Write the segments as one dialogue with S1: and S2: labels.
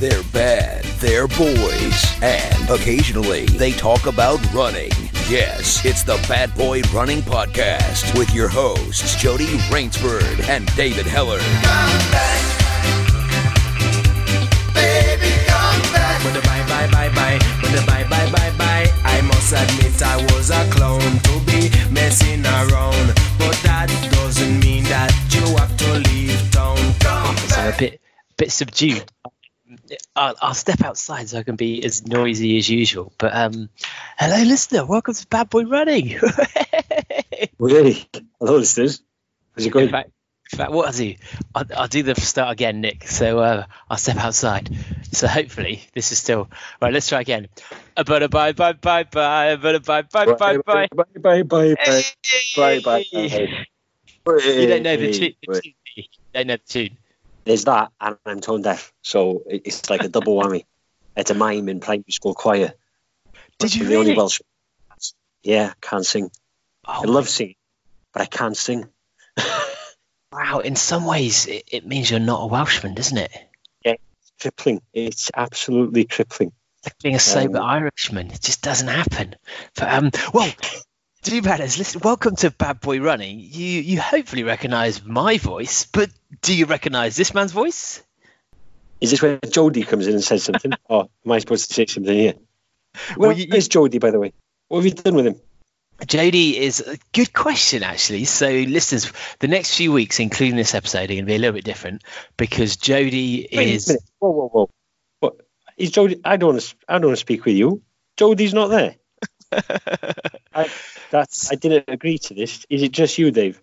S1: They're bad, they're boys, and occasionally they talk about running. Yes, it's the Bad Boy Running Podcast with your hosts, Jody Rainsford and David Hellard.
S2: When the bye bye bye bye, when the bye bye bye bye, I must admit I was a clown to be messing around, but that doesn't mean that you have to leave town. Come
S3: So a bit bit subdued. I'll, I'll step outside so I can be as noisy as usual. But um, hello, listener. Welcome to Bad Boy Running.
S4: Really? Hello, listeners. How's it
S3: in
S4: going?
S3: fact, in fact, what I'll do, I'll, I'll do the start again, Nick. So uh, I'll step outside. So hopefully this is still right. Let's try again. Uh, bye bye bye bye. Bye bye bye bye.
S4: bye, bye, bye, bye, bye, bye, bye,
S3: Hey!
S4: bye.
S3: You don't know the tune.
S4: Wait,
S3: the tune, do you? You don't know the tune.
S4: There's that, and I'm tone deaf, so it's like a double whammy. It's a mime in primary school choir.
S3: Did you
S4: the only
S3: really?
S4: Welsh. Yeah, can't sing.
S3: Oh,
S4: I love singing, but I can't sing.
S3: Wow. In some ways, it, it means you're not a Welshman, doesn't it?
S4: Yeah, it's crippling. It's absolutely crippling.
S3: like being a sober
S4: Um,
S3: Irishman. It just doesn't happen. But um, well, do matters. Listen, welcome to Bad Boy Running. You you hopefully recognise my voice, but do you recognise this man's voice?
S4: Is this where Jody comes in and says something? or am I supposed to say something here?
S3: Well, you-
S4: is Jody, by the way? What have you done with him?
S3: Jody is a good question, actually. So, listeners, the next few weeks, including this episode, are going to be a little bit different because Jody is.
S4: minute. Whoa, whoa, whoa. What? Is Jody? I don't want to. I don't want to speak with you. Jody's not there. I, that's. I didn't agree to this. Is it just you, Dave?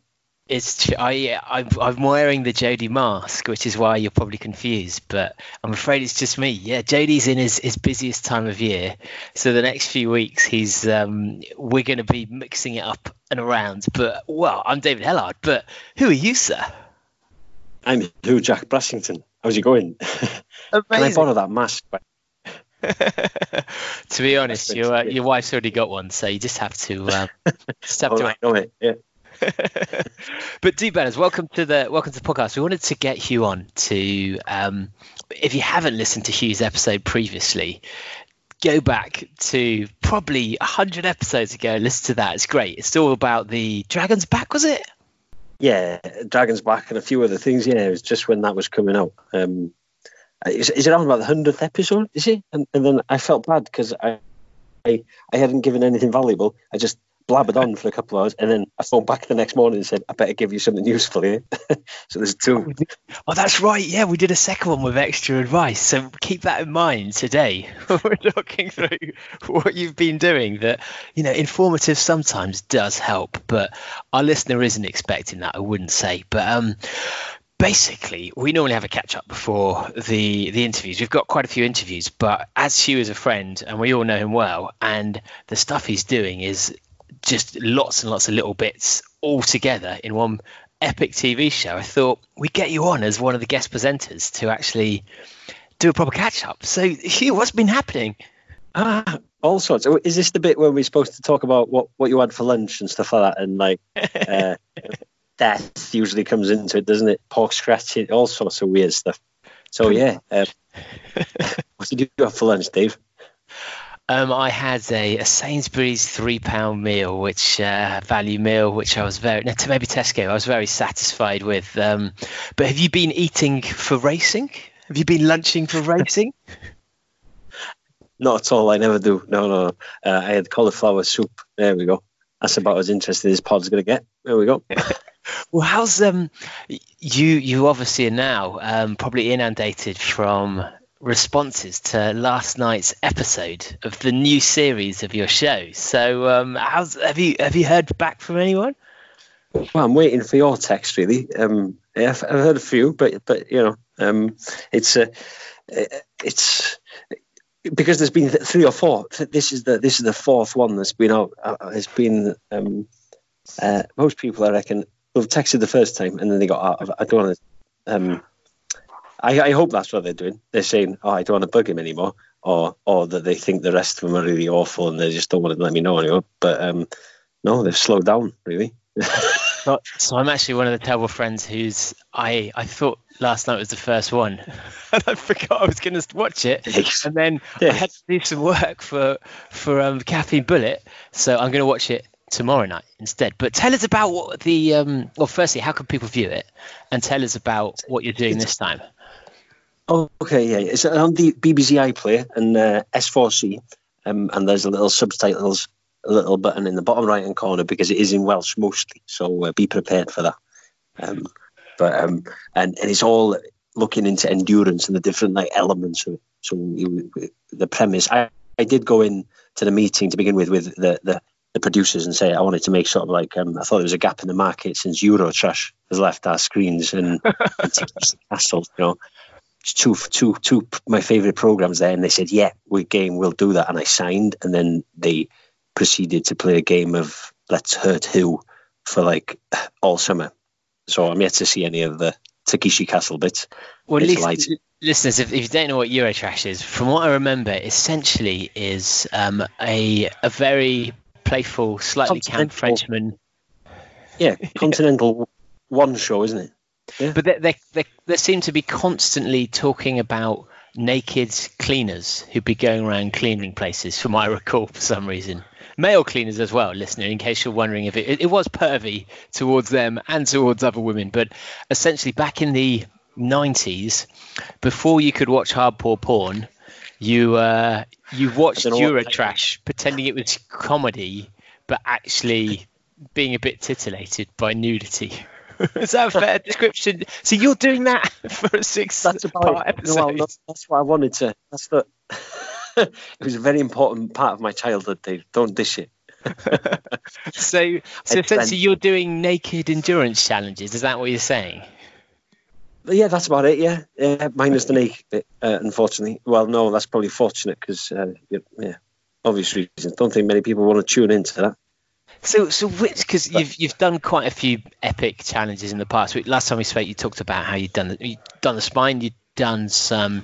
S3: It's I I'm, I'm wearing the Jody mask, which is why you're probably confused. But I'm afraid it's just me. Yeah, Jody's in his, his busiest time of year, so the next few weeks he's um we're going to be mixing it up and around. But well, I'm David Hellard. But who are you, sir?
S4: I'm who? Jack Brassington. How's it going? Can I borrow that mask?
S3: to be honest, your uh, your wife's already got one, so you just have to um, just have
S4: All
S3: to
S4: right, know it. Yeah.
S3: but do banners welcome to the welcome to the podcast we wanted to get Huw on to um if you haven't listened to Huw's episode previously go back to probably 100 episodes ago listen to that it's great it's all about the dragon's back was it
S4: Yeah, Dragon's Back and a few other things. Yeah, it was just when that was coming out. Um, is, is it around about the hundredth episode? Is it? And, and then I felt bad because I, I, I hadn't given anything valuable. I just blabbered on for a couple of hours, and then I phoned back the next morning and said, "I better give you something useful here." so there's two.
S3: oh that's right yeah we did a second one with extra advice so keep that in mind today when we're talking through what you've been doing that you know informative sometimes does help but our listener isn't expecting that i wouldn't say but um basically we normally have a catch up before the the interviews we've got quite a few interviews but as Huw is a friend and we all know him well and the stuff he's doing is just lots and lots of little bits all together in one epic tv show i thought we'd get you on as one of the guest presenters to actually do a proper catch up so Huw what's been happening
S4: Ah, all sorts. Oh, Is this the bit where we're supposed to talk about what, what you had for lunch and stuff like that? And like, uh, death usually comes into it, doesn't it? Pork scratching, all sorts of weird stuff. So yeah, um, what did you have for lunch, Dave?
S3: Um, I had a, a Sainsbury's three pound meal, which uh, value meal, which I was very no, to maybe Tesco. I was very satisfied with. Um, but have you been eating for racing? Have you been lunching for racing?
S4: Not at all. I never do. No, no. no. Uh, I had cauliflower soup. There we go. That's about as interesting as pod's going to get. There we go.
S3: well, how's um you you obviously are now um, probably inundated from responses to last night's episode of the new series of your show. So um, how's have you have you heard back from anyone?
S4: Well, I'm waiting for your text, really. Um, yeah, I've, I've heard a few, but but you know, um, it's uh, it's because there's been three or four. This is the this is the fourth one that's been out. Uh, has been um, uh, most people, I reckon, have texted the first time and then they got out. of- I don't want to. Um, I, I hope that's what they're doing. They're saying, "Oh, I don't want to bug him anymore," or or that they think the rest of them are really awful and they just don't want to let me know anymore. But um, no, they've slowed down really.
S3: So, so I'm actually one of the terrible friends who's I I thought last night was the first one, and I forgot I was going to watch it,
S4: Yes.
S3: and then I had to do some work for for um, Caffeine Bullet, so I'm going to watch it tomorrow night instead. But tell us about what the um, well, firstly, how can people view it, and tell us about what you're doing this time.
S4: Okay, yeah. It's on the BBC iPlayer and uh, S4C, um, and there's a little subtitles, little button in the bottom right hand corner because it is in Welsh mostly. So uh, be prepared for that. Um, but um, and, and it's all looking into endurance and the different like elements of it. So you, the premise, I, I did go in to the meeting to begin with with the the, the producers and say I wanted to make sort of like um, I thought there was a gap in the market since Eurotrash has left our screens and, and Castle, you know. Two two two my favorite programs there and they said yeah we game we'll do that and i signed and then they proceeded to play a game of let's hurt Huw for like all summer. So i'm yet to see any of the Takeshi castle bits.
S3: Well, at
S4: It's
S3: least,
S4: light.
S3: listeners, if, if you don't know what Eurotrash is, from what I remember, essentially is um, a a very playful, slightly camp Frenchman.
S4: Yeah continental one show isn't it?
S3: But they, they, they, they seem to be constantly talking about naked cleaners who'd be going around cleaning places, from I recall, for some reason. Male cleaners as well, listener, in case you're wondering if it, it, it was pervy towards them and towards other women. But essentially, back in the 90s, before you could watch hardcore porn, you uh, you watched
S4: I don't know what-
S3: Eurotrash pretending it was comedy, but actually being a bit titillated by nudity. Is that a fair description? So you're doing that for a six
S4: that's
S3: part episode.
S4: That's, that's what i wanted to that's the it was a very important part of my childhood dave don't dish it
S3: so, so essentially, you're doing naked endurance challenges. Is that what you're saying?
S4: Yeah, that's about it. Yeah, yeah minus the naked bit, uh, unfortunately. Well, no, that's probably fortunate because, uh, yeah, obvious reasons. Don't think many people want to tune into that.
S3: So, so which because you've you've done quite a few epic challenges in the past. We- Last time we spoke, you talked about how you'd done the, you'd done the spine, you'd done some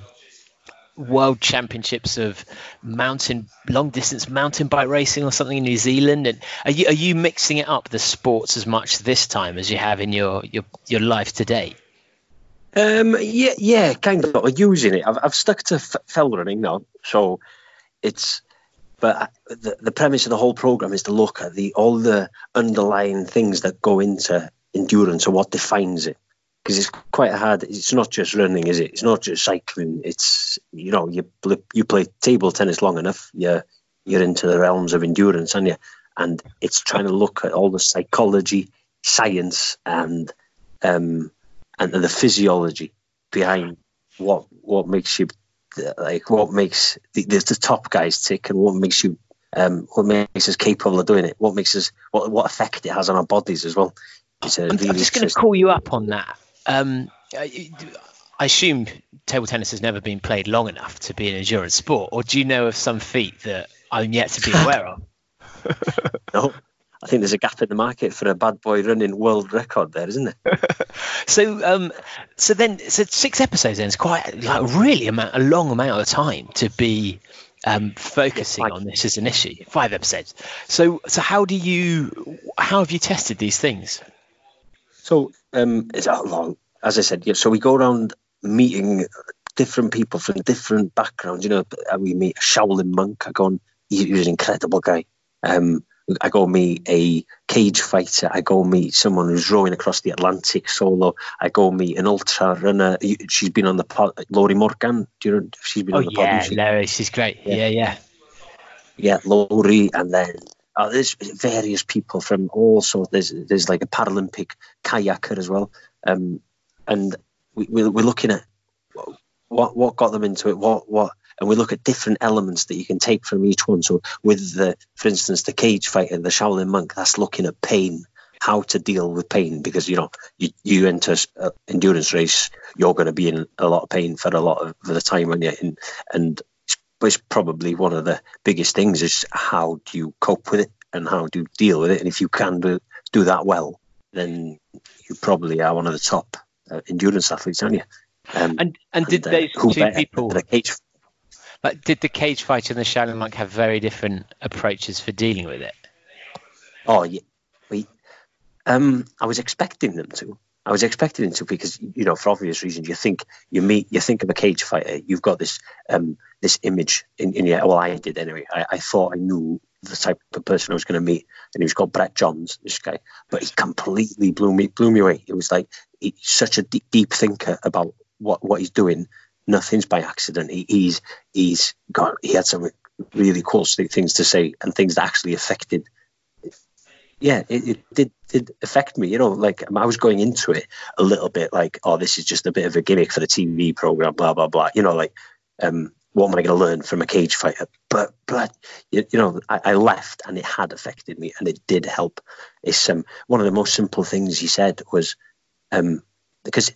S3: world championships of mountain long distance mountain bike racing or something in New Zealand. And are you are you mixing it up the sports as much this time as you have in your your your life today?
S4: Um, yeah, yeah, kind of using it. I've, I've stuck to f- fell running now, so it's. But I- the the premise of the whole program is to look at the all the underlying things that go into endurance and what defines it. Because it's quite hard. It's not just running, is it? It's not just cycling. It's you know you you play table tennis long enough, you're you're into the realms of endurance, and you and it's trying to look at all the psychology, science, and um, and the physiology behind what what makes you like what makes the, the, the top guys tick and what makes you um, what makes us capable of doing it what makes us what, what effect it has on our bodies as well it's a
S3: I'm,
S4: really
S3: I'm just going to call you up on that. Um, I, I assume table tennis has never been played long enough to be an endurance sport, or do you know of some feat that I'm yet to be aware of?
S4: no I think there's a gap in the market for a bad boy running world record there isn't there
S3: So, um, so then, so six episodes then is quite like really amount, a long amount of time to be um, focusing on this as an issue. Five episodes. So, so how do you, how have you tested these things?
S4: So, um, it's a long, as I said, yeah. So we go around meeting different people from different backgrounds. You know, we meet a Shaolin monk. I go he, he's an incredible guy. Um, I go meet a cage fighter. I go meet someone who's rowing across the Atlantic solo. I go meet an ultra runner. She's been on the pod, Lowri Morgan. Do you know? She's been
S3: Oh
S4: on the pod.
S3: yeah,
S4: hasn't she?
S3: She's great.
S4: Yeah.
S3: Yeah, yeah.
S4: yeah, Laurie, and then uh, there's various people from all sorts. There's there's like a Paralympic kayaker as well, um, and we, we're, we're looking at what what got them into it, what what, and we look at different elements that you can take from each one. So with the, for instance, the cage fighter, the Shaolin monk, that's looking at pain, how to deal with pain, because you know you you enter an endurance race, you're going to be in a lot of pain for a lot of for the time, and you? And and it's probably one of the biggest things is how do you cope with it and how do you deal with it. And if you can do, do that well then you probably are one of the top uh, endurance athletes aren't you? Um,
S3: And and did
S4: uh,
S3: those two people?
S4: a cage
S3: did the cage fighter and the Shaolin monk have very different approaches for dealing with it?
S4: oh yeah we Um, I was expecting them to. I was expecting them to because you know, for obvious reasons, you think you meet, you think of a cage fighter. You've got this um, this image in, in your. Well, I did anyway. I, I thought I knew the type of person I was going to meet, and he was called Brett Johns, this guy. But he completely blew me blew me away. It was like he's such a deep, deep thinker about what what he's doing. Nothing's by accident. He, he's he's got he had some really cool things to say and things that actually affected yeah, it, it, did did affect me. You know, like I was going into it a little bit like, oh, this is just a bit of a gimmick for the TV program, blah blah blah. You know, like, um, what am I going to learn from a cage fighter? But but you, you know, I, I, left and it had affected me, and it did help. It's um one of the most simple things he said was, um, because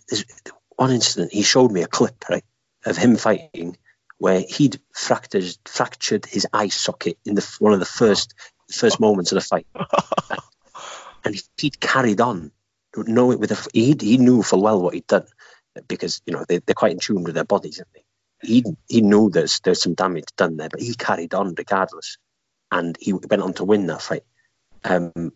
S4: one incident he showed me a clip right of him fighting where he'd fractured fractured his eye socket in the one of the first first moments of the fight, and he'd carried on, know it with a, he he knew full well what he'd done because you know they, they're quite in tune with their bodies, aren't they? He he knew there's there's some damage done there, but he carried on regardless, and he went on to win that fight. Um,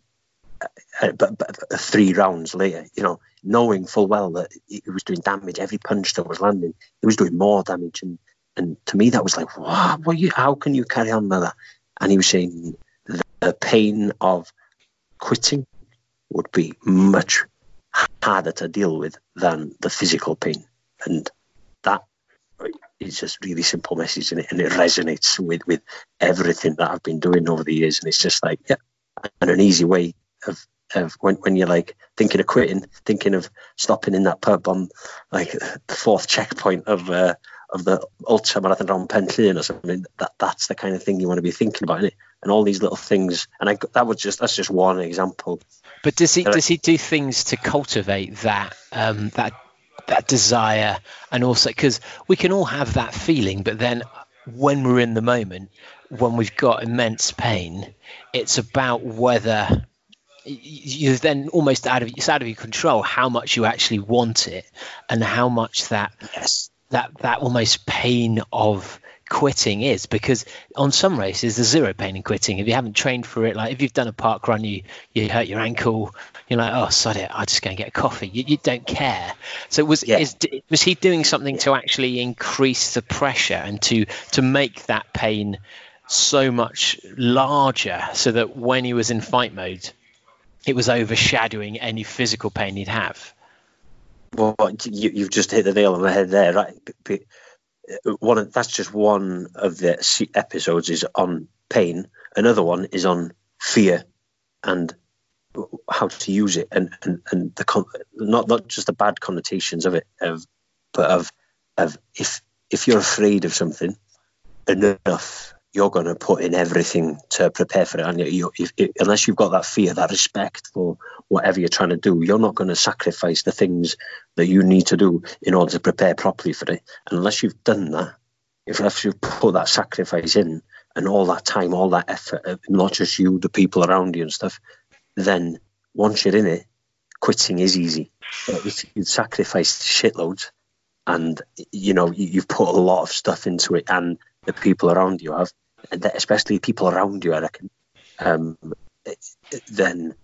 S4: Uh, but, but, three rounds later, you know, knowing full well that he was doing damage, every punch that was landing, he was doing more damage, and and to me that was like, what? What you? How can you carry on like that? And he was saying the pain of quitting would be much harder to deal with than the physical pain. And that is just really simple message and it, and it resonates with, with everything that I've been doing over the years. And it's just like, yeah, and an easy way of, of when, when you're like thinking of quitting, thinking of stopping in that pub on like the fourth checkpoint of, uh, of the ultra marathon around Penllyn or something. That that's the kind of thing you want to be thinking about, it? And all these little things. And I that was just that's just one example.
S3: But does he does he do things to cultivate that um, that that desire and also because we can all have that feeling, but then when we're in the moment, when we've got immense pain, it's about whether you're then almost out of it's out of your control how much you actually want it and how much that
S4: yes.
S3: that that almost pain of quitting is. Because on some races there's zero pain in quitting. If you haven't trained for it like if you've done a park run you you hurt your ankle you're like oh sod it. I'm just going to get a coffee. You, you don't care. So was yeah. is, was he doing something to actually increase the pressure and to to make that pain so much larger so that when he was in fight mode it was overshadowing any physical pain he'd have
S4: well, you, have just hit the nail on the head there, right? Uh, one of, that's just one of the episodes is on pain. Another one is on fear and how to use it, and and, and the not not just the bad connotations of it, of but of of if if you're afraid of something enough you're going to put in everything to prepare for it. And you, if, unless you've got that fear, that respect for whatever you're trying to do, you're not going to sacrifice the things that you need to do in order to prepare properly for it. And unless you've done that, if you've put that sacrifice in and all that time, all that effort, not just you, the people around you and stuff, then once you're in it, quitting is easy. But you sacrifice shitloads and you know you've put a lot of stuff into it and the people around you have, especially people around you, I reckon, um, then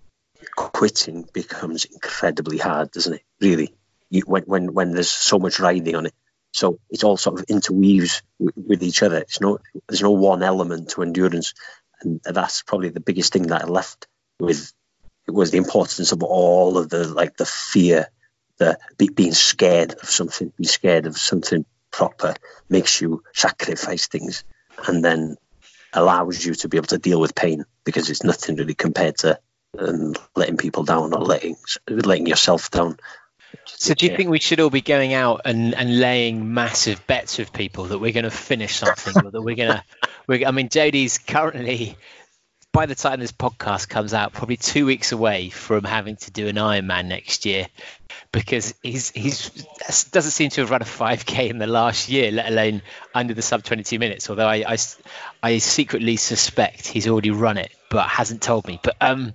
S4: quitting becomes incredibly hard, doesn't it? Really, you, when when when there's so much riding on it, so it all sort of interweaves with, with each other. It's no there's no one element to endurance, and that's probably the biggest thing that I left with. It was the importance of all of the like the fear, the being scared of something, being scared of something proper makes you sacrifice things, and then allows you to be able to deal with pain because it's nothing really compared to um, letting people down or letting letting yourself down.
S3: So, do you think we should all be going out and, and laying massive bets with people that we're going to finish something, or that we're going to? I mean, Jody's currently, by the time this podcast comes out, probably two weeks away from having to do an Ironman next year because he's he's doesn't seem to have run a 5k in the last year, let alone under the sub 22 minutes. Although I, I, I secretly suspect he's already run it, but hasn't told me. But um.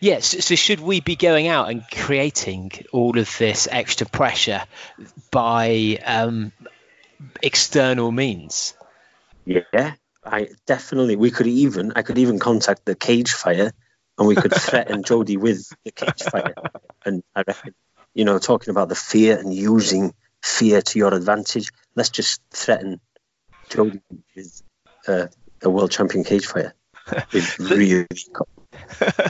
S3: Yeah, so, so should we be going out and creating all of this extra pressure by um, external means?
S4: Yeah, I definitely. We could even I could even contact the cage fire and we could threaten Jody with the cage fire. And I reckon, you know, talking about the fear and using fear to your advantage, let's just threaten Jody with uh, a world champion cage fire With really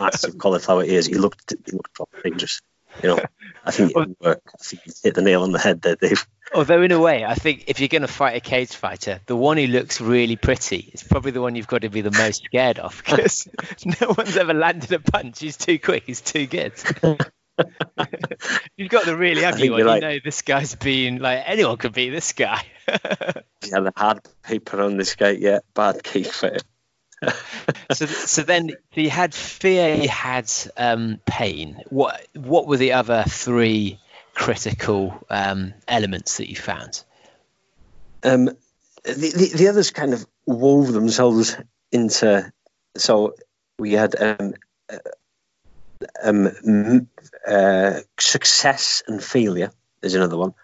S4: massive cauliflower ears. He looked, he looked dangerous. You know, I think it would work. I think you hit the nail on the head there, Dave.
S3: Although in a way, I think if you're going to fight a cage fighter, the one who looks really pretty is probably the one you've got to be the most scared of because no one's ever landed a punch. He's too quick. He's too good. you've got the really ugly one. Right. You know, this guy's been like anyone could be this guy.
S4: yeah, the hard paper on this guy. Yeah, bad cage fighter.
S3: So, so then you had fear, you had um, pain. What what were the other three critical um, elements that you found?
S4: Um, the, the, the others kind of wove themselves into. So we had um, uh, um, uh, success and failure. There's another one.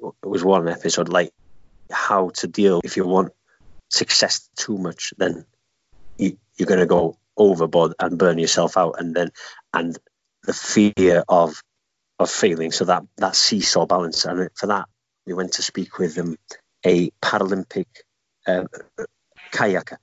S4: It was one episode like how to deal if you want success too much, then you're going to go overboard and burn yourself out, and then and the fear of of failing. So that that seesaw balance, and for that we went to speak with um, a Paralympic uh, kayaker.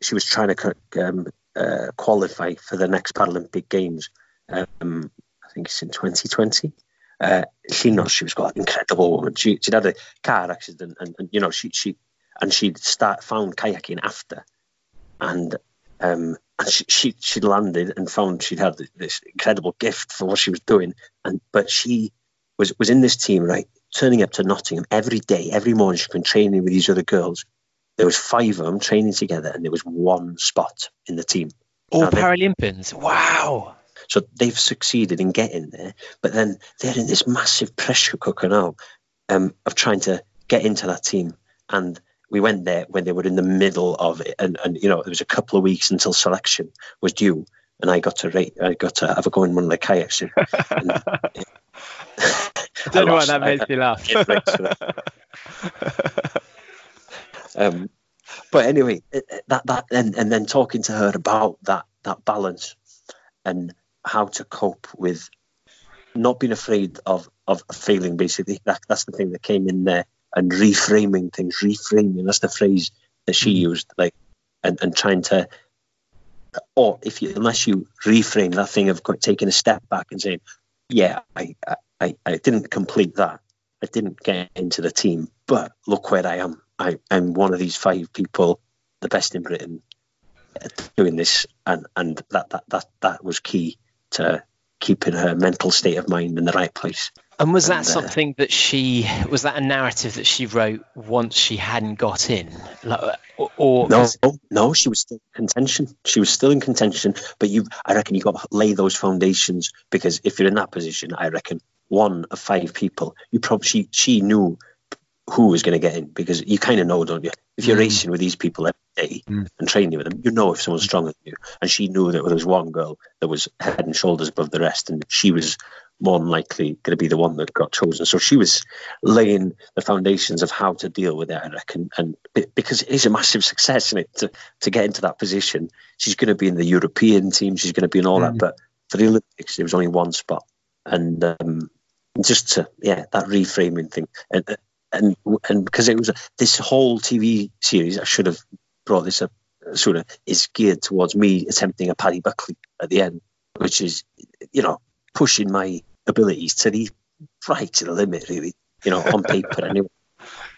S4: She was trying to um, uh, qualify for the next Paralympic Games. Um, I think it's in 2020. Uh, she knows she was quite an incredible woman. She she'd had a car accident, and, and you know she she and she'd start found kayaking after, and um, and she, she she landed and found she'd had this incredible gift for what she was doing, and but she was was in this team right, turning up to Nottingham every day, every morning. She'd been training with these other girls. There was five of them training together, and there was one spot in the team.
S3: All Paralympians! Wow.
S4: So they've succeeded in getting there, but then they're in this massive pressure cooker now um, of trying to get into that team. And we went there when they were in the middle of it, and, and you know it was a couple of weeks until selection was due, and I got to rate, I got to have a go in one of the kayaks. And,
S3: I don't know why that makes me laugh.
S4: um, but anyway, that that and, and then talking to her about that that balance and how to cope with not being afraid of of failing. Basically, that, that's the thing that came in there, and reframing things. Reframing that's the phrase that she mm-hmm. used. Like, and and trying to, or if you unless you reframe that thing of taking a step back and saying, yeah, I I, I didn't complete that. I didn't get into the team, but look where I am. I, I'm one of these five people, the best in Britain, doing this, and and that that that that was key to keeping her mental state of mind in the right place.
S3: And was that and, uh, something that she was that a narrative that she wrote once she hadn't got in, like, or, or
S4: no, no, she was still in contention. She was still in contention, but you, I reckon, you got to lay those foundations because if you're in that position, I reckon one of five people, you probably she, she knew who was going to get in because you kind of know, don't you? If you're mm. racing with these people every day mm. and training with them, you know if someone's stronger than you. And she knew that there was one girl that was head and shoulders above the rest, and she was more than likely going to be the one that got chosen. So she was laying the foundations of how to deal with it, I reckon. And because it is a massive success in it to, to get into that position, she's going to be in the European team, she's going to be in all mm. that. But for the Olympics, there was only one spot. And um, just to, yeah, that reframing thing. And, and and because it was a, this whole TV series, I should have brought this up sort of is geared towards me attempting a Paddy Buckley at the end, which is you know pushing my abilities to the right to the limit, really. You know, on paper anyway.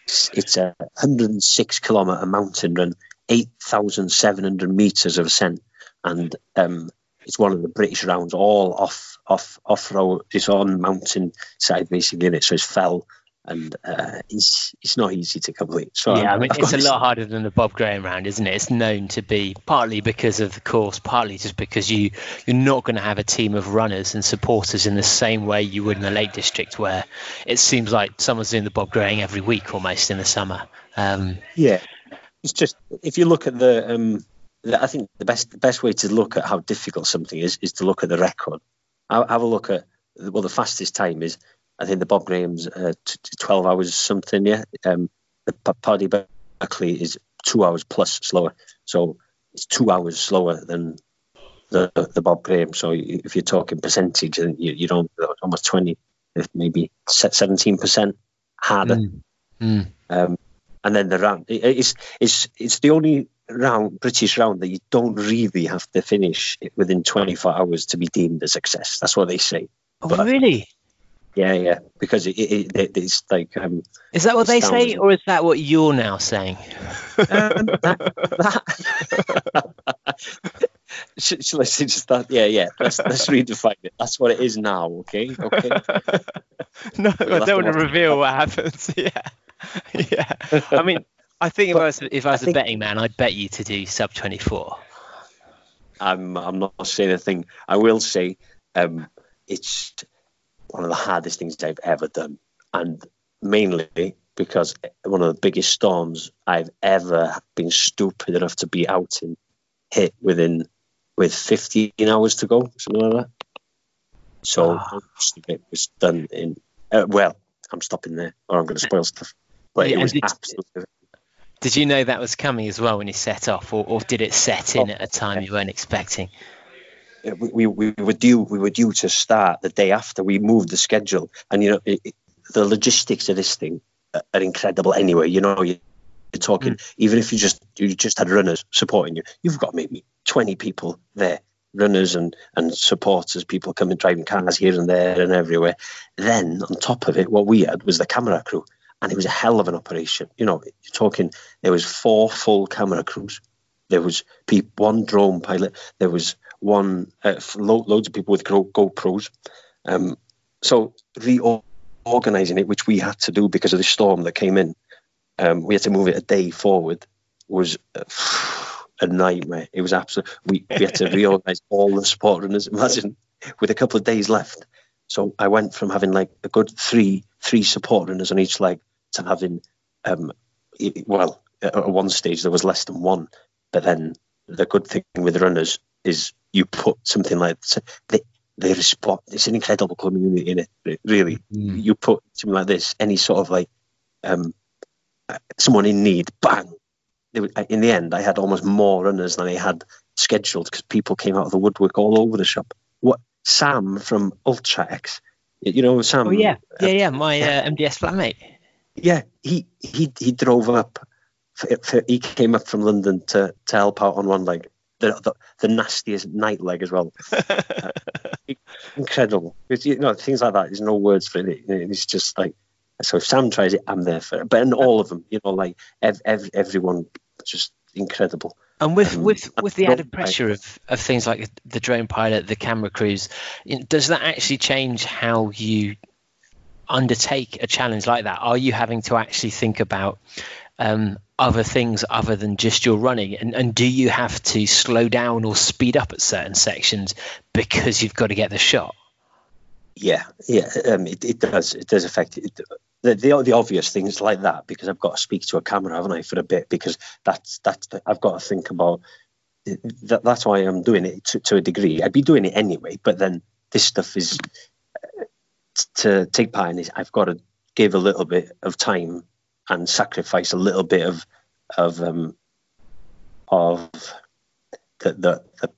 S4: It's, it's a 106 kilometer mountain run, 8,700 meters of ascent, and um, it's one of the British rounds, all off off off road. It's on mountain side basically in it, so it's fell and uh, it's it's not easy to complete. So
S3: yeah, i mean it's a lot harder than the Bob Graham round, isn't it? It's known to be partly because of the course, partly just because you you're not going to have a team of runners and supporters in the same way you would in the Lake District, where it seems like someone's doing the Bob Graham every week almost in the summer. Um,
S4: yeah, it's just if you look at the, um, the, I think the best the best way to look at how difficult something is is to look at the record. Have a look at well, the fastest time is I think the Bob Graham's uh, t- 12 hours something, yeah. Um, the Paddy Buckley is two hours plus slower. So it's two hours slower than the the Bob Graham. So if you're talking percentage, you, you don't almost twenty, maybe seventeen percent harder. Mm. Mm. Um, and then the round it's it's it's the only round British round that you don't really have to finish within 24 hours to be deemed a success. That's what they say.
S3: Oh, but, really?
S4: Yeah, yeah. Because it, it, it's like. Um,
S3: is that what they say, or is that what you're now saying? Um,
S4: that, that Shall I say just that? Yeah, yeah. Let's let's redefine it. That's what it is now. Okay. Okay.
S3: no, I don't want to reveal what happens. Yeah. Yeah. I mean, I think if I was if I was I a think, betting man, I'd bet you to do sub twenty four.
S4: I'm I'm not saying a thing. I will say um, it's one of the hardest things I've ever done, and mainly because one of the biggest storms I've ever been stupid enough to be out in hit within with 15 hours to go, something like that. So ah. it was done in. Uh, well, I'm stopping there, or I'm going to spoil stuff. But yeah, it was did, absolutely.
S3: Did you know that was coming as well when you set off, or, or did it set in oh, at a time yeah. you weren't expecting?
S4: We, we, we were due we were due to start the day after we moved the schedule, and you know it, it, the logistics of this thing are incredible. Anyway, you know you, are talking mm. even if you just you just had runners supporting you, you've got maybe 20 people there runners and, and supporters, people coming driving cars here and there and everywhere. Then on top of it, what we had was the camera crew, and it was a hell of an operation. You know, you're talking there was four full camera crews. There was one drone pilot. There was one uh, loads of people with Go, GoPros. Um, so reorganizing it, which we had to do because of the storm that came in, um, we had to move it a day forward. Was uh, a nightmare. It was absolute. We, we had to reorganize all the support runners. Imagine with a couple of days left. So I went from having like a good three three support runners on each leg to having, um, well, at one stage there was less than one. But then the good thing with runners is you put something like they they respond. It's an incredible community in it. Really, mm. you put something like this, any sort of like um, someone in need, bang, in the end, I had almost more runners than I had scheduled because people came out of the woodwork all over the shop. What Sam from Ultra X, you know Sam?
S3: Oh yeah, yeah, yeah, my uh, MDS flatmate.
S4: Yeah, he he he drove up. For, for, he came up from London to, to help out on one leg, the, the, the nastiest night leg as well. uh, incredible. It's, you know, things like that. There's no words for it. It's just like so. If Sam tries it, I'm there for it. But in all of them, you know, like ev- ev- everyone just incredible.
S3: And with um, with with the added pressure of, of things like the drone pilot, the camera crews, does that actually change how you undertake a challenge like that? Are you having to actually think about um, other things other than just your running? And, and do you have to slow down or speed up at certain sections because you've got to get the shot?
S4: Yeah, yeah, um, it, it does. It does affect it the, the, the obvious things like that because I've got to speak to a camera, haven't I, for a bit? Because that's that's I've got to think about. That, that's why I'm doing it to, to a degree. I'd be doing it anyway, but then this stuff is uh, to take part in. Is I've got to give a little bit of time and sacrifice a little bit of of um, of the, the the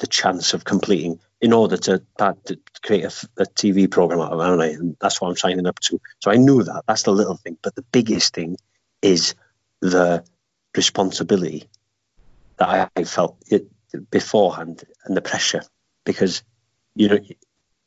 S4: the chance of completing in order to, to create a, a, TV program out of it, and that's what I'm signing up to. So I knew that. That's the little thing, but the biggest thing is the responsibility that I, I felt it beforehand and the pressure because you know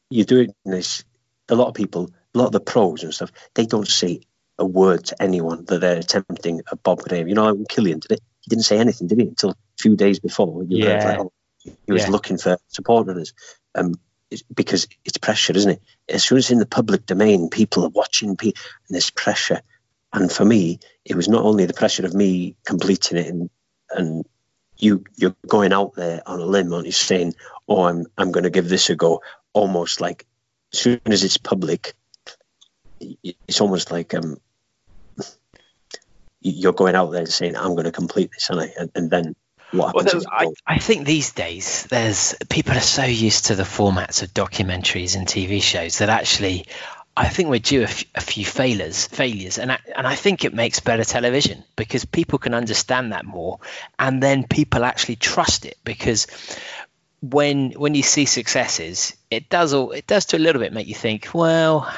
S4: you do it in this. A lot of people, a lot of the pros and stuff, they don't say a word to anyone that they're attempting a Bob Graham. You know, like Kilian did it. He didn't say anything, did he? Until a few days before. You yeah. Like, oh, he was yeah. looking for support runners um, because it's pressure, isn't it? As soon as it's in the public domain, people are watching, and there's pressure. And for me, it was not only the pressure of me completing it and and you you're going out there on a limb and you're saying, "Oh, I'm I'm going to give this a go," almost like as soon as it's public, it's almost like um you're going out there and saying, "I'm going to complete this," and I and, and then what well,
S3: I, I think these days there's people are so used to the formats of documentaries and TV shows that actually I think we're due a, f- a few failures, failures, and I, and I think it makes better television because people can understand that more, and then people actually trust it because when when you see successes, it does all it does to a little bit make you think, well,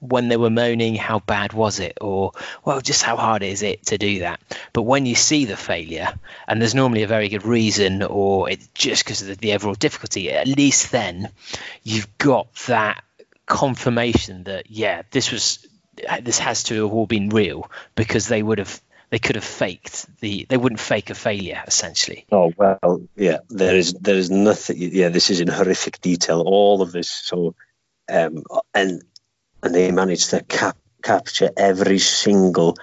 S3: when they were moaning, how bad was it, or well, just how hard is it to do that? But when you see the failure, and there's normally a very good reason, or it's just because of the, the overall difficulty, at least then you've got that confirmation that yeah, this was this has to have all been real because they would have they could have faked the they wouldn't fake a failure essentially.
S4: Oh well yeah there is there is nothing yeah this is in horrific detail all of this so um and and they managed to cap, capture every single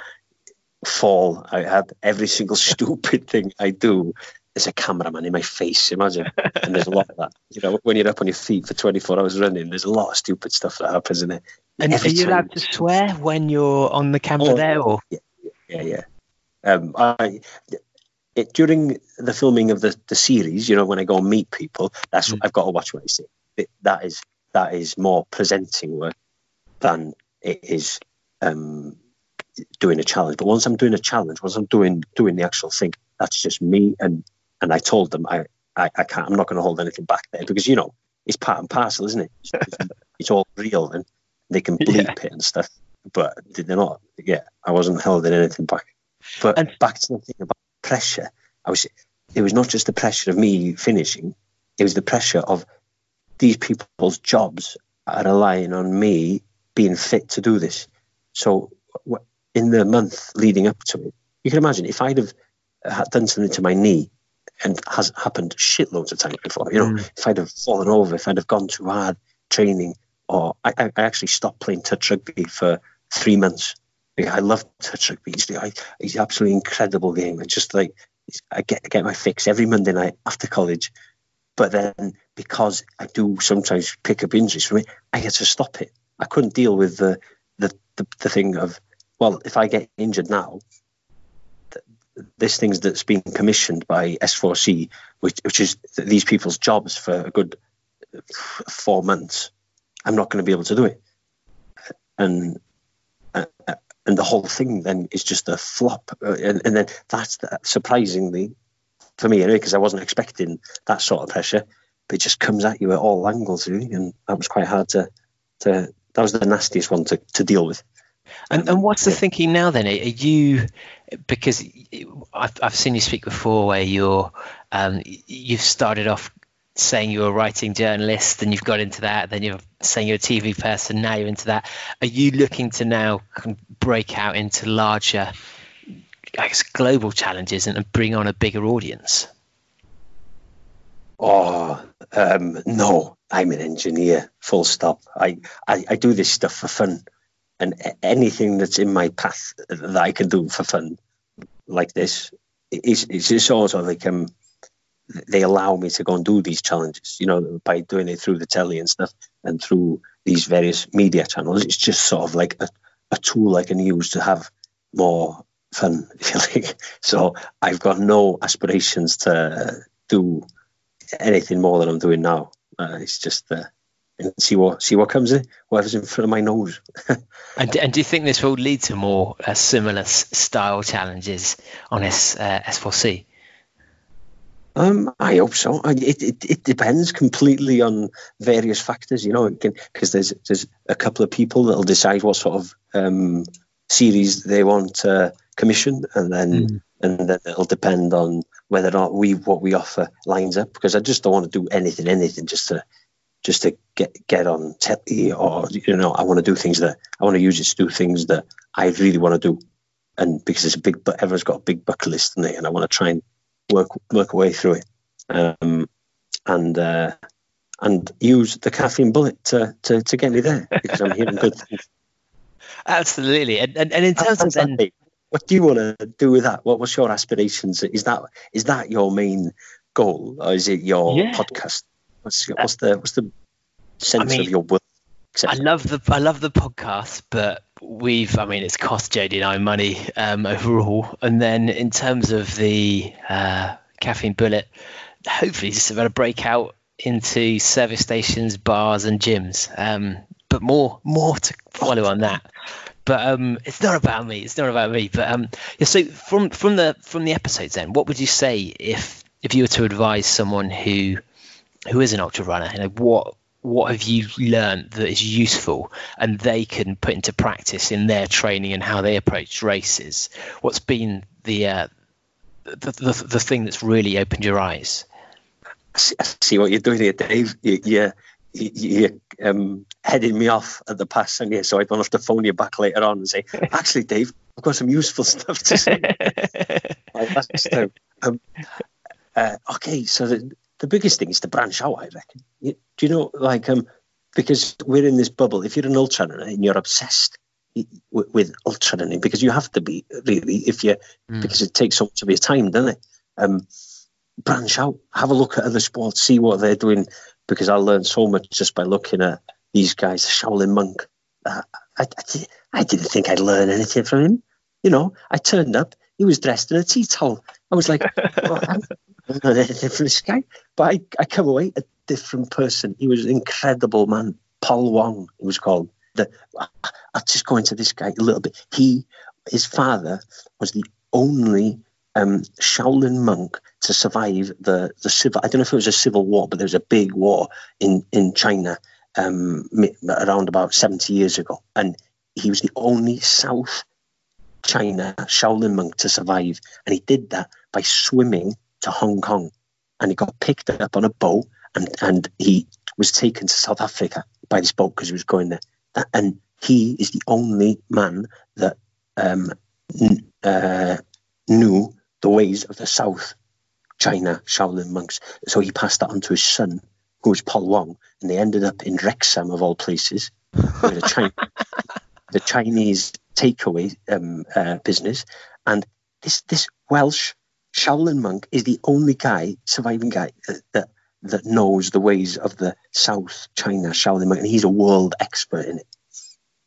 S4: fall i had every single stupid thing i do. There's a cameraman in my face imagine. And there's a lot of that you know when you're up on your feet for 24 hours running there's a lot of stupid stuff that happens in it?
S3: And every are you allowed to swear when you're on the camera oh, there or?
S4: yeah yeah, yeah. Um, I it, during the filming of the, the series, you know, when I go and meet people, that's mm. I've got to watch what I say. It, that is that is more presenting work than it is um, doing a challenge. But once I'm doing a challenge, once I'm doing doing the actual thing, that's just me. And and I told them I I, I can't. I'm not going to hold anything back there because you know it's part and parcel, isn't it? It's, it's, it's all real, and they can bleep yeah. it and stuff. But did they're not. Yeah, I wasn't holding anything back. But and back to the thing about pressure, I was. It was not just the pressure of me finishing; it was the pressure of these people's jobs are relying on me being fit to do this. So, in the month leading up to it, you can imagine if I'd have done something to my knee, and has happened shitloads of times before. You know, mm. if I'd have fallen over, if I'd have gone too hard training, or I, I actually stopped playing touch rugby for three months I love touch rugby. I, an absolutely incredible game. It's just like I get get my fix every Monday night after college. But then because I do sometimes pick up injuries for me, I had to stop it. I couldn't deal with the the, the, the thing of well, if I get injured now, this thing's that's been commissioned by S4C, which which is these people's jobs for a good four months. I'm not going to be able to do it, and uh, and the whole thing then is just a flop. Uh, and, and then that's the, surprisingly for me anyway, because I wasn't expecting that sort of pressure. But it just comes at you at all angles, really, and that was quite hard to to. That was the nastiest one to, to deal with.
S3: And, and what's the thinking now then? Are you because I've, I've seen you speak before where you're um, you've started off saying you're a writing journalist and you've got into that, then you're saying you're a TV person, now you're into that. Are you looking to now break out into larger, I guess, global challenges and bring on a bigger audience?
S4: Oh, um, no, I'm an engineer, full stop. I, I, I do this stuff for fun. And anything that's in my path that I can do for fun, like this, is, is sort of like um, they allow me to go and do these challenges, you know, by doing it through the telly and stuff and through these various media channels. It's just sort of like a, a tool I can use to have more fun, if you like. So I've got no aspirations to do anything more than I'm doing now. Uh, it's just uh, and see what see what comes in, whatever's in front of my nose.
S3: and, and do you think this will lead to more uh, similar style challenges on S uh, S4C?
S4: Um, I hope so. It, it, it depends completely on various factors, you know, because there's there's a couple of people that'll decide what sort of um, series they want to commission, and then mm. and then it'll depend on whether or not we what we offer lines up. Because I just don't want to do anything, anything just to just to get get on telly, or you know, I want to do things that I want to use it to do things that I really want to do, and because it's a big, but everyone's got a big bucket list, and I want to try and work work away through it, um, and uh, and use the caffeine bullet to, to, to get me there because I'm hearing good things.
S3: Absolutely, and, and, and in terms of then,
S4: what do you want to do with that? What was your aspirations? Is that is that your main goal, or is it your yeah. podcast? What's, what's the what's the sense I mean, of your work?
S3: I love the I love the podcast, but we've I mean it's cost JD and I money um, overall, and then in terms of the uh, caffeine bullet, hopefully this is about to break out into service stations, bars, and gyms. Um, but more more to follow on that. But um, it's not about me. It's not about me. But um, yeah, so from from the from the episodes, then, what would you say if if you were to advise someone who who is an ultra runner, you know, what what have you learned that is useful and they can put into practice in their training and how they approach races? What's been the uh, the, the, the thing that's really opened your eyes?
S4: I see, I see what you're doing here, Dave. You, you, you're um, heading me off at the pass, and yeah, so I don't have to phone you back later on and say, actually, Dave, I've got some useful stuff to say. um, uh, okay, so the, the biggest thing is to branch out, I reckon. You, do you know, like, um, because we're in this bubble. If you're an ultra runner and you're obsessed with, with ultra running, because you have to be really, if you, mm. because it takes so much of your time, doesn't it? Um, branch out, have a look at other sports, see what they're doing, because I learned so much just by looking at these guys. Shaolin monk, uh, I, I, I, didn't think I'd learn anything from him. You know, I turned up, he was dressed in a tea towel. I was like, well, This guy. But I, I come away a different person. He was an incredible man. Paul Wong, he was called. The, I'll just go into this guy a little bit. He, his father was the only um, Shaolin monk to survive the the civil. I don't know if it was a civil war, but there was a big war in in China um, around about seventy years ago, and he was the only South China Shaolin monk to survive, and he did that by swimming to Hong Kong, and he got picked up on a boat, and and he was taken to South Africa by this boat because he was going there, and he is the only man that um, uh, knew the ways of the South China Shaolin monks. So he passed that on to his son, who was Paul Wong, and they ended up in Wrexham, of all places, with the, China, the Chinese takeaway um, uh, business. And this this Welsh Shaolin monk is the only guy, surviving guy, that, that, that knows the ways of the South China Shaolin monk, and he's a world expert in it.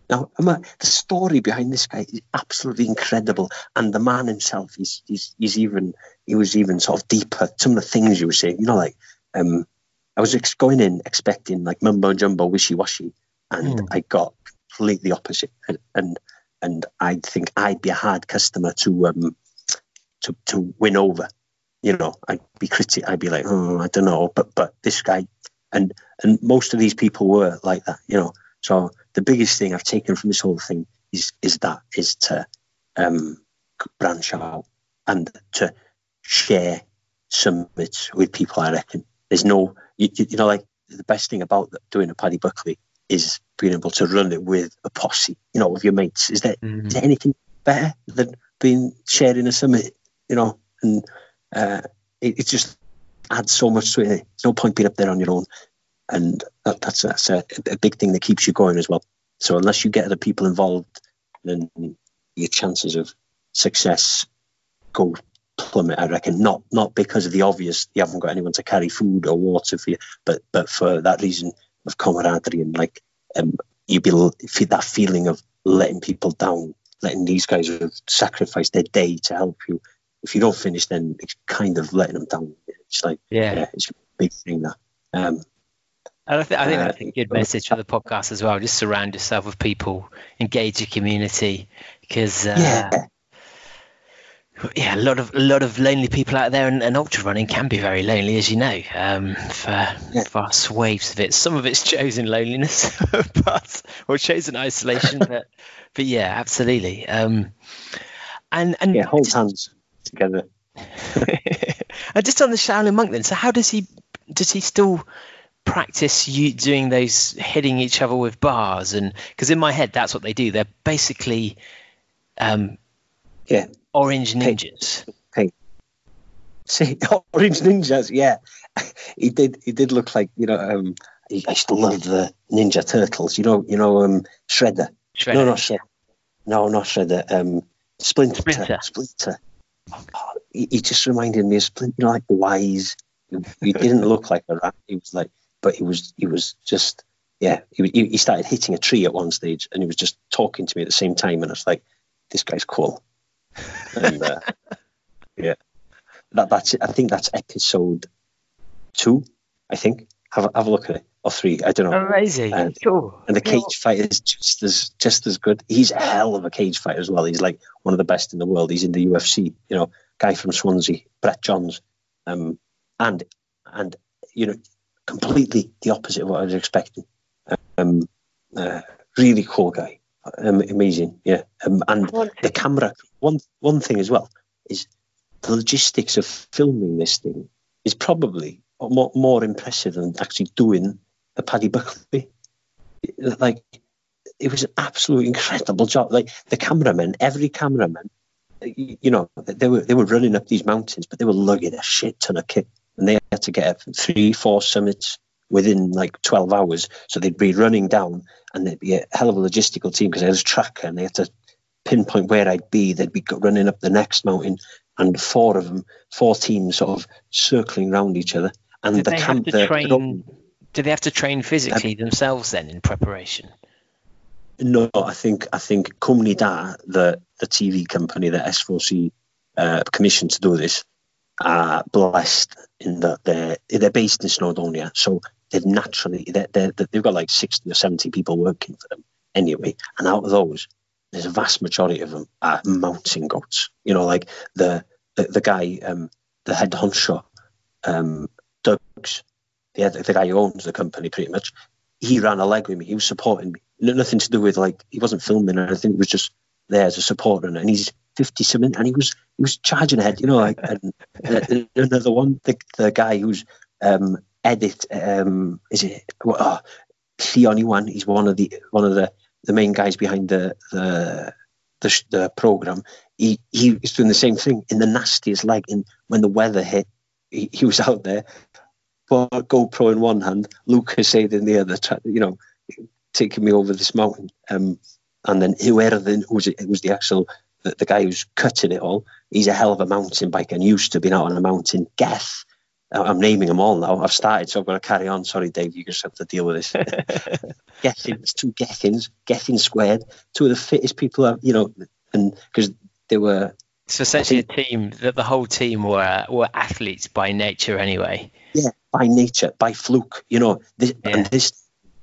S4: Now, the story behind this guy is absolutely incredible, and the man himself, he's, he's, he's even he was even sort of deeper. Some of the things you were saying, you know, like um, I was ex- going in expecting like mumbo jumbo, wishy washy, and mm. I got completely opposite, and, and and I think I'd be a hard customer to um to to win over. You know, I'd be critic. I'd be like, oh, I don't know, but but this guy, and and most of these people were like that. You know, so the biggest thing I've taken from this whole thing is is that is to um, branch out and to share summits with people. I reckon there's no you, you know like the best thing about doing a Paddy Buckley is being able to run it with a posse, you know, with your mates. Is there, mm-hmm. is there anything better than being sharing a summit, you know? And uh, it, it, just adds so much to it. There's no point being up there on your own and that, that's that's a, a, big thing that keeps you going as well. So unless you get other people involved, then your chances of success go plummet. I reckon not not because of the obvious you haven't got anyone to carry food or water for you, but but for that reason of camaraderie and like um, you be that feeling of letting people down, letting these guys have sacrificed their day to help you. If you don't finish, then it's kind of letting them down. It's like yeah, yeah it's a big thing that. Um,
S3: and I, th- I think that's a good message for the podcast as well. Just surround yourself with people, engage your community, because uh, yeah. yeah, a lot of a lot of lonely people out there, and, and ultra running can be very lonely, as you know. Um, for yeah. vast waves of it, some of it's chosen loneliness, but or chosen isolation, but but yeah, absolutely. Um, and and
S4: yeah, hold hands together.
S3: and just on the Shaolin monk, then. So how does he? Does he still? practice you doing those hitting each other with bars and because in my head that's what they do they're basically um
S4: yeah
S3: orange ninjas
S4: hey, see orange ninjas yeah he did he did look like you know um i used to love the ninja turtles you know you know um shredder, shredder. no not shredder no not shredder um splinter splinter, splinter. He, just reminded me of splinter you know like wise. He, he didn't look like a rat. He was like but he was he was just yeah he, he started hitting a tree at one stage and he was just talking to me at the same time and I was like this guy's cool. And uh, yeah. That that's it. I think that's episode two I think. Have, have a look at it or three I don't know
S3: amazing and,
S4: cool and the cage cool. fight is just as just as good he's a hell of a cage fighter as well he's like one of the best in the world he's in the UFC you know guy from Swansea Brett Johns um and and you know completely the opposite of what I was expecting. Um, uh, really cool guy, um, amazing, yeah. Um, and the camera. One one thing as well is the logistics of filming this thing is probably more, more impressive than actually doing a Paddy Buckley. Like it was an absolutely incredible job. Like the cameraman, every cameraman, you know, they were they were running up these mountains, but they were lugging a shit ton of kit, and they had to get up three, four summits within like 12 hours. So they'd be running down, and there'd be a hell of a logistical team because I was a tracker, and they had to pinpoint where I'd be. They'd be running up the next mountain, and four of them, four teams, sort of circling around each other. And
S3: Did
S4: the camp, the-
S3: train? Do they have to train physically themselves then in preparation?
S4: No, I think I think Cwmni Da, the the TV company that S4C uh, commissioned to do this, are blessed in that they're they're based in Snowdonia, so they've naturally they're, they're, they've got like sixty or seventy people working for them anyway, and out of those, there's a vast majority of them are mountain goats. You know, like the the, the guy, um, the head honcho, um, Doug's, the, the guy who owns the company, pretty much he ran a leg with me. He was supporting me. No- Nothing to do with like he wasn't filming or anything. He was just there as a supporter, and he's fifty something, and he was he was charging ahead. You know, like and, and another one, the, the guy who's um, edit um, is it oh, Theon one? He's one of the one of the, the main guys behind the the the, the program. He he was doing the same thing in the nastiest leg. And when the weather hit, he, he was out there but GoPro in one hand, Lucozade in the other, you know, taking me over this mountain. Um, and then whoever then who was it, it was the actual the, the guy who's cutting it all. He's a hell of a mountain biker and used to be out on a mountain. Geth. I'm naming them all now. I've started, so I've got to carry on. Sorry, Dave, you just have to deal with this. Gethins, two Gethins, Gethin squared, two of the fittest people, I've, you know, and because they were
S3: So essentially a team that the whole team were were athletes by nature anyway.
S4: Yeah, by nature, by fluke, you know, this,
S3: Yeah.
S4: and this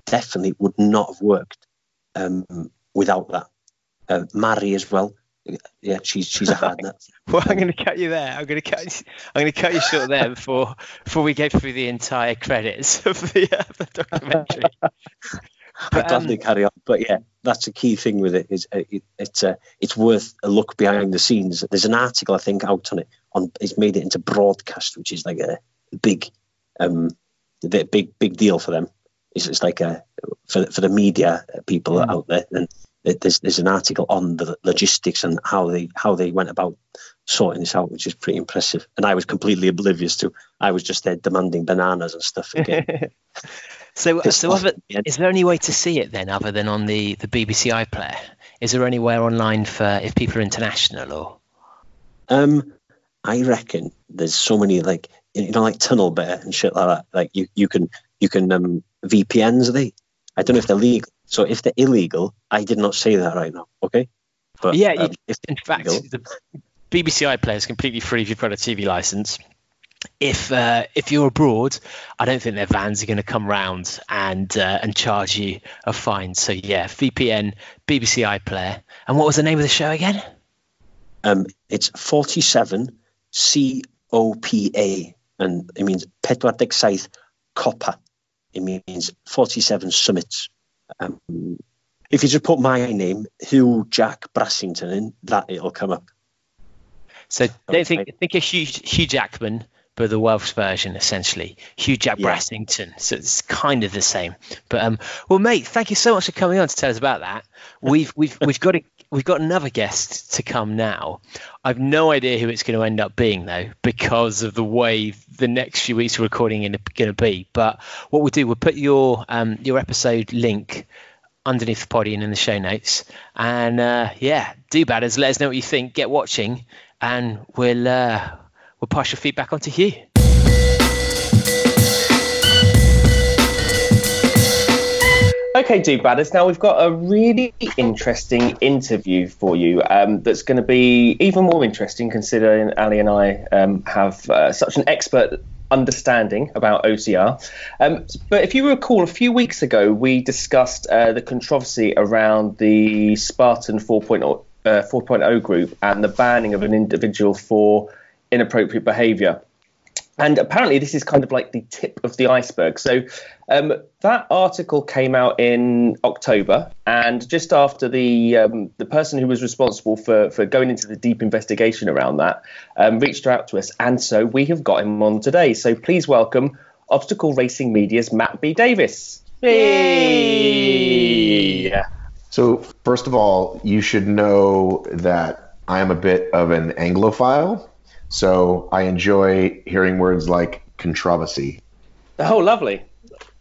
S4: definitely would not have worked um, without that. Uh, Mary as well, yeah, she's she's a hard nut.
S3: Well, I'm going to cut you there. I'm going to cut. I'm going to cut you short there before before we go through the entire credits of the, uh, the documentary.
S4: I
S3: um,
S4: gladly carry on, but yeah, that's a key thing with it is uh, it, it's uh, it's worth a look behind the scenes. There's an article I think out on it on it's made it into broadcast, which is like a big um the big big deal for them. It's, it's like a for for the media people
S3: Mm.
S4: out there, and there's there's an article on the logistics and how they how they went about sorting this out, which is pretty impressive. And I was completely oblivious to. I was just there demanding bananas and stuff. Again.
S3: so, so other,
S4: at the end.
S3: is there any way to see it then, other than on the the BBC iPlayer? Is there anywhere online for if people are international or?
S4: Um, I reckon there's so many like you know like TunnelBear and shit like that. Like you you can you can um VPNs are they? I don't know if they're legal. So if they're illegal, I did not say that right now. Okay. But
S3: Yeah,
S4: um,
S3: In fact, the BBC iPlayer is completely free if you've got a TV license. If uh, if you're abroad, I don't think their vans are going to come round and uh, and charge you a fine. So yeah, VPN, BBC iPlayer, and what was the name of the show again?
S4: um, it's 47 C O P A, and it means pedwar deg saith copa. It means 47 summits. Um, if you just put my name, Huw Jack Brassington, in, that it'll come up.
S3: So don't think
S4: Okay.
S3: think of Hugh, Hugh Jackman, but the Welsh version essentially. Huw Jack
S4: Yeah.
S3: Brassington. So it's kind of the same. But um, well, mate, thank you so much for coming on to tell us about that. We've we've we've got a we've got another guest to come now. I've no idea who it's going to end up being though, because of the way the next few weeks of recording are going to be. But what we'll do, we'll put your um your episode link underneath the poddy and in the show notes. And uh, yeah, do badders. Let us know what you think. Get watching, and we'll uh, we'll pass your feedback on to Huw.
S5: Okay, do badders. Now we've got a really interesting interview for you um, that's going to be even more interesting considering Allie and I um, have uh, such an expert understanding about OCR. Um, but if you recall, a few weeks ago we discussed uh, the controversy around the Spartan 4.0, uh, 4.0 group and the banning of an individual for inappropriate behaviour. And apparently this is kind of like the tip of the iceberg. So um, that article came out in October, and just after the um, the person who was responsible for for going into the deep investigation around that um, reached out to us, and so we have got him on today. So please welcome Obstacle Racing Media's Matt B Davis. Yay!
S6: So first of all, you should know that I am a bit of an Anglophile. So I enjoy hearing words like controversy.
S5: Oh, lovely,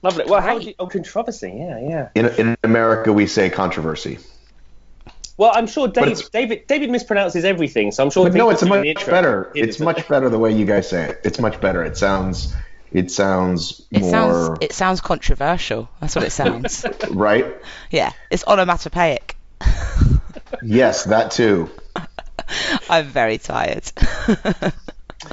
S5: lovely. Well, how would you? Oh, controversy. Yeah, yeah.
S6: In, in America, we say controversy.
S5: Well, I'm sure Dave, David David mispronounces everything, so I'm sure.
S6: No, it's much better. It's
S5: this.
S6: much better the way you guys say it. It's much better. It sounds. It sounds
S7: It
S6: more
S7: sounds it sounds controversial. That's what it sounds.
S6: right.
S7: yeah, it's onomatopoeic.
S6: Yes, that too.
S7: I'm very tired.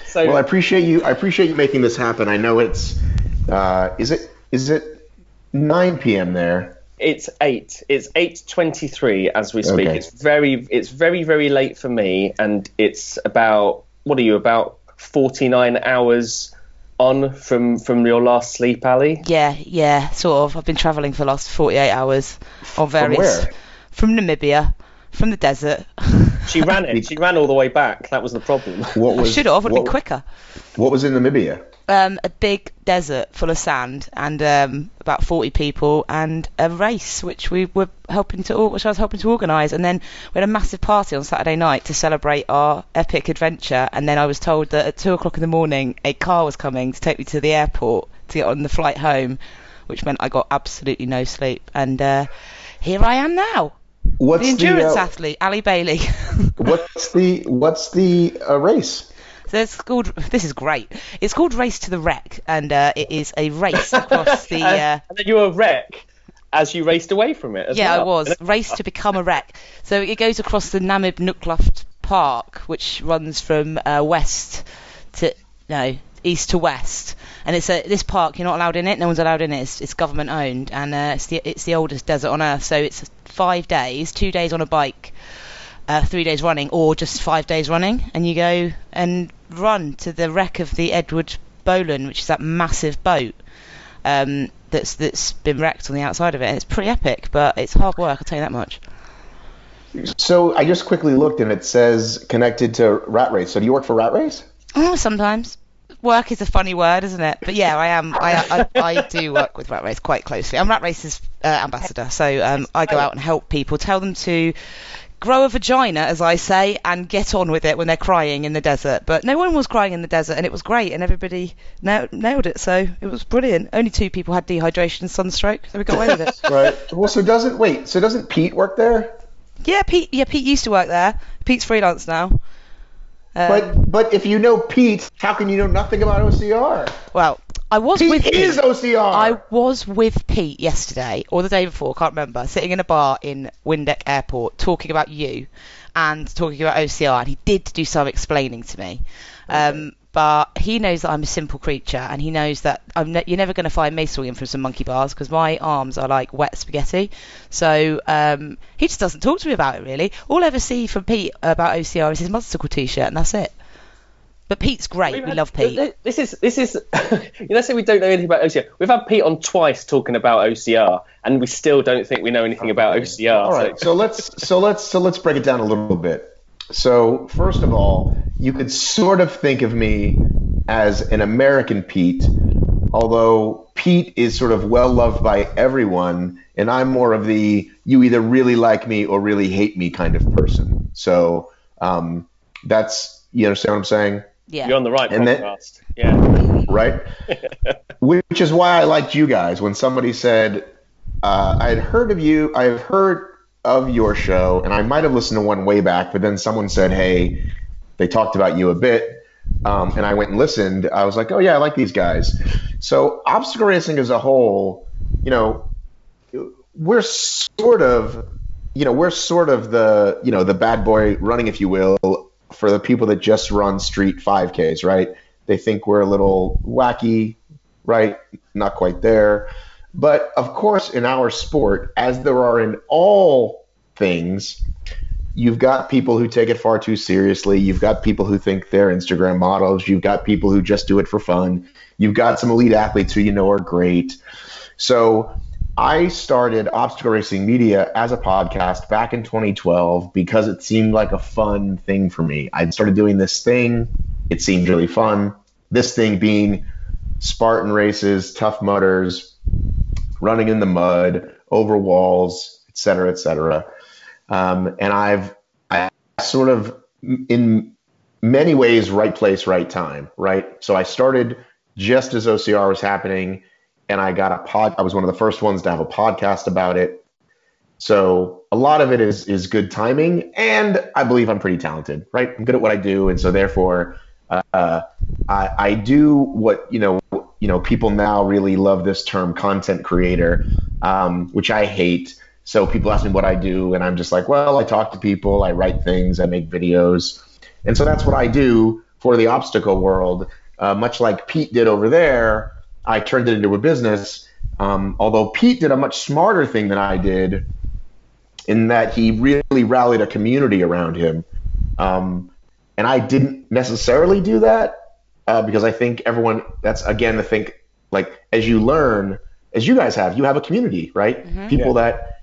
S5: So,
S6: Well, I appreciate you. I appreciate you making this happen. I know it's. Uh, is it? Is it 9 p.m. there?
S5: It's eight. It's eight twenty-three as we speak.
S6: Okay.
S5: It's very, it's very, very late for me, and it's about what are you about forty-nine hours on from from your last sleep, Allie?
S7: yeah, yeah, sort of. I've been travelling for the last 48 hours on various
S6: where?
S7: from Namibia, from the desert.
S5: She ran it. She ran all the way back. That was the problem.
S6: What
S7: I should have. Would have been quicker.
S6: What was in Namibia?
S7: Um, a big desert full of sand and um, about 40 people and a race which we were helping to which I was helping to organise and then we had a massive party on Saturday night to celebrate our epic adventure and then I was told that at two o'clock in the morning a car was coming to take me to the airport to get on the flight home which meant I got absolutely no sleep and uh, here I am now
S6: What's
S7: the endurance
S6: uh,
S7: athlete Allie Bailey
S6: What's the What's the uh, race?
S7: So it's called. This is great. It's called Race to the Wreck, and uh, it is a race across the. Uh,
S5: and, and then you were a wreck as you raced away from it. As
S7: yeah, I was race to become a wreck. So it goes across the Namib Naukluft Park, which runs from uh, west to no east to west. And it's a this park. You're not allowed in it. No one's allowed in it. It's, it's government owned, and uh, it's the it's the oldest desert on earth. So it's five days, two days on a bike, uh, three days running, or just five days running, and you go and run to the wreck of the Eduard Bohlen, which is that massive boat um, that's that's been wrecked on the outside of it. And it's pretty epic, but it's hard work. I'll tell you that much.
S6: So I just quickly looked and it says connected to Rat Race. So do you work for Rat Race?
S7: Oh, sometimes. Work is a funny word, isn't it? But yeah, I am. I I, I do work with Rat Race quite closely. I'm Rat Race's uh, ambassador, so um, I go out and help people, tell them to grow a vagina, as I say, and get on with it when they're crying in the desert. But no one was crying in the desert, and it was great, and everybody na- nailed it. So it was brilliant. Only two people had dehydration and sunstroke, so we got away with it.
S6: Right. well, so doesn't wait. So doesn't Pete work there?
S7: Yeah, Pete. Yeah, Pete used to work there. Pete's freelance now. Um,
S6: But but if you know Pete, how can you know nothing about OCR?
S7: well, I was
S6: Pete
S7: with
S6: is
S7: Pete.
S6: OCR.
S7: I was with Pete yesterday or the day before, can't remember, sitting in a bar in Windhoek Airport talking about you and talking about OCR, and he did do some explaining to me. Um, but he knows that I'm a simple creature, and he knows that I'm ne- you're never going to find me swinging from some monkey bars because my arms are like wet spaghetti. So um, he just doesn't talk to me about it really. All I ever see from Pete about OCR is his Monstercle t-shirt, and that's it. But Pete's great.
S5: We've
S7: we
S5: had-
S7: love Pete.
S5: This is this is. you know, say we don't know anything about OCR. We've had Pete on twice talking about OCR, and we still don't think we know anything about OCR.
S6: All right. So let's so let's so let's break it down a little bit. So first of all, you could sort of think of me as an American Pete, although Pete is sort of well loved by everyone, and I'm more of the you either really like me or really hate me kind of person. So um, that's you understand what I'm saying?
S7: yeah.
S5: You're on the right
S6: And then-
S5: podcast. yeah.
S6: right? Which is why I liked you guys when somebody said, uh, I had heard of you, I have heard of your show, and I might have listened to one way back, but then someone said, hey, they talked about you a bit. Um, and I went and listened. I was like, oh, yeah, I like these guys. So, obstacle racing as a whole, you know, we're sort of, you know, we're sort of the, you know, the bad boy running, if you will, for the people that just run street 5Ks, right? They think we're a little wacky, right? Not quite there. But of course, in our sport, as there are in all things, you've got people who take it far too seriously. You've got people who think they're Instagram models. You've got people who just do it for fun. You've got some elite athletes who you know are great. So I started Obstacle Racing Media as a podcast back in 2012 because it seemed like a fun thing for me. I started doing this thing. It seemed really fun. This thing being Spartan races, tough mudders, running in the mud, over walls, et cetera, et cetera. Um, and I've I sort of in many ways right place, right time, right? So I started just as OCR was happening, and I got a pod. I was one of the first ones to have a podcast about it. So a lot of it is is good timing, and I believe I'm pretty talented, right? I'm good at what I do, and so therefore, uh, I, I do what you know. You know, people now really love this term content creator, um, which I hate. So people ask me what I do, and I'm just like, well, I talk to people, I write things, I make videos, and so that's what I do for the obstacle world. Uh, much like Pete did over there, I turned it into a business. Um, although Pete did a much smarter thing than I did, in that he really rallied a community around him. Um, and I didn't necessarily do that uh, because I think everyone, that's again, I think like as you learn, as you guys have, you have a community, right?
S7: Mm-hmm.
S6: People that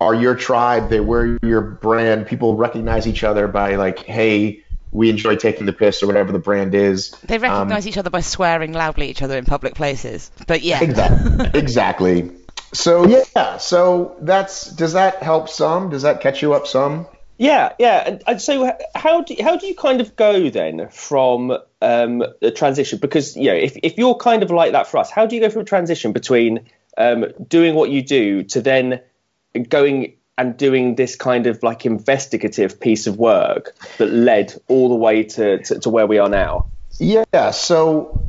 S6: are your tribe, they wear your brand, people recognize each other by like, hey, we enjoy taking the piss or whatever the brand is.
S7: They
S6: Um,
S7: recognise each other by swearing loudly at each other in public places. But yeah.
S6: Exactly. exactly. So yeah, so that's does that help some? Does that catch you up some?
S5: Yeah, yeah. And, so, how do how do you kind of go then from um, the transition? Because you know, if if you're kind of like that for us, how do you go from a transition between um, doing what you do to then going and doing this kind of like investigative piece of work that led all the way to, to, to where we are now?
S6: Yeah, so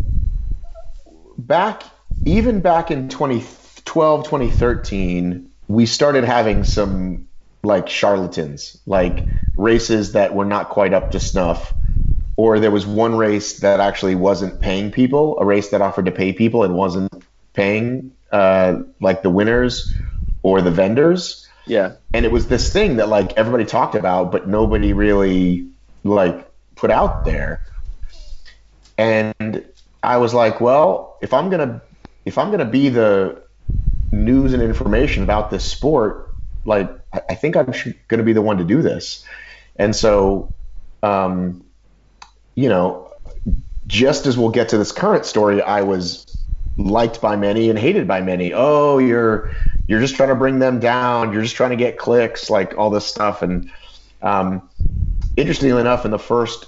S6: back even back in 2012, 2013, we started having some like charlatans, like races that were not quite up to snuff. Or there was one race that actually wasn't paying people, a race that offered to pay people and wasn't paying uh, like the winners or the vendors.
S5: Yeah,
S6: and it was this thing that like everybody talked about but nobody really like put out there and i was like well if i'm gonna if i'm gonna be the news and information about this sport like i, think i'm sh- gonna be the one to do this and so um you know just as we'll get to this current story i was liked by many and hated by many oh you're you're just trying to bring them down. You're just trying to get clicks, like all this stuff. And um, interestingly enough, in the first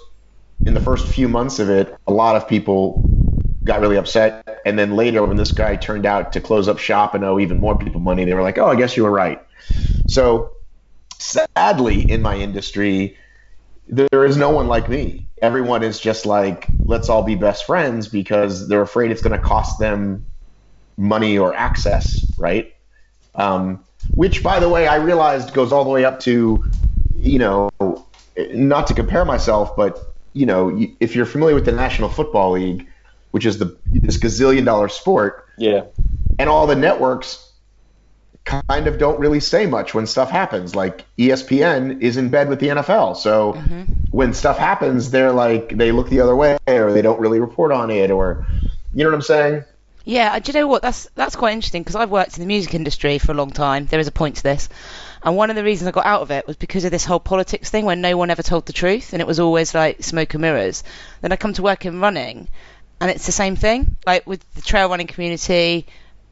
S6: in the first few months of it, a lot of people got really upset. And then later, when this guy turned out to close up shop and owe even more people money, they were like, "Oh, I guess you were right." So sadly, in my industry, there is no one like me. Everyone is just like, let's all be best friends because they're afraid it's going to cost them money or access, right? Um, which, by the way, I realized goes all the way up to, you know, not to compare myself, but you know, if you're familiar with the National Football League, which is the this gazillion dollar sport,
S5: yeah,
S6: and all the networks kind of don't really say much when stuff happens. Like ESPN is in bed with the NFL, so
S7: Mm-hmm.
S6: when stuff happens, they're like they look the other way or they don't really report on it, or you know what I'm saying?
S7: Yeah, do you know what? That's that's quite interesting because I've worked in the music industry for a long time. There is a point to this, and one of the reasons I got out of it was because of this whole politics thing, where no one ever told the truth, and it was always like smoke and mirrors. Then I come to work in running, and it's the same thing. Like with the trail running community,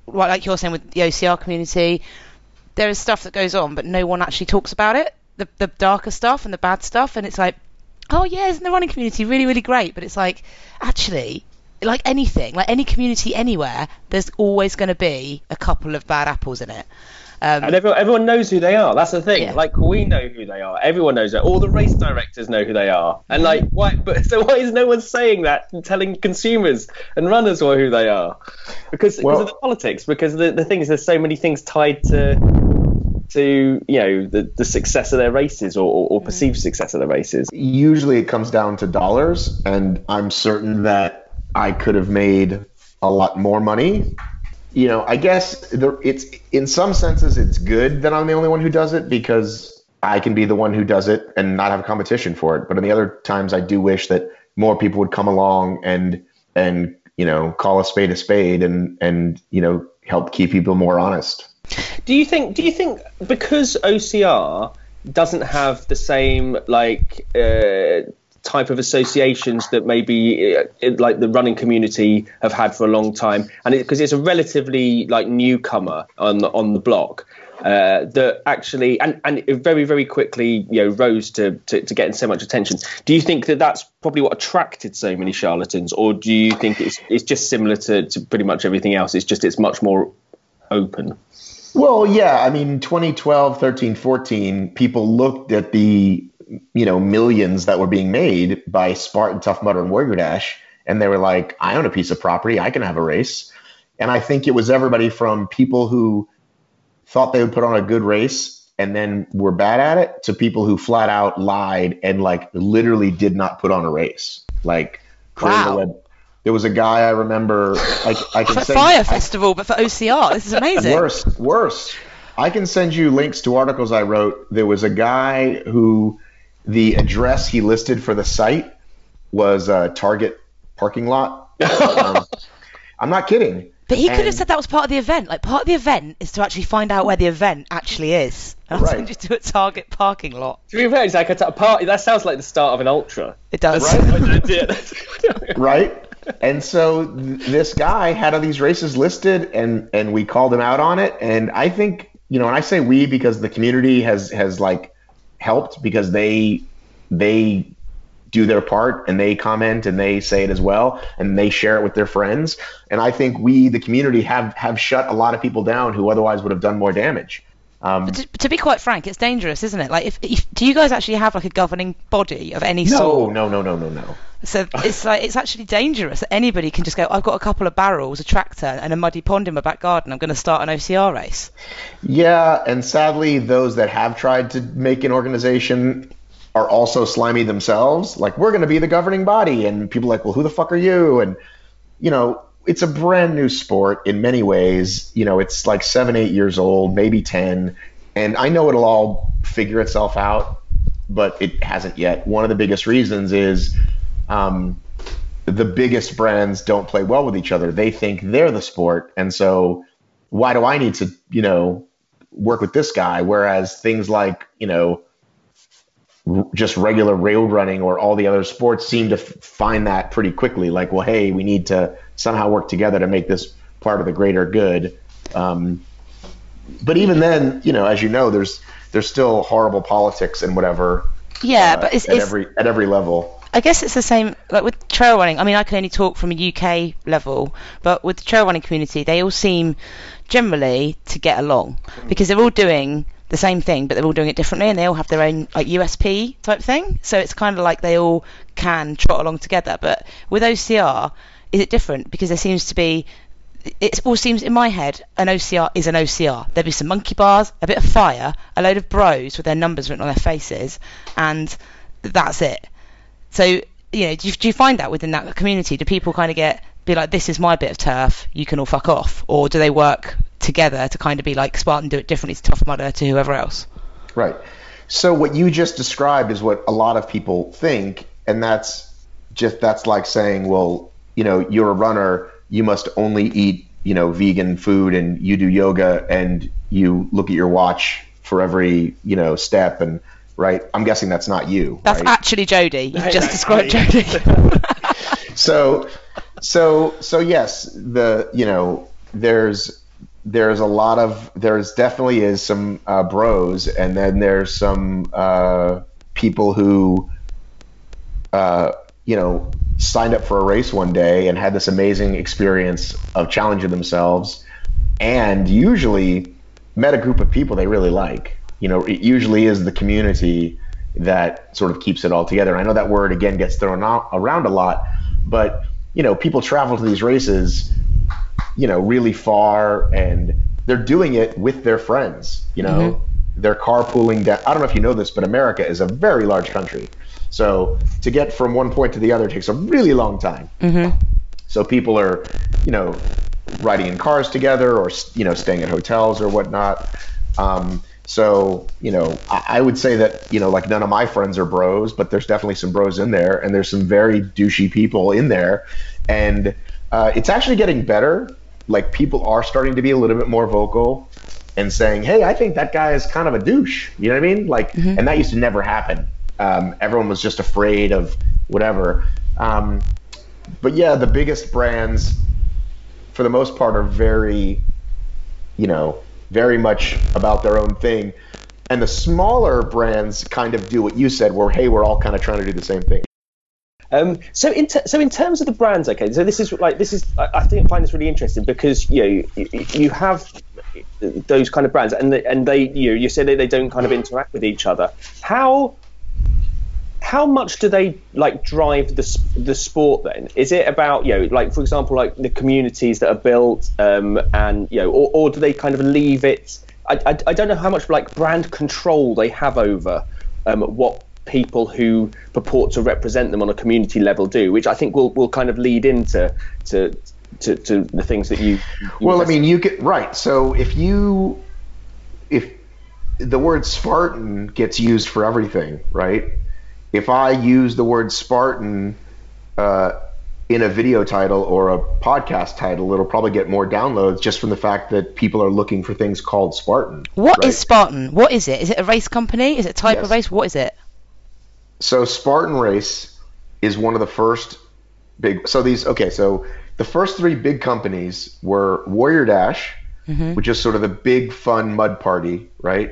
S7: like you're saying with the OCR community, there is stuff that goes on, but no one actually talks about it. The the darker stuff and the bad stuff, and it's like, oh yeah, isn't the running community really really great? But it's like, actually, like anything, like any community anywhere, there's always going to be a couple of bad apples in it. Um,
S5: and everyone, everyone knows who they are. That's the thing.
S7: Yeah.
S5: Like we know who they are. Everyone knows that. All the race directors know who they are. And like, why? But so why is no one saying that and telling consumers and runners what who they are? Because
S6: Well-
S5: because of the politics. Because the the thing is, there's so many things tied to to you know the the success of their races or, or, or perceived success of their races.
S6: Usually it comes down to dollars, and I'm certain that I could have made a lot more money. You know, I guess it's in some senses it's good that I'm the only one who does it because I can be the one who does it and not have a competition for it. But in the other times, I do wish that more people would come along and and you know call a spade a spade and and you know help keep people more honest.
S5: Do you think? Do you think because OCR doesn't have the same like uh, type of associations that maybe uh, it, like the running community have had for a long time, and because it, it's a relatively like newcomer on the, on the block. Uh, that actually and, and it very very quickly you know rose to, to, to getting so much attention. Do you think that that's probably what attracted so many charlatans, or do you think it's it's just similar to, to pretty much everything else? It's just it's much more open.
S6: Well, yeah, I mean 2012, 13, 14, people looked at the you know millions that were being made by Spartan, Tough Mudder, and Warrior Dash, and they were like, I own a piece of property, I can have a race. And I think it was everybody from people who thought they would put on a good race and then were bad at it to people who flat out lied and like literally did not put on a race. Like
S7: Wow.
S6: There was a guy I remember. Like I can
S7: For
S6: say
S7: Fyre Festival, but for OCR. This is amazing.
S6: Worse, worse. I can send you links to articles I wrote. There was a guy who the address he listed for the site was a Target parking lot. Um, I'm not kidding.
S7: But he could have said that was part of the event. Like part of the event is to actually find out where the event actually is. And I'll
S6: Right.
S7: send you to a Target parking lot.
S5: To be fair, it's like a, a party. That sounds like the start of an ultra.
S7: It does.
S6: right? And so th- this guy had all these races listed, and and we called him out on it. And I think you know, and I say we because the community has has like helped because they they do their part and they comment and they say it as well and they share it with their friends. And I think we, the community, have have shut a lot of people down who otherwise would have done more damage. Um,
S7: to, to be quite frank, it's dangerous, isn't it? Like, if, if do you guys actually have like a governing body of any sort?
S6: no, no, no, no, no, no.
S7: So it's like it's actually dangerous anybody can just go. I've got a couple of barrels, a tractor, and a muddy pond in my back garden. I'm going to start an OCR race.
S6: Yeah, and sadly, those that have tried to make an organization are also slimy themselves. Like, we're going to be the governing body, and people are like, well, who the fuck are you? And you know, it's a brand new sport in many ways. You know, it's like seven, eight years old, maybe ten, and I know it'll all figure itself out, but it hasn't yet. One of the biggest reasons is. Um, the biggest brands don't play well with each other. They think they're the sport, and so why do I need to, you know, work with this guy? Whereas things like, you know, r- just regular rail running or all the other sports seem to f- find that pretty quickly. Like, well, hey, we need to somehow work together to make this part of the greater good. Um, but even then, you know, as you know, there's there's still horrible politics and whatever.
S7: Yeah,
S6: uh,
S7: but it's,
S6: at
S7: it's
S6: every at every level.
S7: I guess it's the same like with trail running. I mean, I can only talk from a UK level, but with the trail running community, they all seem generally to get along mm. because they're all doing the same thing, but they're all doing it differently, and they all have their own like USP type thing. So it's kind of like they all can trot along together. But with OCR, is it different because there seems to be it all seems in my head an OCR is an OCR. There'd be some monkey bars, a bit of fire, a load of bros with their numbers written on their faces, and that's it. So you know, do you, do you find that within that community? Do people kind of get be like, this is my bit of turf, you can all fuck off, or do they work together to kind of be like Spartan do it differently to Tough Mudder to whoever else?
S6: Right. So what you just described is what a lot of people think, and that's just that's like saying, well, you know, you're a runner, you must only eat, you know, vegan food, and you do yoga, and you look at your watch for every, you know, step, and right. I'm guessing that's not you.
S7: That's
S6: right?
S7: actually Jody. You've just described Jody.
S6: so so so yes the you know there's there's a lot of there's definitely is some uh, bros and then there's some uh, people who uh, you know signed up for a race one day and had this amazing experience of challenging themselves and usually met a group of people they really like you know it usually is the community that sort of keeps it all together. I know that word again gets thrown out, around a lot but you know people travel to these races you know really far and they're doing it with their friends you know? They're carpooling down i don't know if you know this but america is a very large country. So to get from one point to the other takes a really long time.
S7: Hmm
S6: so people are, you know, riding in cars together or you know staying at hotels or whatnot. Um, So, you know, I, I would say that, you know, like none of my friends are bros, but there's definitely some bros in there, and there's some very douchey people in there. And uh, it's actually getting better. Like, people are starting to be a little bit more vocal and saying, hey, I think that guy is kind of a douche. You know what I mean? Like, and that used to never happen. Um, everyone was just afraid of whatever. Um, but yeah, the biggest brands, for the most part, are very, you know, very much about their own thing. And the smaller brands kind of do what you said, where hey, we're all kind of trying to do the same thing.
S5: Um, so in so in terms of the brands, okay. So this is like this is I, think I find this really interesting because you know, you, you have those kind of brands and they, and they you know, you said that they don't kind of interact with each other. How how much do they like drive the the sport then? Is it about you know like for example like the communities that are built um, and you know or, or do they kind of leave it? I, I, I don't know how much like brand control they have over um, what people who purport to represent them on a community level do, which I think will, will kind of lead into to, to, to the things that you. you
S6: Well, I mean, you get right. So if you if the word Spartan gets used for everything, right? If I use the word Spartan uh, in a video title or a podcast title, it'll probably get more downloads just from the fact that people are looking for things called Spartan.
S7: What is
S6: right?
S7: Spartan? What is it? Is it a race company? Is it a type of race? What is it?
S6: So Spartan Race is one of the first big. So these okay. So the first three big companies were Warrior Dash, which is sort of the big fun mud party, right?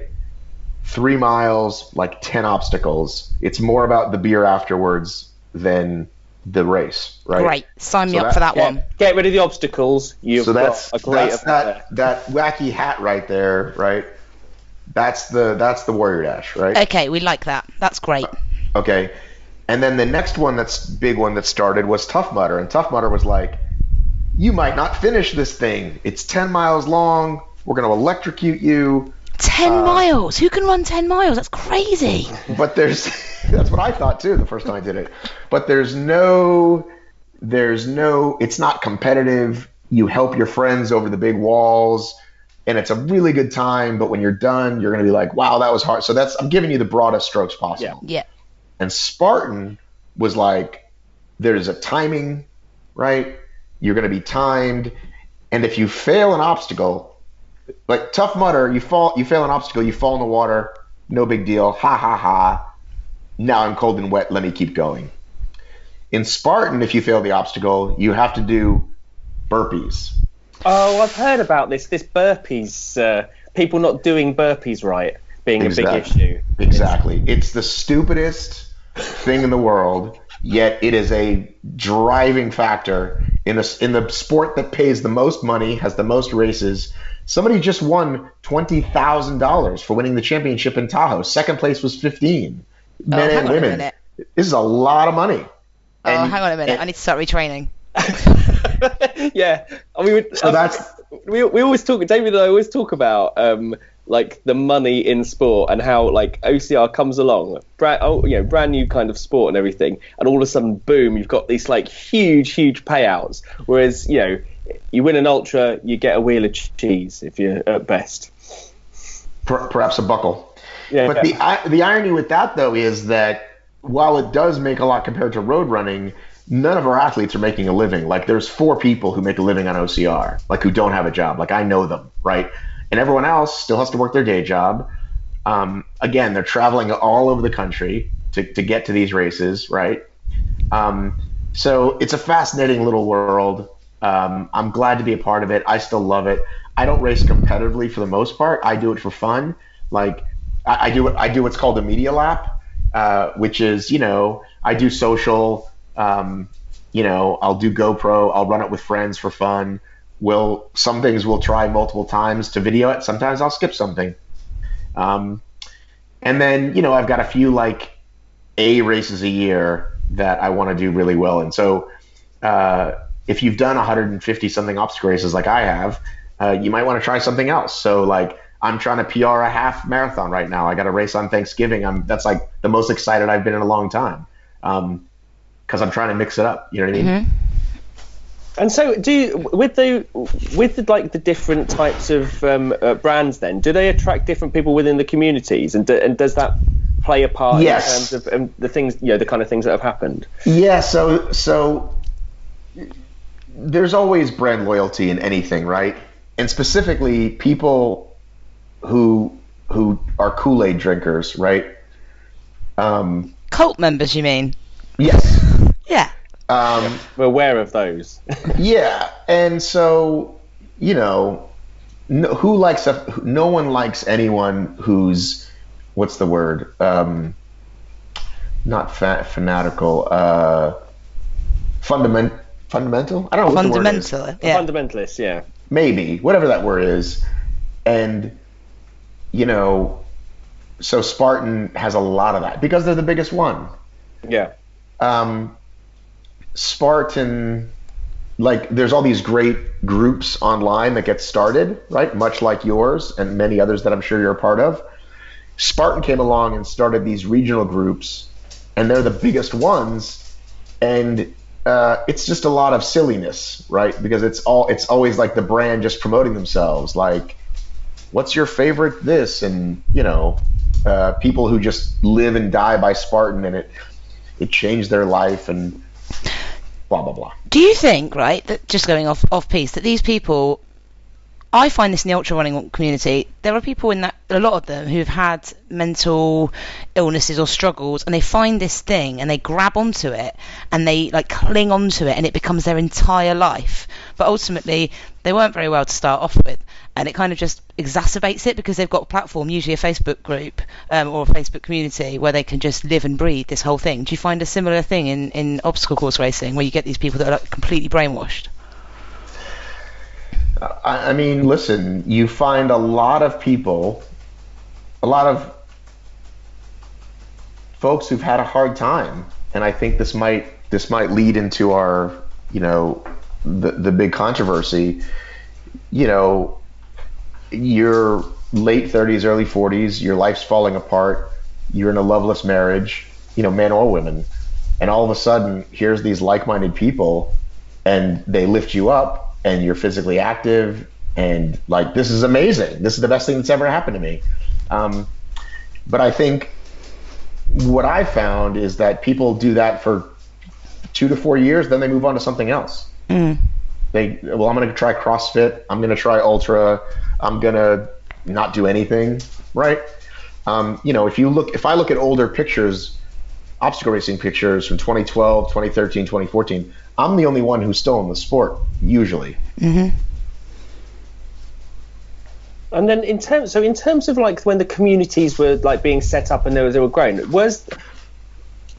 S6: Three miles, like ten obstacles. It's more about the beer afterwards than the race, right?
S7: Great. Sign me
S6: So
S7: up for
S6: that-
S7: that one.
S5: get, get rid of the obstacles. You've
S6: So that's
S5: got a great
S6: that's that that wacky hat right there, right? That's the that's the Warrior Dash, right?
S7: Okay, we like that. That's great.
S6: Okay. And then the next one that's big one that started was Tough Mudder. And Tough Mudder was like, you might not finish this thing. It's 10 miles long. We're going to electrocute you.
S7: Ten
S6: Uh,
S7: miles. Who can run ten miles? That's crazy.
S6: But there's, that's what I thought too the first time I did it. But there's no, there's no, it's not competitive. You help your friends over the big walls. And it's a really good time. But when you're done, you're going to be like, wow, that was hard. So that's, I'm giving you the broadest strokes possible.
S7: Yeah.
S6: And Spartan was like, there's a timing, right? You're going to be timed, and if you fail an obstacle, like Tough Mudder, you fall, you fail an obstacle, you fall in the water, no big deal, ha ha ha. Now I'm cold and wet. Let me keep going. In Spartan, if you fail the obstacle, you have to do burpees.
S5: Oh, I've heard about this. This burpees, uh, people not doing burpees right, being a big issue.
S6: Exactly. It's the stupidest thing in the world, yet it is a driving factor in a, in the sport that pays the most money, has the most races. Somebody just won twenty thousand dollars for winning the championship in Tahoe. Second place was fifteen. Men
S7: Oh, hang
S6: and women. This is a lot of money.
S7: Oh,
S6: And-
S7: hang on a minute.
S6: and-
S7: I need to start retraining.
S5: yeah, I mean,
S6: So
S5: um,
S6: that's
S5: we, we always talk. David and I always talk about um, like the money in sport and how like OCR comes along, brand, oh, you know, brand new kind of sport and everything, and all of a sudden, boom, you've got these like huge, huge payouts. Whereas you know, you win an ultra, you get a wheel of cheese if you're at best.
S6: perhaps a buckle.
S5: Yeah,
S6: But the the irony with that though is that while it does make a lot compared to road running, none of our athletes are making a living. Like there's four people who make a living on OCR, like who don't have a job. Like I know them, right? And everyone else still has to work their day job. Um, again, they're traveling all over the country to, to get to these races, right? Um, so it's a fascinating little world. Um, I'm glad to be a part of it. I still love it. I don't race competitively for the most part. I do it for fun. Like I, I do I do what's called a media lap, uh, which is you know I do social. Um, you know I'll do GoPro. I'll run it with friends for fun. Will some things we'll try multiple times to video it. Sometimes I'll skip something. Um, and then you know I've got a few like a races a year that I want to do really well. And so, uh, if you've done 150 something obstacle races like I have, uh, you might want to try something else. So, like, I'm trying to PR a half marathon right now. I got a race on Thanksgiving. I'm that's like the most excited I've been in a long time. Um, because I'm trying to mix it up. You know what I mean?
S5: And so, do you, with the with the, like the different types of um, uh, brands, then do they attract different people within the communities, and do, and does that play a part
S6: Yes.
S5: in terms of um, the things, you know, the kind of things that have happened?
S6: Yeah, so so there's always brand loyalty in anything, right? And specifically people who who are Kool-Aid drinkers, right? Um,
S7: Cult members, you mean?
S6: yes.
S7: Yeah.
S6: Um,
S5: We're aware of those.
S6: yeah, and so you know, no, who likes a, no one likes anyone who's what's the word? Um, not fa- fanatical. Uh, fundament fundamental. I don't know what the word is.
S7: Fundamental. Yeah.
S5: Fundamentalists, yeah.
S6: maybe whatever that word is and you know so spartan has a lot of that because they're the biggest one
S5: Yeah.
S6: um, spartan like there's all these great groups online that get started right much like yours and many others that i'm sure you're a part of spartan came along and started these regional groups and they're the biggest ones and uh, it's just a lot of silliness right? Because it's all it's always like the brand just promoting themselves. Like what's your favorite this? And you know uh, people who just live and die by spartan and it it changed their life and blah blah blah.
S7: Do you think, right, that just going off off piece, that these people, I find this in the ultra running community, there are people in that, a lot of them who've had mental illnesses or struggles, and they find this thing and they grab onto it and they like cling onto it, and it becomes their entire life. But ultimately, they weren't very well to start off with, and it kind of just exacerbates it because they've got a platform, usually a Facebook group um, or a Facebook community, where they can just live and breathe this whole thing. Do you find a similar thing in, in obstacle course racing where you get these people that are like completely brainwashed?
S6: I, I mean, listen, you find a lot of people, a lot of folks who've had a hard time, and I think this might this might lead into our, you know, the the big controversy. You know, you're late 30s, early 40s, your life's falling apart, you're in a loveless marriage, you know, men or women, and all of a sudden, here's these like-minded people, and they lift you up, and you're physically active, and like this is amazing. This is the best thing that's ever happened to me. Um, but I think what I found is that people do that for two to four years, then they move on to something else.
S7: Mm.
S6: They well, I'm going to try CrossFit. I'm going to try Ultra. I'm going to not do anything. Right? Um, you know, if you look, if I look at older pictures, obstacle racing pictures from 2012, 2013, 2014, I'm the only one who's still in the sport usually.
S7: Mm-hmm.
S5: And then in terms, so in terms of like when the communities were like being set up and they were, they were growing, was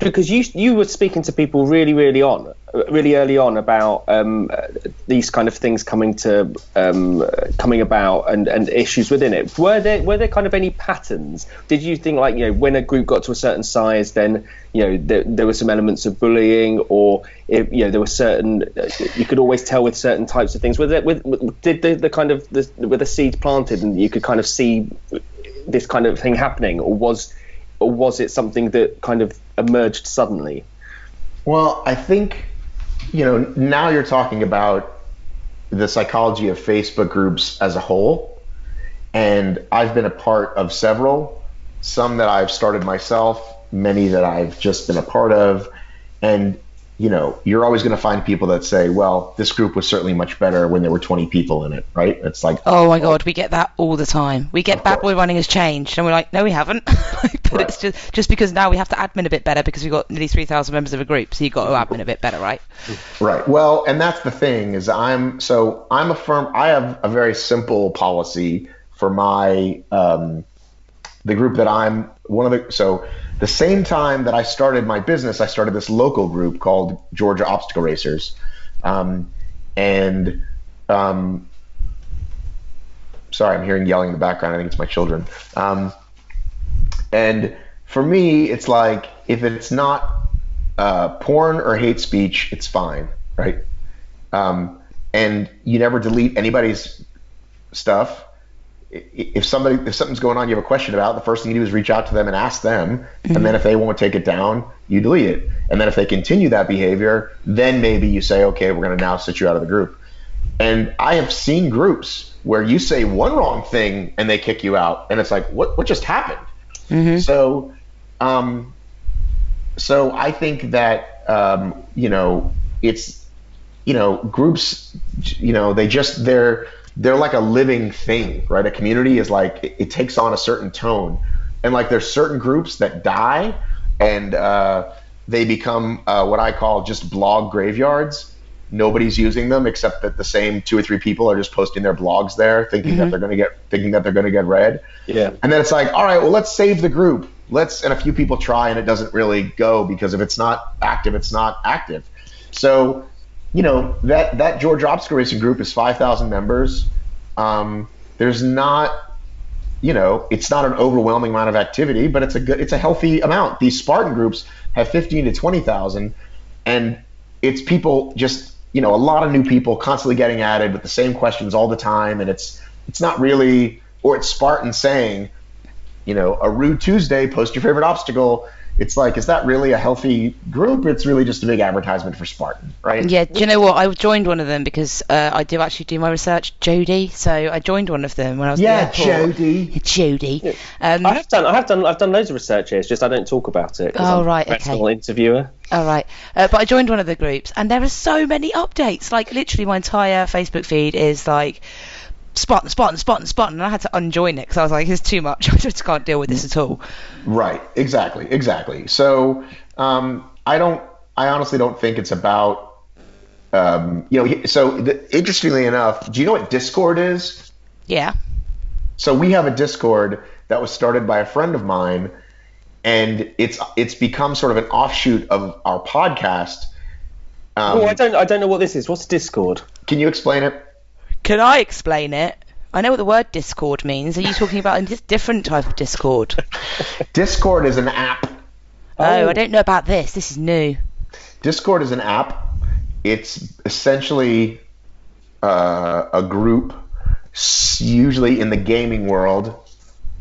S5: because you you were speaking to people really really on really early on about um, uh, these kind of things coming to um, coming about and, and issues within it. Were there were there kind of any patterns? Did you think like you know when a group got to a certain size, then you know there, there were some elements of bullying, or if, you know there were certain you could always tell with certain types of things. Were there, with, did the, the kind of the, were the seeds planted and you could kind of see this kind of thing happening, or was or was it something that kind of emerged suddenly?
S6: Well, I think, you know, now you're talking about the psychology of Facebook groups as a whole. And I've been a part of several, some that I've started myself, many that I've just been a part of. And, you know, you're always going to find people that say, well, this group was certainly much better when there were 20 people in it, right? It's like,
S7: Oh my god, we get that all the time. We get Bad. Boy Running has changed, and we're like, no, we haven't. but
S6: Right.
S7: it's just just because now we have to admin a bit better because we've got nearly 3,000 members of a group, so you've got to admin a bit better, right?
S6: Right. Well, and that's the thing is I'm so I'm a firm. I have a very simple policy for my um, the group that I'm one of the. So the same time that I started my business, I started this local group called Georgia Obstacle Racers, um, and um, sorry, I'm hearing yelling in the background. I think it's my children. Um, and for me, it's like if it's not uh, porn or hate speech, it's fine, right? Um, and you never delete anybody's stuff. If somebody if something's going on you have a question about, the first thing you do is reach out to them and ask them, and then if they won't take it down, you delete it. And then if they continue that behavior, then maybe you say, okay, we're going to now sit you out of the group. And I have seen groups where you say one wrong thing and they kick you out, and it's like, what what just happened? So, um, so I think that um, you know it's you know groups you know they just they're they're like a living thing, right? A community is like it, it takes on a certain tone, and like there's certain groups that die and uh, they become uh, what I call just blog graveyards. Nobody's using them except that the same two or three people are just posting their blogs there, thinking that they're going to get thinking that they're going to get read.
S5: Yeah.
S6: And then it's like, all right, well, let's save the group. Let's, and a few people try, and it doesn't really go because if it's not active, it's not active. So, you know, that that Georgia Obstacle Racing group is five thousand members. Um, there's not, you know, it's not an overwhelming amount of activity, but it's a good, it's a healthy amount. These Spartan groups have fifteen to twenty thousand, and it's people just, you know, a lot of new people constantly getting added with the same questions all the time, and it's it's not really, or it's Spartan saying, you know, a rude Tuesday, post your favorite obstacle. It's like, is that really a healthy group? It's really just a big advertisement for Spartan, right?
S7: Yeah, do you know what? I joined one of them because uh, I do actually do my research, Jody. So I joined one of them when I was
S6: Yeah,
S7: at the airport.
S6: Jody.
S7: Jody. Um,
S5: I have done. I have done. I've done loads of research here. It's just I don't talk about it.
S7: Oh,
S5: I'm a
S7: right, okay.
S5: interviewer.
S7: All right, uh, but I joined one of the groups, and there are so many updates. Like literally, my entire Facebook feed is like Spartan, Spartan, Spartan, Spartan, and spotten and I had to unjoin it because I was like, "It's too much. I just can't deal with this at all."
S6: Right. Exactly. Exactly. So um, I don't. I honestly don't think it's about. Um, you know. So the, interestingly enough, do you know what Discord is?
S7: Yeah.
S6: So we have a Discord that was started by a friend of mine, and it's it's become sort of an offshoot of our podcast. Um,
S5: oh, I don't. I don't know what this is. What's Discord?
S6: Can you explain it?
S7: Can I explain it? I know what the word Discord means. Are you talking about a different type of Discord?
S6: Discord is an app.
S7: Oh, I don't know about this. This is new.
S6: Discord is an app. It's essentially uh, a group, usually in the gaming world,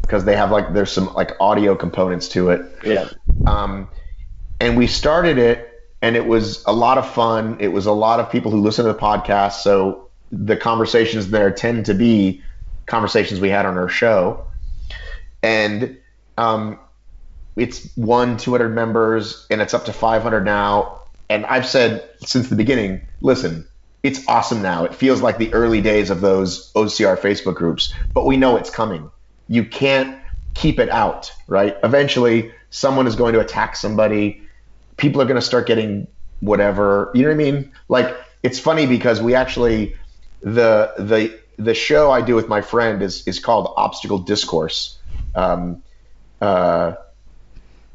S6: because they have like there's some like audio components to it.
S5: Yeah.
S6: Um, and we started it, and it was a lot of fun. It was a lot of people who listen to the podcast, so the conversations there tend to be conversations we had on our show, and um, it's one 200 members, and it's up to 500 now. And I've said since the beginning, listen, it's awesome now. It feels like the early days of those OCR Facebook groups, but we know it's coming. You can't keep it out, right? Eventually, someone is going to attack somebody. People are going to start getting whatever. You know what I mean? Like it's funny because we actually the the the show I do with my friend is is called Obstacle Discourse. Um, uh,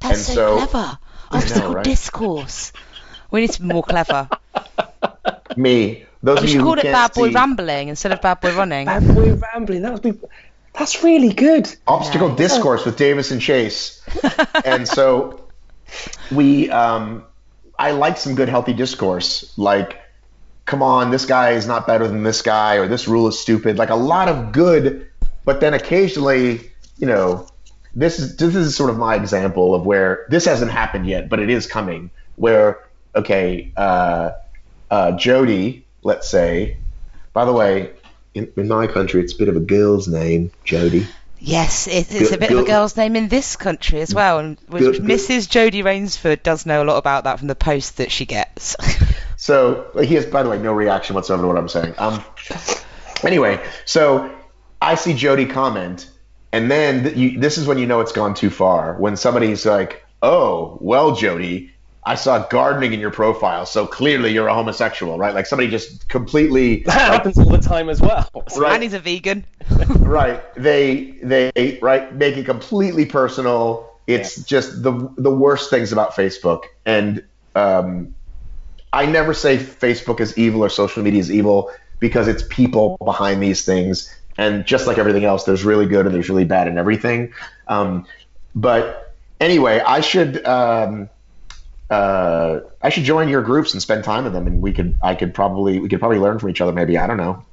S7: That's
S6: And
S7: so,
S6: so-
S7: clever. Obstacle
S6: right?
S7: discourse. We need to be more clever.
S6: me, those
S7: We
S6: of
S7: should
S6: you who
S7: call it Bad Boy
S6: see-
S7: Rambling instead of Bad Boy Running.
S5: Bad boy rambling. That would be. That's really good.
S6: Obstacle
S7: Nice.
S6: Discourse with Davis and Chase. and so we, um, I like some good, healthy discourse. Like, come on, this guy is not better than this guy, or this rule is stupid. Like a lot of good, but then occasionally, you know, this is this is sort of my example of where this hasn't happened yet, but it is coming. Where okay, uh, uh, Jody, let's say. By the way, in, in my country, it's a bit of a girl's name, Jody.
S7: Yes, it, it's a bit of a girl's name in this country as well, and which
S6: Good- good.
S7: Mrs. Jody Raynsford does know a lot about that from the post that she gets.
S6: So he has, by the way, no reaction whatsoever to what I'm saying. Um, anyway, so I see Jody comment, and then th- you, this is when you know it's gone too far. When somebody's like, "Oh, well, Jody, I saw gardening in your profile, so clearly you're a homosexual, right?" Like somebody just completely
S5: That happens all the time as well.
S6: Right.
S7: and he's a vegan.
S6: right they they right make it completely personal it's just the the worst things about facebook and um i never say facebook is evil or social media is evil because it's people behind these things and just like everything else there's really good and there's really bad in everything um but anyway i should um uh, I should join your groups and spend time with them, and we could, I could probably, we could probably learn from each other. Maybe I don't know.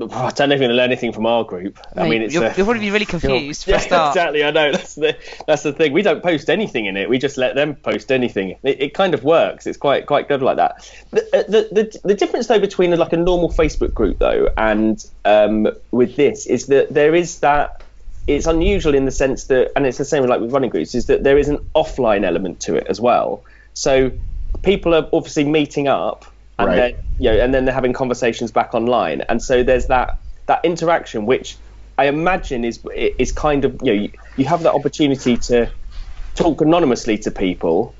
S5: I don't know if you're going to learn anything from our group. I mean, it's
S7: you'll,
S5: a,
S7: you'll probably be really confused for
S5: yeah,
S7: a start.
S5: exactly. I know that's the that's the thing. We don't post anything in it. We just let them post anything. It, it kind of works. It's quite quite good like that. The, uh, the the the difference though between like a normal Facebook group though and um, with this is that there is that it's unusual in the sense that, and it's the same like with running groups, is that there is an offline element to it as well. So people are obviously meeting up and
S6: Right.
S5: then you know, and then they're having conversations back online, and so there's that that interaction, which I imagine is is kind of you know you, you have that opportunity to talk anonymously to people,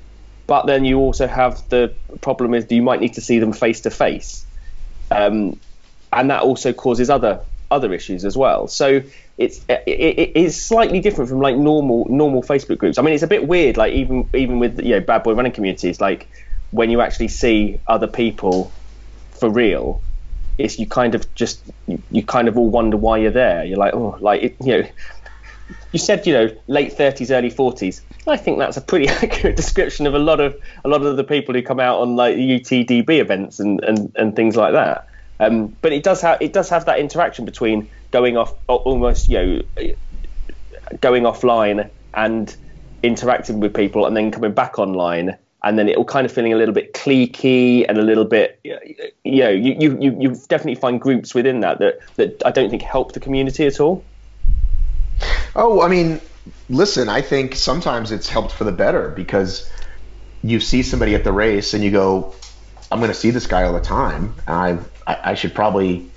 S5: but then you also have the problem is you might need to see them face to face, um, and that also causes other other issues as well. So it's it, it is slightly different from like normal normal Facebook groups. I mean, it's a bit weird, like even even with you know bad boy running communities, like when you actually see other people for real, it's you kind of just you, you kind of all wonder why you're there. You're like, oh, like it, you know. You said, you know, late 30s, early 40s. I think that's a pretty accurate description of a lot of a lot of the people who come out on like UTDB events and, and, and things like that. Um, but it does have it does have that interaction between going off almost you know going offline and interacting with people and then coming back online and then it all kind of feeling a little bit cliquey and a little bit you know you, you, you definitely find groups within that, that that I don't think help the community at all.
S6: Oh, I mean, listen, I think sometimes it's helped for the better because you see somebody at the race and you go, I'm going to see this guy all the time. And I, I, should probably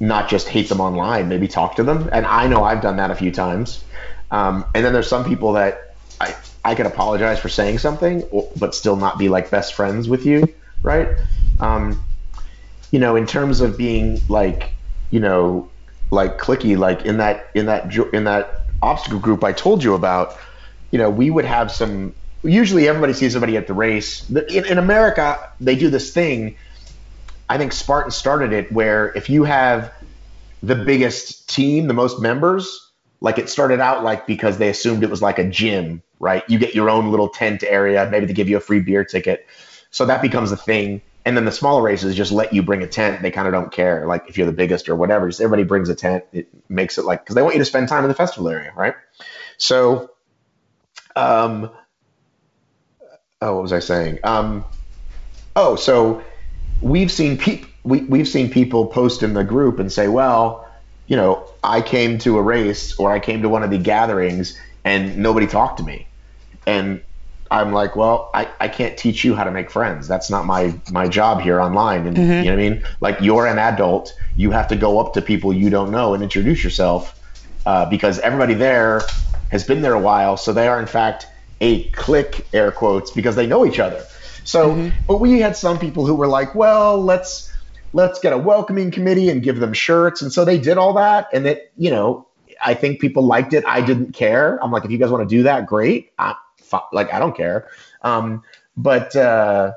S6: not just hate them online, maybe talk to them. And I know I've done that a few times. Um, and then there's some people that I, I can apologize for saying something, or, but still not be like best friends with you, right? Um, you know, in terms of being like, you know, like clicky, like in that in that in that obstacle group I told you about, you know, we would have some. Usually, everybody sees somebody at the race. In, in America, they do this thing. I think Spartan started it where if you have the biggest team, the most members, like it started out like because they assumed it was like a gym, right? You get your own little tent area, maybe they give you a free beer ticket. So that becomes a thing. And then the smaller races just let you bring a tent. They kind of don't care, like if you're the biggest or whatever. Just everybody brings a tent. It makes it like because they want you to spend time in the festival area, right? So, um, oh, what was I saying? Um, oh, so we've seen people we, we've seen people post in the group and say, well, you know, I came to a race or I came to one of the gatherings and nobody talked to me. And I'm like, well, I, I can't teach you how to make friends. That's not my my job here online. And you know what I mean? Like you're an adult, you have to go up to people you don't know and introduce yourself uh, because everybody there has been there a while. So they are in fact a clique, air quotes, because they know each other. So, but we had some people who were like, well, let's let's get a welcoming committee and give them shirts. And so they did all that. And it, you know, I think people liked it. I didn't care. I'm like, if you guys want to do that, great. I, like, I don't care. Um, but, uh,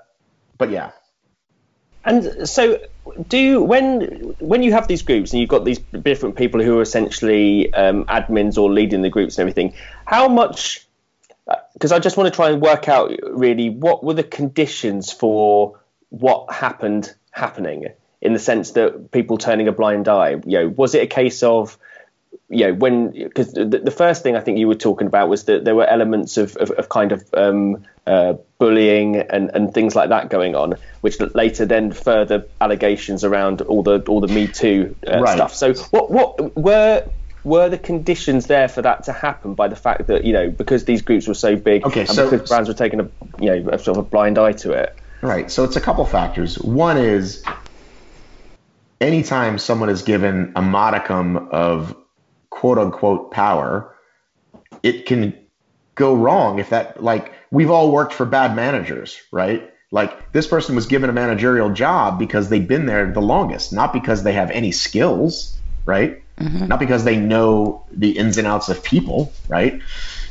S6: but yeah.
S5: And so, do you, when when you have these groups and you've got these different people who are essentially um, admins or leading the groups and everything, how much? Because I just want to try and work out really what were the conditions for what happened happening in the sense that people turning a blind eye. You know, was it a case of you know when because the, the first thing I think you were talking about was that there were elements of, of, of kind of um, uh, bullying and, and things like that going on, which later then further allegations around all the all the Me Too uh,
S6: Right.
S5: stuff. So what what were were the conditions there for that to happen by the fact that you know because these groups were so big
S6: Okay,
S5: and
S6: so-
S5: because brands were taking a you know a sort of a blind eye to it.
S6: Right. So it's a couple factors. One is anytime someone is given a modicum of quote unquote power, it can go wrong if that, like, we've all worked for bad managers, right? Like, this person was given a managerial job because they've been there the longest, not because they have any skills, right? Not because they know the ins and outs of people, right?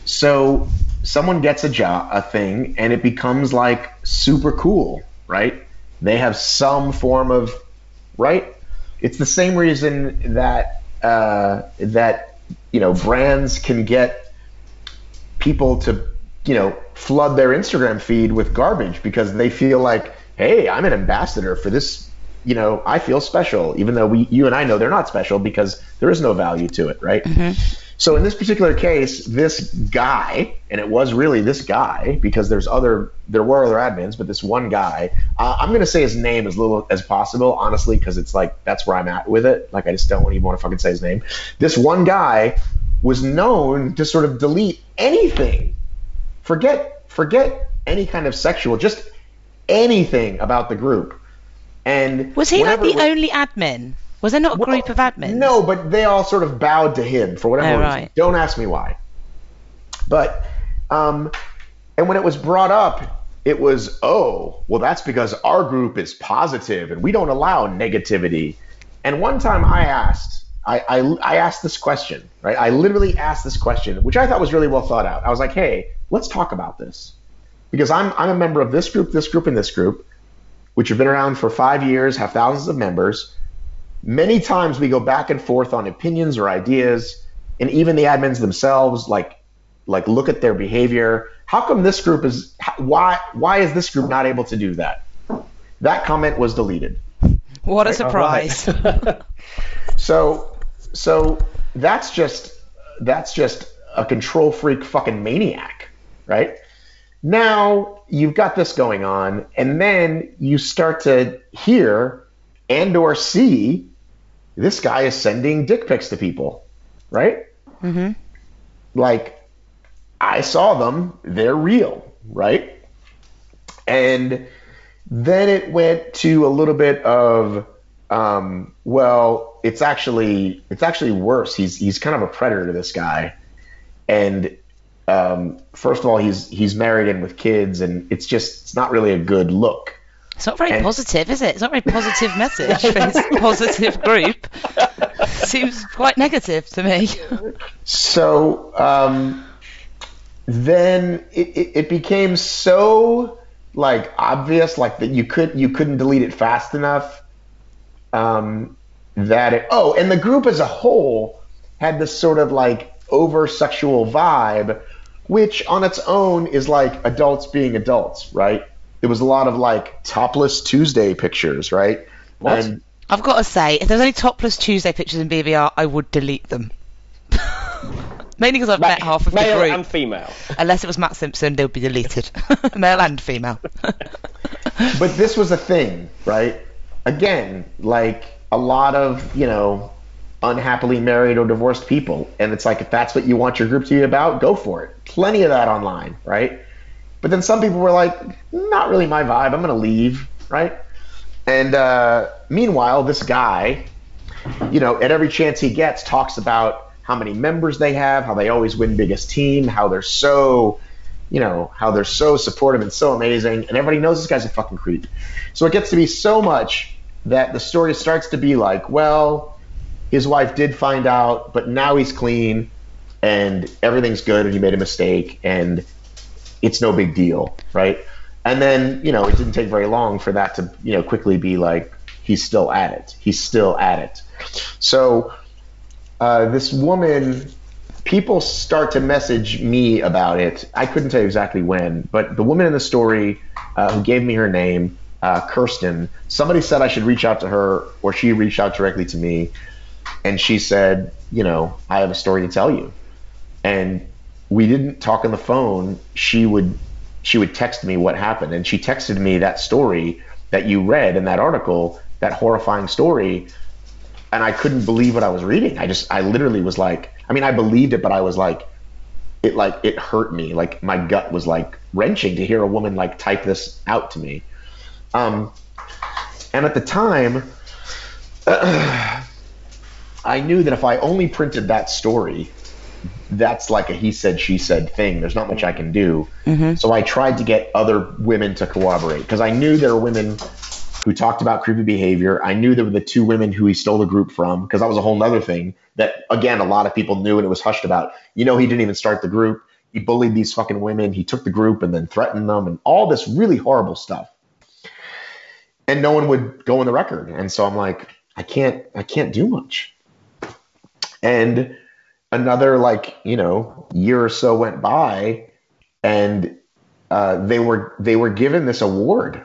S6: So someone gets a job, a thing, and it becomes like super cool, right? They have some form of, right? It's the same reason that uh, that you know brands can get people to you know flood their Instagram feed with garbage because they feel like, hey, I'm an ambassador for this you know, I feel special, even though we, you and I know they're not special because there is no value to it, right? So in this particular case, this guy, and it was really this guy because there's other, there were other admins, but this one guy, uh, I'm gonna say his name as little as possible, honestly, because it's like that's where I'm at with it. Like I just don't even want to fucking say his name. This one guy was known to sort of delete anything, forget, forget any kind of sexual, just anything about the group. And
S7: Was he like the only admin? Was there not a group of admins?
S6: no, but they all sort of bowed to him for whatever
S7: Oh,
S6: reason.
S7: right.
S6: Don't ask me why. But, um, and when it was brought up, it was, oh, well, that's because our group is positive and we don't allow negativity. And one time I asked, I, I, I asked this question, right? I literally asked this question, which I thought was really well thought out. I was like, hey, let's talk about this. Because I'm, I'm a member of this group, this group, and this group, which have been around for five years, have thousands of members. Many times we go back and forth on opinions or ideas and even the admins themselves like like look at their behavior. How come this group is why why is this group not able to do that? That comment was deleted.
S7: What a surprise!
S6: so so that's just that's just a control freak fucking maniac right now you've got this going on and then you start to hear and or see this guy is sending dick pics to people right
S7: hmm
S6: like I saw them, they're real, right? And then it went to a little bit of um, well, it's actually it's actually worse. He's he's kind of a predator, to this guy, and um, first of all, he's he's married and with kids, and it's just it's not really a good look.
S7: It's not very
S6: And-
S7: positive, is it? It's not a very positive message for this positive group. Seems quite negative to me.
S6: So um, then it, it, it became so like obvious, like that you could you couldn't delete it fast enough. Um, that it oh, and the group as a whole had this sort of like over sexual vibe, which on its own is like adults being adults, right? There was a lot of like topless Tuesday pictures, right?
S5: What?
S6: And
S7: I've got to say, if there's any topless Tuesday pictures in BBR, I would delete them. Mainly because I've met half of the group.
S5: Male and female.
S7: Unless it was Matt Simpson, they would be deleted. Male and female.
S6: but this was a thing, right? Again, like a lot of, you know, unhappily married or divorced people. And it's like, if that's what you want your group to be about, go for it. Plenty of that online, right? But then some people were like, not really my vibe. I'm going to leave, right? And uh, meanwhile, this guy, you know, at every chance he gets, talks about how many members they have, how they always win biggest team, how they're so, you know, how they're so supportive and so amazing, and everybody knows this guy's a fucking creep. So it gets to be so much that the story starts to be like, well, his wife did find out, but now he's clean and everything's good and he made a mistake and it's no big deal, right? And then, you know, it didn't take very long for that to, you know, quickly be like, he's still at it. He's still at it. So uh, this woman, people start to message me about it. I couldn't tell you exactly when, but the woman in the story uh, who gave me her name, uh, Kirsten, somebody said I should reach out to her, or she reached out directly to me, and she said, you know, I have a story to tell you. And we didn't talk on the phone. She would she would text me what happened, and she texted me that story that you read in that article, that horrifying story, and I couldn't believe what I was reading. I just I literally was like, I mean, I believed it, but I was like, it like it hurt me. Like my gut was like wrenching to hear a woman like type this out to me. Um, and at the time, I knew that if I only printed that story, that's like a he said she said thing. There's not much I can do. Mm-hmm. So I tried to get other women to corroborate because I knew there were women who talked about creepy behavior. I knew there were the two women who he stole the group from because that was a whole other thing that again a lot of people knew and it was hushed about. You know, he didn't even start the group. He bullied these fucking women. He took the group and then threatened them and all this really horrible stuff. And no one would go on the record. And so I'm like, I can't I can't do much. And another like, you know, year or so went by and uh, they were they were given this award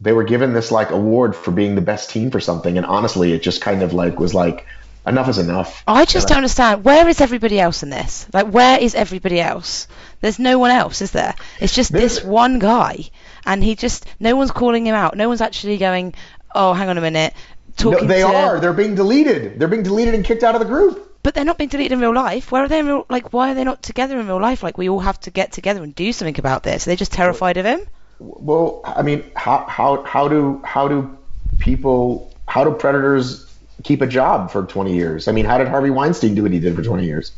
S6: they were given this like award for being the best team for something, and honestly, it just kind of like was like enough is enough.
S7: I just don't understand. Where is everybody else in this? Like, where is everybody else? There's no one else, is there? It's just this one guy, and he just no one's calling him out. No one's actually going, "Oh, hang on a minute."
S6: No,
S7: Talking
S6: they
S7: to,
S6: are. They're being deleted. They're being deleted and kicked out of the group.
S7: But they're not being deleted in real life. Where are they in real? Like, why are they not together in real life? Like, we all have to get together and do something about this. Are they just terrified of him?
S6: Well, I mean, how how how do how do people how do predators keep a job for 20 years? I mean, how did Harvey Weinstein do what he did for 20 years?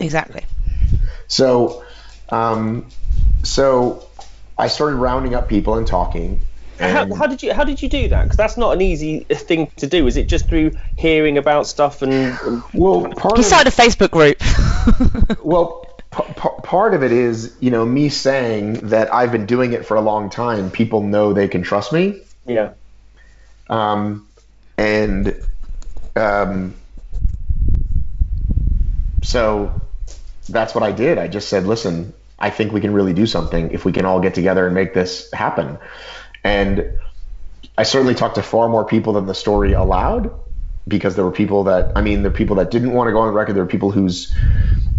S7: Exactly.
S6: So, um, so I started rounding up people and talking.
S5: How, how did you how did you do that? Because that's not an easy thing to do. Is it just through hearing about stuff and, and
S6: well, part
S7: He
S6: of,
S7: started a Facebook group.
S6: well, p- p- part of it is you know me saying that I've been doing it for a long time. People know they can trust me.
S5: yeah,
S6: um, and um, so that's what I did. I just said, "Listen, I think we can really do something if we can all get together and make this happen." And I certainly talked to far more people than the story allowed, because there were people that I mean, there were people that didn't want to go on the record. There were people whose,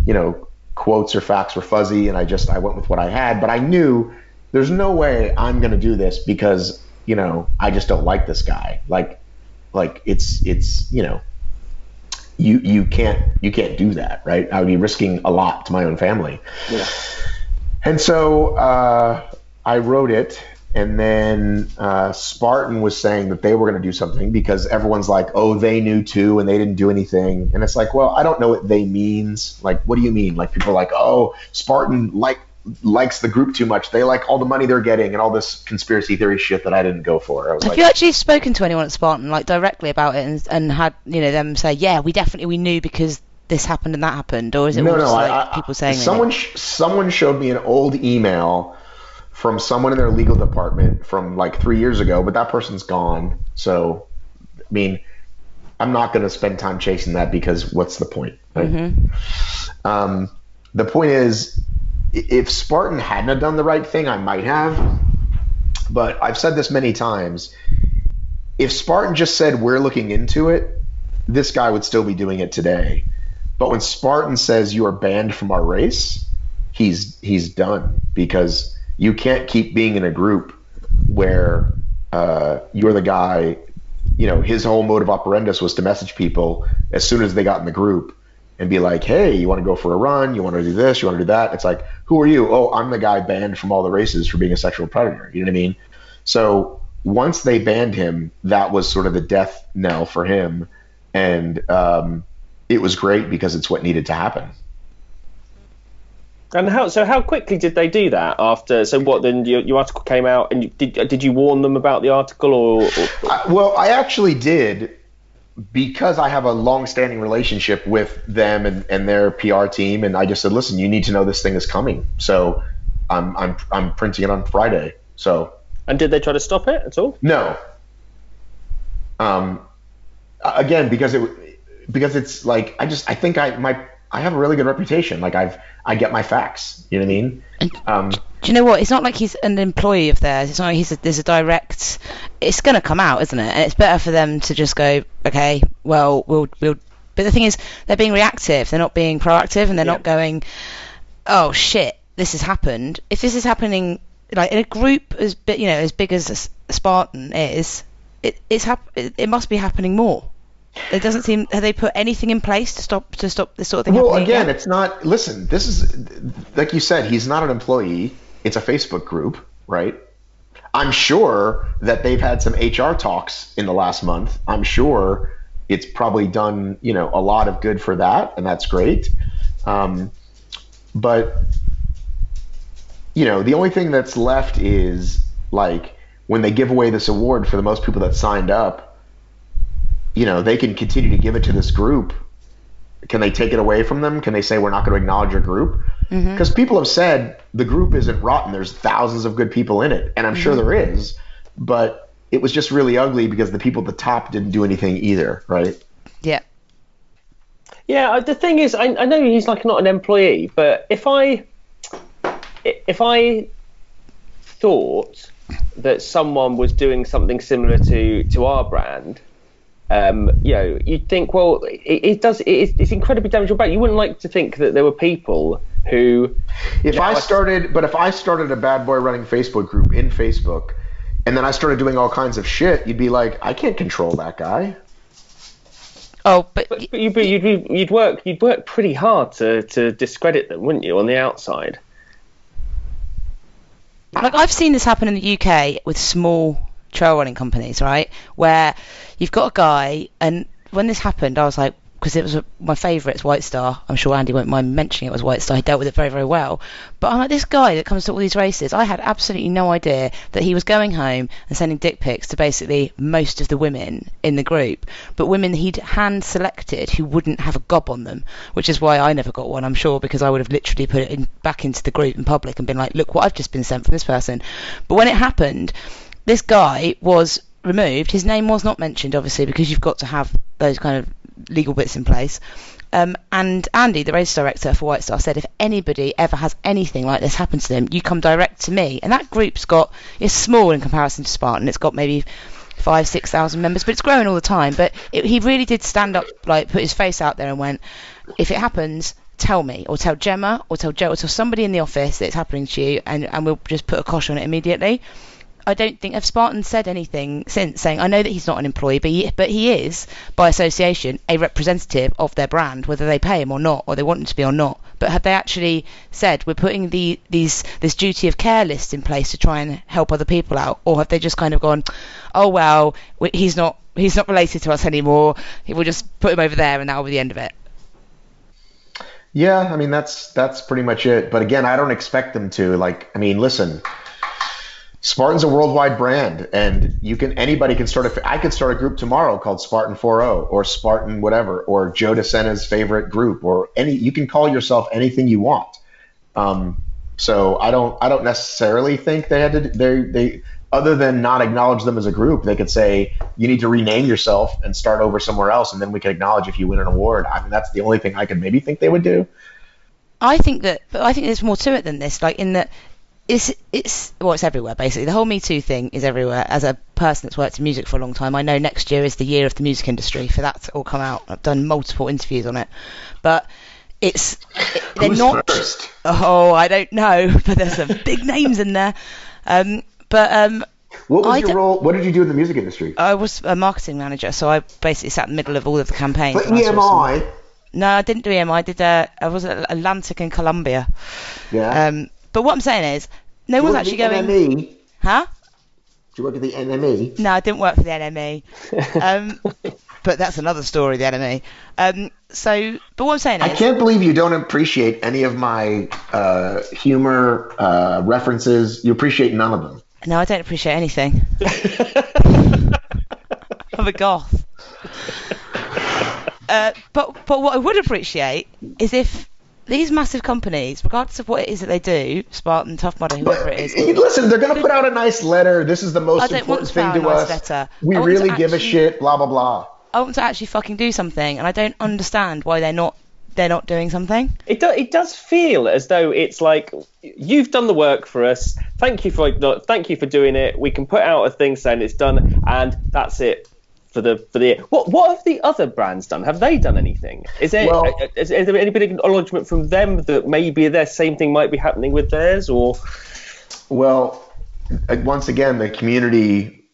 S6: you know, quotes or facts were fuzzy, and I just I went with what I had. But I knew there's no way I'm going to do this because you know I just don't like this guy. Like, like it's it's you know you you can't you can't do that, right? I would be risking a lot to my own family.
S5: yeah.
S6: And so uh, I wrote it, and then uh, Spartan was saying that they were going to do something because everyone's like, "Oh, they knew too, and they didn't do anything." And it's like, well, I don't know what they means. Like, what do you mean? Like, people are like, "Oh, Spartan like likes the group too much. They like all the money they're getting and all this conspiracy theory shit that I didn't go for." I was
S7: Have
S6: like,
S7: you actually spoken to anyone at Spartan, like directly about it, and, and had you know them say, "Yeah, we definitely we knew because this happened and that happened," or is it
S6: no, no.
S7: just like
S6: I-
S7: people saying
S6: someone sh- someone showed me an old email from someone in their legal department from like three years ago, but that person's gone. So, I mean, I'm not going to spend time chasing that because what's the point? Right?
S7: Mm-hmm.
S6: Um, the point is, if Spartan hadn't have done the right thing, I might have. But I've said this many times. If Spartan just said we're looking into it, this guy would still be doing it today. But when Spartan says you are banned from our race, he's he's done because you can't keep being in a group where uh, you're the guy. You know, his whole mode of operandus was to message people as soon as they got in the group and be like, "Hey, you want to go for a run? You want to do this? You want to do that?" It's like, "Who are you?" "Oh, I'm the guy banned from all the races for being a sexual predator." You know what I mean? So once they banned him, that was sort of the death knell for him, and um, it was great because it's what needed to happen.
S5: And how so? How quickly did they do that? After so what? Then your, your article came out, and you, did did you warn them about the article, or, or
S6: I, well, I actually did because I have a long-standing relationship with them and, and their PR team, and I just said, "Listen, you need to know this thing is coming." So I'm I'm I'm printing it on Friday. So
S5: and did they try to stop it at all?
S6: no. Um, again, because it because it's like I just I think I my I have a really good reputation. Like I've I get my facts. You know what I mean? Um,
S7: Do you know what? It's not like he's an employee of theirs. It's not like he's a, there's a direct. It's going to come out, isn't it? And it's better for them to just go, okay, well, we'll we'll. But the thing is, they're being reactive. They're not being proactive, and they're not going, oh shit, this has happened. If this is happening, like in a group as big, you know, as big as Spartan is, it it's hap- it, it must be happening more. It doesn't seem. Have they put anything in place to stop to stop this sort of thing
S6: Well, again, it's not. Listen, this is like you said. He's not an employee. It's a Facebook group, right? I'm sure that they've had some HR talks in the last month. I'm sure it's probably done, you know, a lot of good for that, and that's great. Um, but you know, the only thing that's left is like when they give away this award for the most people that signed up. You know, they can continue to give it to this group can they take it away from them? Can they say we're not going to acknowledge your group? Because people have said the group isn't rotten. There's thousands of good people in it, and I'm sure there is. But it was just really ugly because the people at the top didn't do anything either, right?
S7: Yeah.
S5: Yeah, uh, the thing is, I, I know he's like not an employee, but if I if I thought that someone was doing something similar to to our brand, um, you know, you'd think, well, it, it does. It, it's incredibly damaging. But you wouldn't like to think that there were people who.
S6: If
S5: you know,
S6: I started, but if I started a bad boy running Facebook group in Facebook, and then I started doing all kinds of shit, you'd be like, I can't control that guy.
S7: Oh, but,
S5: But, but you'd, be, you'd, be, you'd work you'd work pretty hard to, to discredit them, wouldn't you, on the outside?
S7: like I've seen this happen in the UK with small trail running companies, right? Where you've got a guy, and when this happened, I was like, because it was a, my favourite, it's White Star. I'm sure Andy won't mind mentioning it was White Star. He dealt with it very, very well. But I'm like, this guy that comes to all these races, I had absolutely no idea that he was going home and sending dick pics to basically most of the women in the group, but women he'd hand selected who wouldn't have a gob on them, which is why I never got one, I'm sure, because I would have literally put it in, back into the group in public and been like, look what I've just been sent from this person. But when it happened, this guy was removed. His name was not mentioned, obviously, because you've got to have those kind of legal bits in place. Um, and Andy, the race director for White Star, said if anybody ever has anything like this happen to them, you come direct to me. And that group's got it's small in comparison to Spartan. It's got maybe five, six thousand members, but it's growing all the time. But it, he really did stand up, like put his face out there and went, if it happens, tell me, or tell Gemma, or tell Joe, or tell somebody in the office that it's happening to you, and, and we'll just put a cosh on it immediately. I don't think have Spartan said anything since saying I know that he's not an employee, but he, but he is by association a representative of their brand, whether they pay him or not, or they want him to be or not. But have they actually said we're putting the these this duty of care list in place to try and help other people out, or have they just kind of gone, oh well, he's not he's not related to us anymore, we'll just put him over there and that'll be the end of it.
S6: Yeah, I mean that's that's pretty much it. But again, I don't expect them to. Like, I mean, listen, Spartan's a worldwide brand, and you can anybody can start a. I could start a group tomorrow called Spartan 4.0 or Spartan whatever or Joe DeSena's favorite group or any. You can call yourself anything you want. Um, so I don't I don't necessarily think they had to they they other than not acknowledge them as a group, they could say you need to rename yourself and start over somewhere else, and then we can acknowledge if you win an award. I mean, that's the only thing I could maybe think they would do.
S7: I think that, but I think there's more to it than this. Like in that, it's it's well, it's everywhere basically. The whole Me Too thing is everywhere. As a person that's worked in music for a long time, I know next year is the year of the music industry for that to all come out. I've done multiple interviews on it, but it's it, they're
S6: Who's
S7: not.
S6: first?
S7: Oh, I don't know, but there's some big names in there. Um, but um,
S6: What was
S7: I
S6: your role? What did you do in the music industry?
S7: I was a marketing manager, so I basically sat in the middle of all of the campaigns.
S6: But
S7: and I saw some-
S6: EMI.
S7: No, I didn't do EMI. I did. Uh, I was at Atlantic in Columbia.
S6: Yeah.
S7: Um, but what I'm saying is, no one's actually going.
S6: the NME?
S7: Huh?
S6: you work at the NME?
S7: No, I didn't work for the NME. Um, but that's another story, the NME. Um, so, but what I'm saying is, I
S6: can't believe you don't appreciate any of my uh, humor uh, references. You appreciate none of them.
S7: no, I don't appreciate anything. I'm a goth. Uh, but but what I would appreciate is if these massive companies, regardless of what it is that they do, Spartan, Tough Mudder, whoever it is,
S6: Hey, eh, Listen, they're going to put out a nice letter. This is the most
S7: I don't want
S6: important
S7: to
S6: thing to
S7: a nice
S6: us.
S7: letter.
S6: We
S7: I want to
S6: really give a shit. Blah blah blah.
S7: I want to actually fucking do something, and I don't understand why they're not they're not doing something.
S5: It, do, it does feel as though it's like you've done the work for us. Thank you for thank you for doing it. We can put out a thing saying it's done, and that's it for the for the. What what have the other brands done? Have they done anything? Is there
S6: Well-
S5: is, is there any bit of acknowledgement from them that maybe their same thing might be happening with theirs, or
S6: Well, uh, once again, the community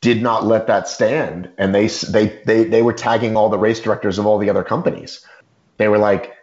S6: did not let that stand, and they they they they were tagging all the race directors of all the other companies. They were like,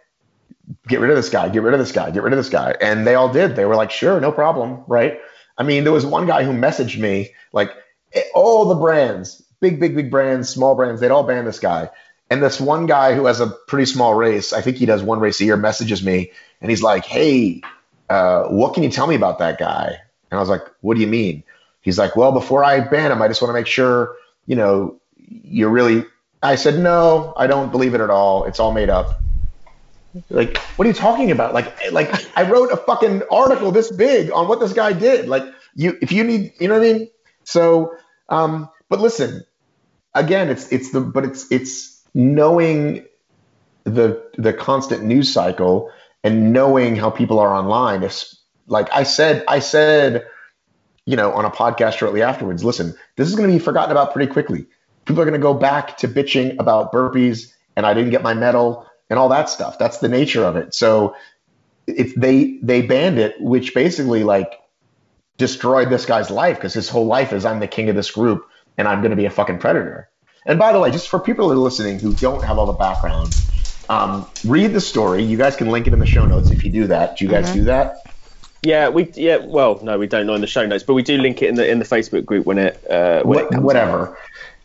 S6: "Get rid of this guy! Get rid of this guy! Get rid of this guy!" And they all did. They were like, "Sure, no problem." Right? I mean, there was one guy who messaged me like, eh, all the brands, big, big, big brands, small brands, they'd all ban this guy. And this one guy who has a pretty small race, I think he does one race a year, messages me, and he's like, "Hey, uh, what can you tell me about that guy? And I was like, what do you mean? He's like, well, before I ban him, I just want to make sure, you know, you're really. I said, no, I don't believe it at all. It's all made up. Like, what are you talking about? Like, like I wrote a fucking article this big on what this guy did. Like, you, if you need, you know what I mean? So, um, but listen, again, it's it's the, but it's it's knowing the the constant news cycle and knowing how people are online. If like I said, I said you know, on a podcast shortly afterwards, listen, this is going to be forgotten about pretty quickly. People are going to go back to bitching about burpees and I didn't get my medal and all that stuff. That's the nature of it. So if they they banned it, which basically like destroyed this guy's life because his whole life is I'm the king of this group and I'm going to be a fucking predator. And by the way, just for people that are listening who don't have all the background, um, read the story. You guys can link it in the show notes if you do that. Do you guys do that?
S5: Yeah, we yeah. Well, no, we don't know in the show notes, but we do link it in the in the Facebook group when it uh, when it comes
S6: whatever.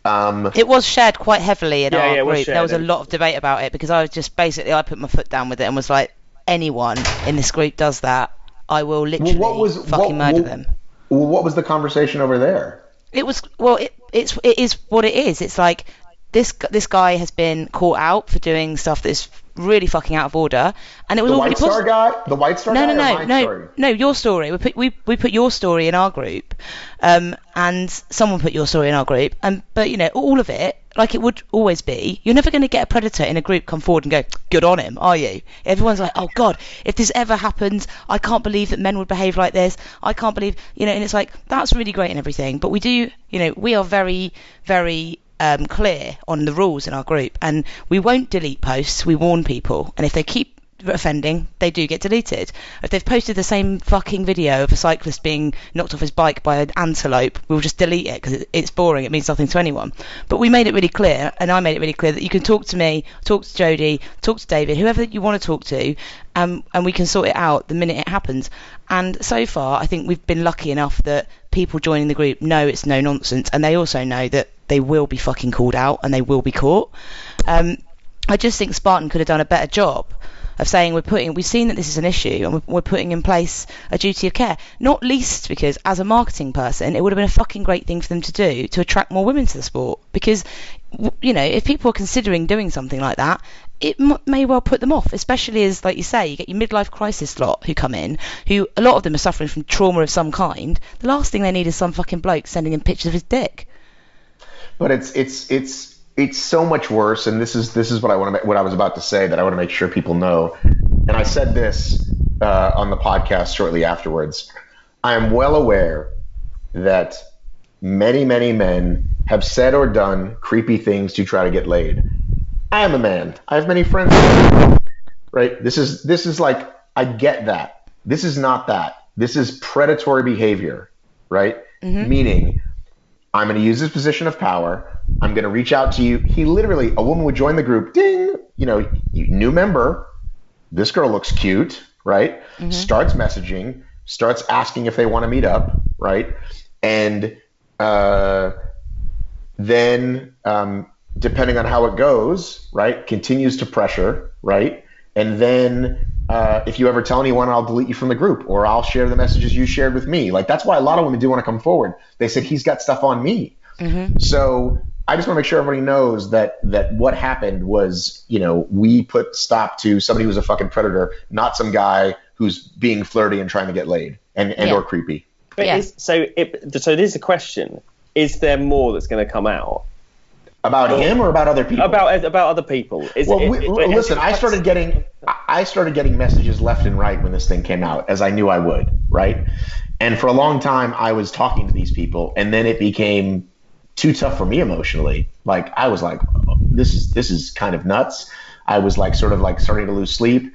S6: Um,
S7: It was shared quite heavily in
S5: Yeah,
S7: our
S5: yeah, it was
S7: group. There was a lot of debate about it because I was just basically I put my foot down with it and was like, anyone in this group does that, I will literally
S6: what was-
S7: fucking
S6: what-
S7: murder
S6: what-
S7: them.
S6: well, what was the conversation over there?
S7: It was well, it, it's it is what it is. It's like this this guy has been caught out for doing stuff that's really fucking out of order, and it was
S6: The
S7: all
S6: White
S7: really
S6: Star guy? The White Star
S7: No,
S6: guy?
S7: no, no, no,
S6: story?
S7: no. Your story. We put we we put your story in our group, um, and someone put your story in our group, and but you know all of it, like it would always be. You're never going to get a predator in a group come forward and go, "Good on him," are you? Everyone's like, "Oh God, if this ever happens, I can't believe that men would behave like this. I can't believe, you know." And it's like that's really great and everything, but we do, you know, we are very, very um, clear on the rules in our group, and we won't delete posts. We warn people, and if they keep offending, they do get deleted. If they've posted the same fucking video of a cyclist being knocked off his bike by an antelope, we'll just delete it because it's boring. It means nothing to anyone. But we made it really clear, and I made it really clear that you can talk to me, talk to Jody, talk to David, whoever you want to talk to, um, and we can sort it out the minute it happens. And so far, I think we've been lucky enough that people joining the group know it's no nonsense, and they also know that they will be fucking called out and they will be caught. Um, I just think Spartan could have done a better job of saying we're putting we've seen that this is an issue and we're, putting in place a duty of care. Not least because as a marketing person it would have been a fucking great thing for them to do to attract more women to the sport. Because you know if people are considering doing something like that it may well put them off especially as like you say you get your midlife crisis lot who come in who a lot of them are suffering from trauma of some kind. The last thing they need is some fucking bloke sending them pictures of his dick
S6: but it's it's it's it's so much worse and this is this is what I want to what I was about to say that I want to make sure people know. And I said this uh, on the podcast shortly afterwards. I am well aware that many many men have said or done creepy things to try to get laid. I am a man. I have many friends. Right? This is this is like I get that. This is not that. This is predatory behavior. Right? Meaning I'm going to use this position of power. I'm going to reach out to you. He literally, a woman would join the group. Ding, you know, new member. This girl looks cute, right? Starts messaging, starts asking if they want to meet up, right? And uh, then, um, depending on how it goes, right, continues to pressure, right? And then, uh, if you ever tell anyone, I'll delete you from the group, or I'll share the messages you shared with me. Like that's why a lot of women do want to come forward. They said he's got stuff on me. So I just want to make sure everybody knows that that what happened was, you know, we put stop to somebody who's a fucking predator, not some guy who's being flirty and trying to get laid and, and
S7: Yeah.
S6: or creepy.
S5: But
S7: Yeah.
S5: is, so it, so this is a question: Is there more that's going to come out
S6: About him or about other people?
S5: about about other people? Is
S6: Well, we,
S5: it- it-
S6: listen. I started getting, I started getting messages left and right when this thing came out, as I knew I would, right? And for a long time, I was talking to these people, and then it became too tough for me emotionally. Like I was like, this is this is kind of nuts. I was like, sort of like starting to lose sleep,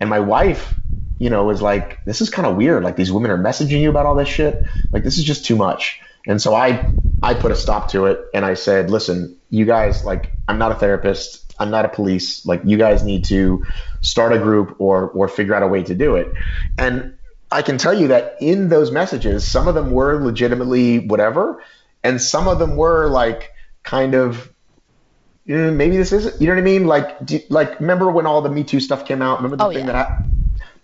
S6: and my wife, you know, was like, this is kind of weird. Like these women are messaging you about all this shit. Like this is just too much. And so I I put a stop to it and I said, listen, you guys, like I'm not a therapist, I'm not a police. Like you guys need to start a group or or figure out a way to do it. And I can tell you that in those messages, some of them were legitimately whatever, and some of them were like kind of eh, maybe this isn't. You know what I mean? Like do, like remember when all the Me Too stuff came out? Remember the
S7: Oh,
S6: thing
S7: yeah.
S6: that hap-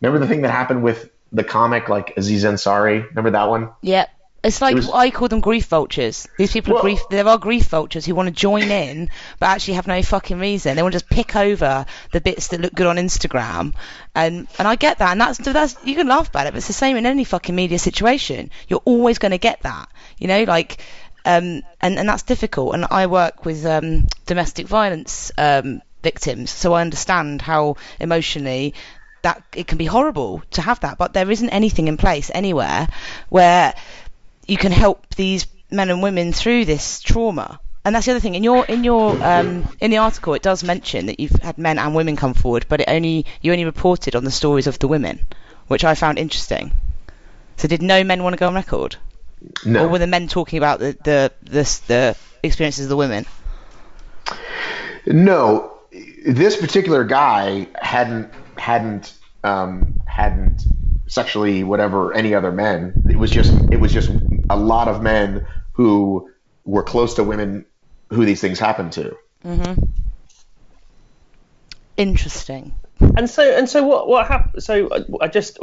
S6: remember the thing that happened with the comic like Aziz Ansari? Remember that one?
S7: Yeah. It's like
S6: It was-
S7: I call them grief vultures. These people
S6: Well-
S7: are grief. There are grief vultures who want to join in, but actually have no fucking reason. They want to just pick over the bits that look good on Instagram, and and I get that. And that's that's you can laugh about it, but it's the same in any fucking media situation. You're always going to get that. You know, like. Um, and, and that's difficult. And I work with um, domestic violence um, victims, so I understand how emotionally that it can be horrible to have that. But there isn't anything in place anywhere where you can help these men and women through this trauma. And that's the other thing. In your in your um, in the article, it does mention that you've had men and women come forward, but it only you only reported on the stories of the women, which I found interesting. So did no men want to go on record,
S6: No.
S7: or were the men talking about the the the, the experiences of the women?
S6: No, this particular guy hadn't hadn't um, hadn't sexually whatever any other men. It was just it was just a lot of men who were close to women who these things happened to.
S7: Interesting.
S5: And so and so what what happened? So uh, I just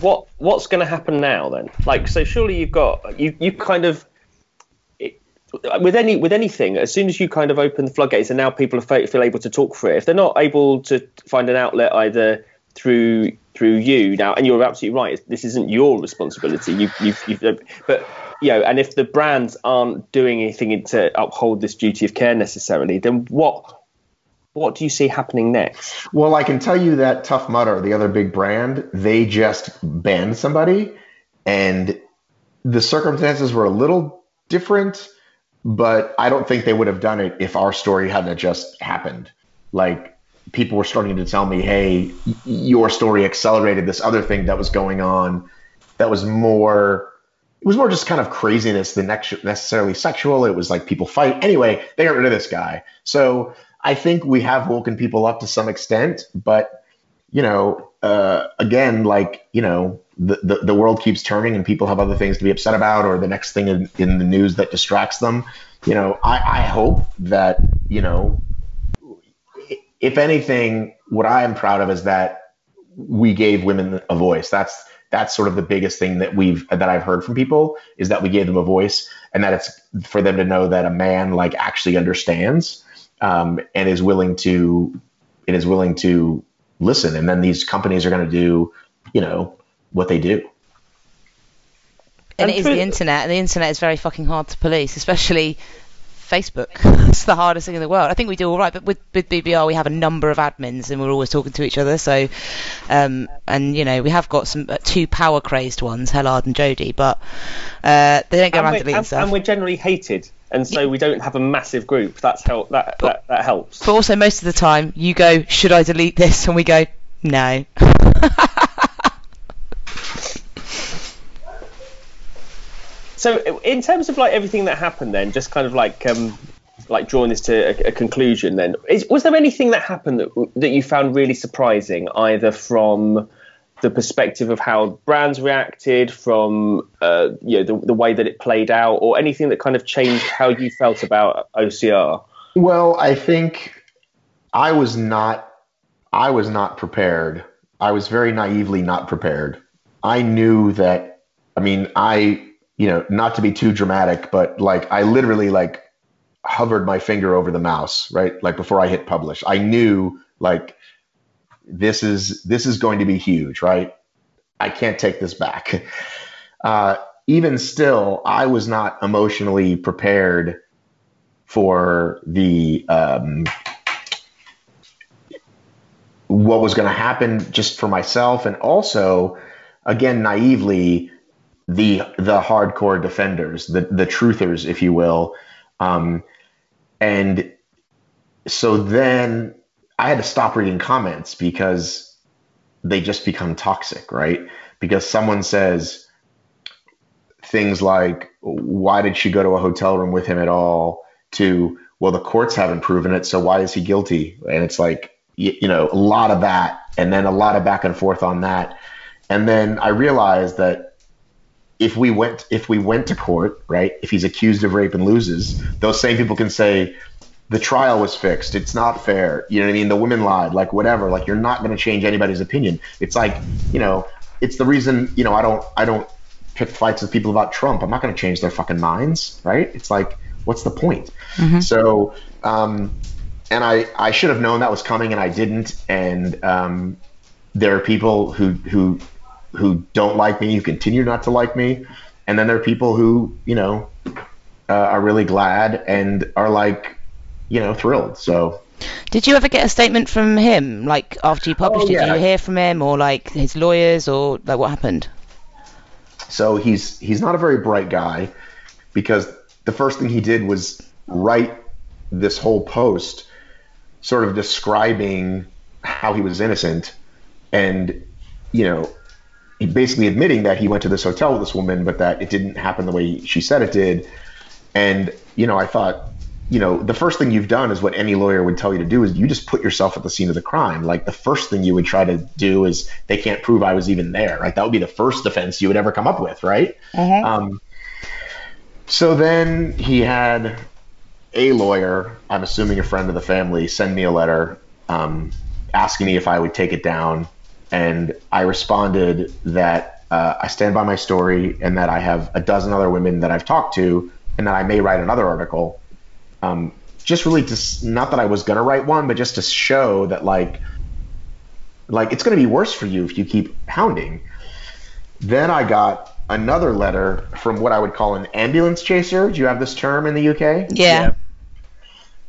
S5: what what's going to happen now then? Like so surely you've got you you kind of with any with anything as soon as you kind of open the floodgates and now people are, feel able to talk for it if they're not able to find an outlet either through through you now and you're absolutely right this isn't your responsibility you you've, you've but you know and if the brands aren't doing anything to uphold this duty of care necessarily then what what do you see happening next?
S6: Well, I can tell you that Tough Mudder, the other big brand, they just banned somebody, and the circumstances were a little different, but I don't think they would have done it if our story hadn't just happened. Like people were starting to tell me, "Hey, your story accelerated this other thing that was going on that was more." It was more just kind of craziness than necessarily sexual. It was like people fight. Anyway, they got rid of this guy. So I think we have woken people up to some extent, but you know, uh, again, like you know, the, the the world keeps turning, and people have other things to be upset about, or the next thing in, in the news that distracts them. You know, I, I hope that you know, if anything, what I am proud of is that we gave women a voice. That's that's sort of the biggest thing that we've that I've heard from people is that we gave them a voice, and that it's for them to know that a man like actually understands um, and is willing to and is willing to listen. And then these companies are going to do, you know, what they do.
S7: And,
S5: And
S7: it is the internet, and the internet is very fucking hard to police, especially Facebook. it's the hardest thing in the world. I think we do all right, but with, with BBR we have a number of admins, and we're always talking to each other. So, um, and you know we have got some uh, two power crazed ones, Hellard and Jody, but uh, they don't go
S5: and,
S7: around deleting
S5: and,
S7: stuff.
S5: and we're generally hated, and so we don't have a massive group. That's help. That, that that helps.
S7: But also most of the time you go, should I delete this? And we go, no.
S5: So in terms of like everything that happened, then just kind of like um, like drawing this to a, a conclusion. Then is, was there anything that happened that that you found really surprising, either from the perspective of how brands reacted, from uh, you know the, the way that it played out, or anything that kind of changed how you felt about OCR?
S6: Well, I think I was not I was not prepared. I was very naively not prepared. I knew that I mean, I you know, not to be too dramatic, but like I literally like hovered my finger over the mouse, right? Like before I hit publish. I knew like this is this is going to be huge, right? I can't take this back. Uh, even still, I was not emotionally prepared for the um, what was going to happen just for myself and also again naively the the hardcore defenders the the truthers if you will. Um, and so then I had to stop reading comments because they just become toxic right? Because someone says things like why did she go to a hotel room with him at all? to well the courts haven't proven it so why is he guilty? And it's like you, you know a lot of that and then a lot of back and forth on that. And then i realized that if we went if we went to court right if he's accused of rape and loses those same people can say the trial was fixed. It's not fair. You know what i mean? The women lied like whatever. Like you're not going to change anybody's opinion. It's like you know it's the reason you know i don't i don't pick fights with people about trump. I'm not going to change their fucking minds right? It's like what's the point? So um and I, I should have known that was coming and I didn't. And um, there are people who who who don't like me, who continue not to like me, and then there are people who you know uh, are really glad and are like you know thrilled. So
S7: Did you ever get a statement from him, like after you published
S6: Oh,
S7: it? Did you hear from him, or like his lawyers, or like what happened?
S6: So he's he's not a very bright guy because the first thing he did was write this whole post sort of describing how he was innocent and you know basically admitting that he went to this hotel with this woman but that it didn't happen the way she said it did. And you know i thought you know the first thing you've done is what any lawyer would tell you to do is you just put yourself at the scene of the crime. Like the first thing you would try to do is they can't prove i was even there. Right that would be the first defense you would ever come up with right? Um, so then he had a lawyer, I'm assuming a friend of the family, send me a letter um, asking me if I would take it down. And I responded that uh, I stand by my story and that I have a dozen other women that I've talked to and that I may write another article. Um, just really just not that I was going to write one, but just to show that like, like it's going to be worse for you if you keep hounding. Then I got another letter from what I would call an ambulance chaser. Do you have this term in the UK?
S7: Yeah.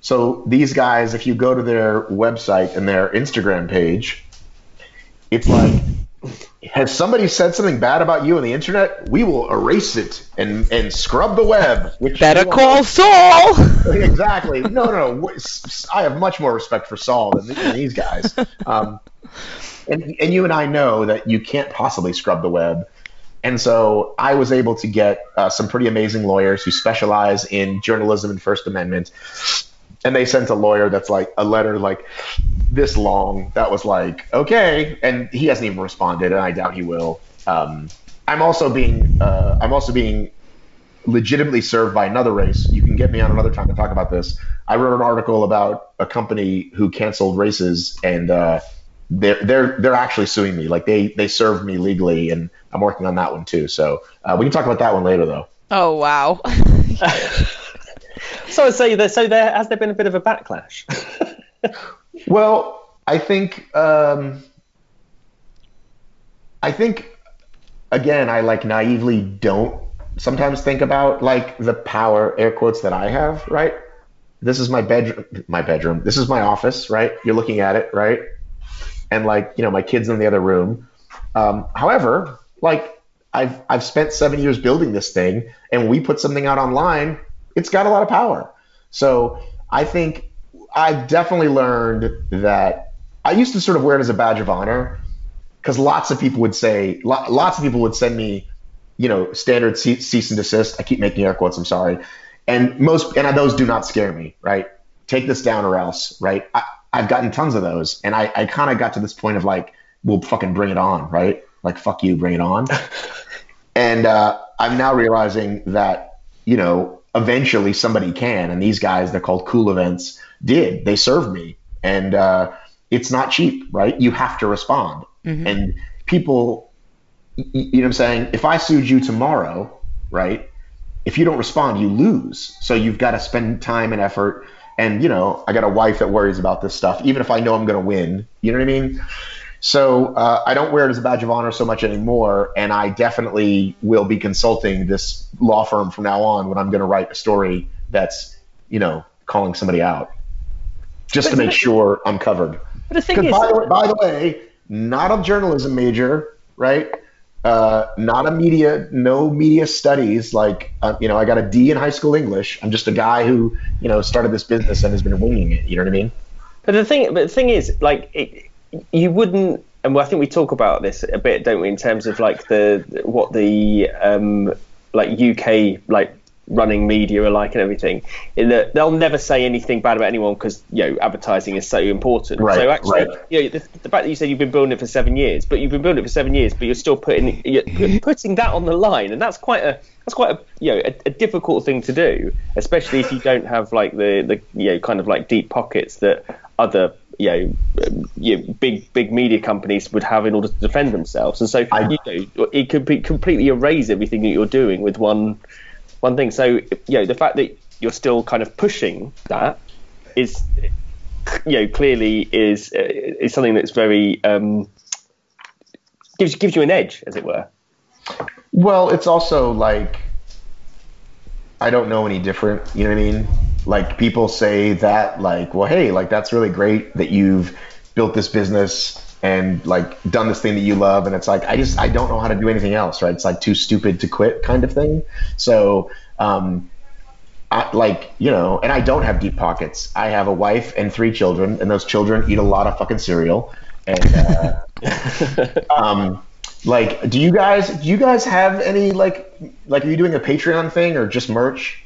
S6: So these guys, if you go to their website and their Instagram page, it's like, has somebody said something bad about you on the internet? We will erase it and, and scrub the web. Which
S7: Better call Saul.
S6: exactly. No, no, no. I have much more respect for Saul than, than these guys. Um, and, and you and I know that you can't possibly scrub the web. And so I was able to get uh, some pretty amazing lawyers who specialize in journalism and First Amendment. And they sent a lawyer that's like a letter like this long that was like, okay. And he hasn't even responded, and I doubt he will. Um, I'm also being uh, I'm also being legitimately served by another race. You can get me on another time to talk about this. I wrote an article about a company who canceled races, and uh, they're they're they're actually suing me. Like they they served me legally, and I'm working on that one too. So uh, we can talk about that one later, though.
S7: Oh wow.
S5: So I'd say that. So there has there been a bit of a backlash.
S6: Well, I think um, I think again, I like naively don't sometimes think about like the power air quotes that I have, right? This is my bedroom, my bedroom. This is my office, right? You're looking at it, right? And like, you know, my kids in the other room. Um, however, like I've I've spent seven years building this thing, and we put something out online, it's got a lot of power. So I think I've definitely learned that I used to sort of wear it as a badge of honor because lots of people would say, lo- lots of people would send me, you know, standard ce- cease and desist. I keep making air quotes. I'm sorry, and most and those do not scare me. Right, take this down or else. Right, I, I've gotten tons of those, and I, I kind of got to this point of like, we'll fucking bring it on. Right, like fuck you, bring it on. and uh, I'm now realizing that you know eventually somebody can, and these guys they're called cool events did. They served me, and uh, it's not cheap, right? You have to respond, and people, you know what I'm saying? If I sued you tomorrow, right? If you don't respond, you lose. So you've got to spend time and effort. And you know, I got a wife that worries about this stuff, even if I know I'm going to win. You know what I mean? So uh, I don't wear it as a badge of honor so much anymore, and I definitely will be consulting this law firm from now on when I'm going to write a story that's, you know, calling somebody out, just to
S5: But-
S6: make sure I'm covered.
S5: But the thing is,
S6: by, the way- by the way, not a journalism major, right? Uh, not a media, no media studies. Like, uh, you know, I got a D in high school English. I'm just a guy who, you know, started this business and has been winging it. You know what I mean?
S5: But the thing, but the thing is, like, it, you wouldn't, and I think we talk about this a bit, don't we, in terms of like the what the um, like UK like running media are like and everything. In that they'll never say anything bad about anyone because you know advertising is so important.
S6: Right,
S5: so actually,
S6: right.
S5: you know, the, the fact that you said you've been building it for seven years, but you've been building it for seven years, but you're still putting you're putting that on the line, and that's quite a that's quite a you know a, a difficult thing to do, especially if you don't have like the the you know kind of like deep pockets that other you know, you know big big media companies would have in order to defend themselves. And so
S6: I-
S5: you know it could be completely erase everything that you're doing with one one thing. So you know the fact that you're still kind of pushing that is you know clearly is uh, is something that's very um, gives gives you an edge, as it were.
S6: Well, it's also like I don't know any different. You know what I mean? Like people say that, like, well, hey, like that's really great that you've built this business and like done this thing that you love, and it's like I just I don't know how to do anything else, right? It's like too stupid to quit kind of thing. So. Um, I, like you know, and I don't have deep pockets. I have a wife and three children, and those children eat a lot of fucking cereal. And uh, um, like, do you guys do you guys have any like like are you doing a Patreon thing or just merch?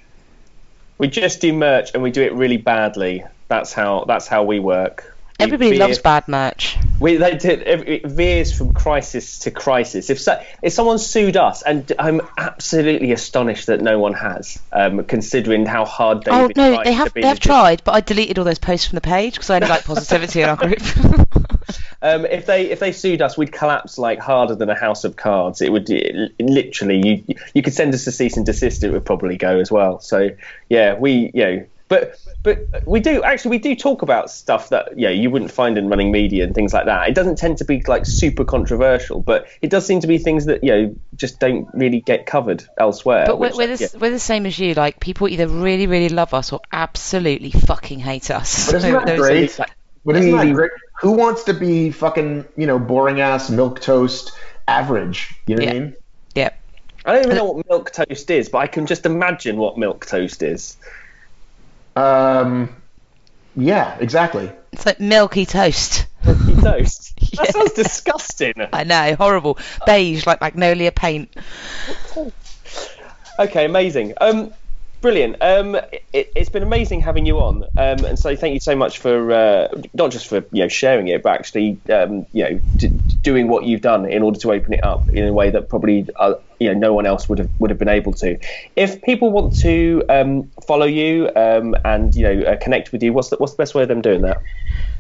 S5: We just do merch and we do it really badly. That's how that's how we work. We
S7: Everybody
S5: veer-
S7: loves bad merch.
S5: We they did it it veers from crisis to crisis. If so, if someone sued us, and I'm absolutely astonished that no one has, um, considering how hard
S7: they.
S5: Oh
S7: no, they have they have tried, but I deleted all those posts from the page because I only like positivity in our group.
S5: Um, if they if they sued us, we'd collapse like harder than a house of cards. It would it, literally you you could send us a cease and desist. It would probably go as well. So yeah, we you know, but but we do actually we do talk about stuff that yeah you wouldn't find in running media and things like that. It doesn't tend to be like super controversial, but it does seem to be things that you know just don't really get covered elsewhere.
S7: but we're,
S5: which,
S7: we're, the,
S5: yeah.
S7: we're the same as you. Like people either really really love us or absolutely fucking hate us.
S6: But isn't that
S7: Those-
S6: great? But isn't that great? Who wants to be fucking you know boring ass milk toast average? You know what I
S7: Yeah.
S6: mean?
S7: Yeah.
S5: I don't even know what milk toast is, but I can just imagine what milk toast is.
S6: Um, yeah, exactly.
S7: It's like milky toast.
S5: Milky toast.
S7: Yeah.
S5: That sounds disgusting.
S7: I know, horrible. Beige like magnolia paint.
S5: Okay, amazing. Um, brilliant. Um, it, it's been amazing having you on. Um, and so thank you so much for uh, not just for you know sharing it, but actually um, you know d- doing what you've done in order to open it up in a way that probably uh, you know no one else would have would have been able to. If people want to um, follow you um, and you know uh, connect with you, what's the, what's the best way of them doing that?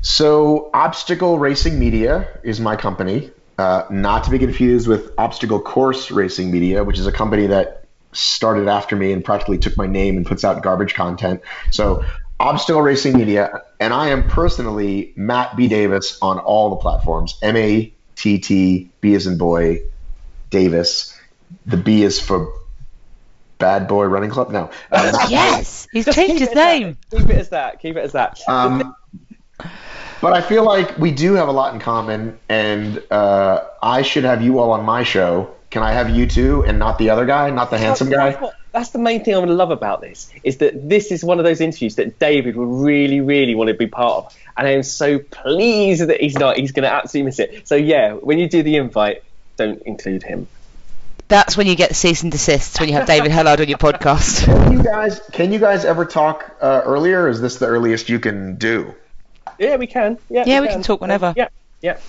S6: So, Obstacle Racing Media is my company, uh, not to be confused with Obstacle Course Racing Media, which is a company that started after me and practically took my name and puts out garbage content. So, Obstacle Racing Media, and I am personally Matt B. Davis on all the platforms M A T T, B is in boy, Davis. The B is for Bad Boy Running Club? No. Um,
S7: Yes, he's changed his
S5: it as that.
S7: name.
S5: Keep it as that. Keep it as that.
S6: Um, but I feel like we do have a lot in common, and uh, I should have you all on my show. Can I have you two and not the other guy, not the handsome
S5: That's,
S6: guy?
S5: what- that's the main thing I'm going to love about this is that this is one of those interviews that David would really, really want to be part of, and I am so pleased that he's not. He's going to absolutely miss it. So yeah, when you do the invite, don't include him.
S7: That's when you get the cease and desists when you have David Hellard on your podcast.
S6: Can you guys, can you guys ever talk uh, earlier? Is this the earliest you can do?
S5: Yeah, we can. Yeah,
S7: Yeah, we can talk whenever.
S5: Yeah, yeah,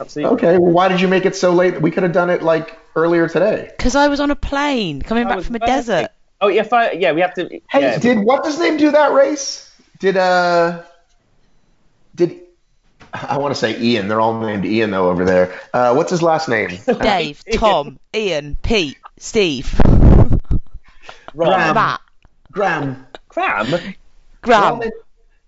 S5: absolutely.
S6: Okay. Well, why did you make it so late? We could have done it like earlier today.
S7: Because I was on a plane coming
S5: I
S7: back from a
S5: working.
S7: desert.
S5: Oh yeah, fi- yeah, we have to.
S6: Hey,
S5: yeah.
S6: did what does name do that race? Did uh, did I want to say Ian? They're all named Ian though over there. Uh, what's his last name?
S7: Dave, Tom, Ian, Pete, Steve,
S5: Right.
S7: Matt,
S6: Graham.
S5: Cram.
S6: They're all,
S7: Graham.
S6: named,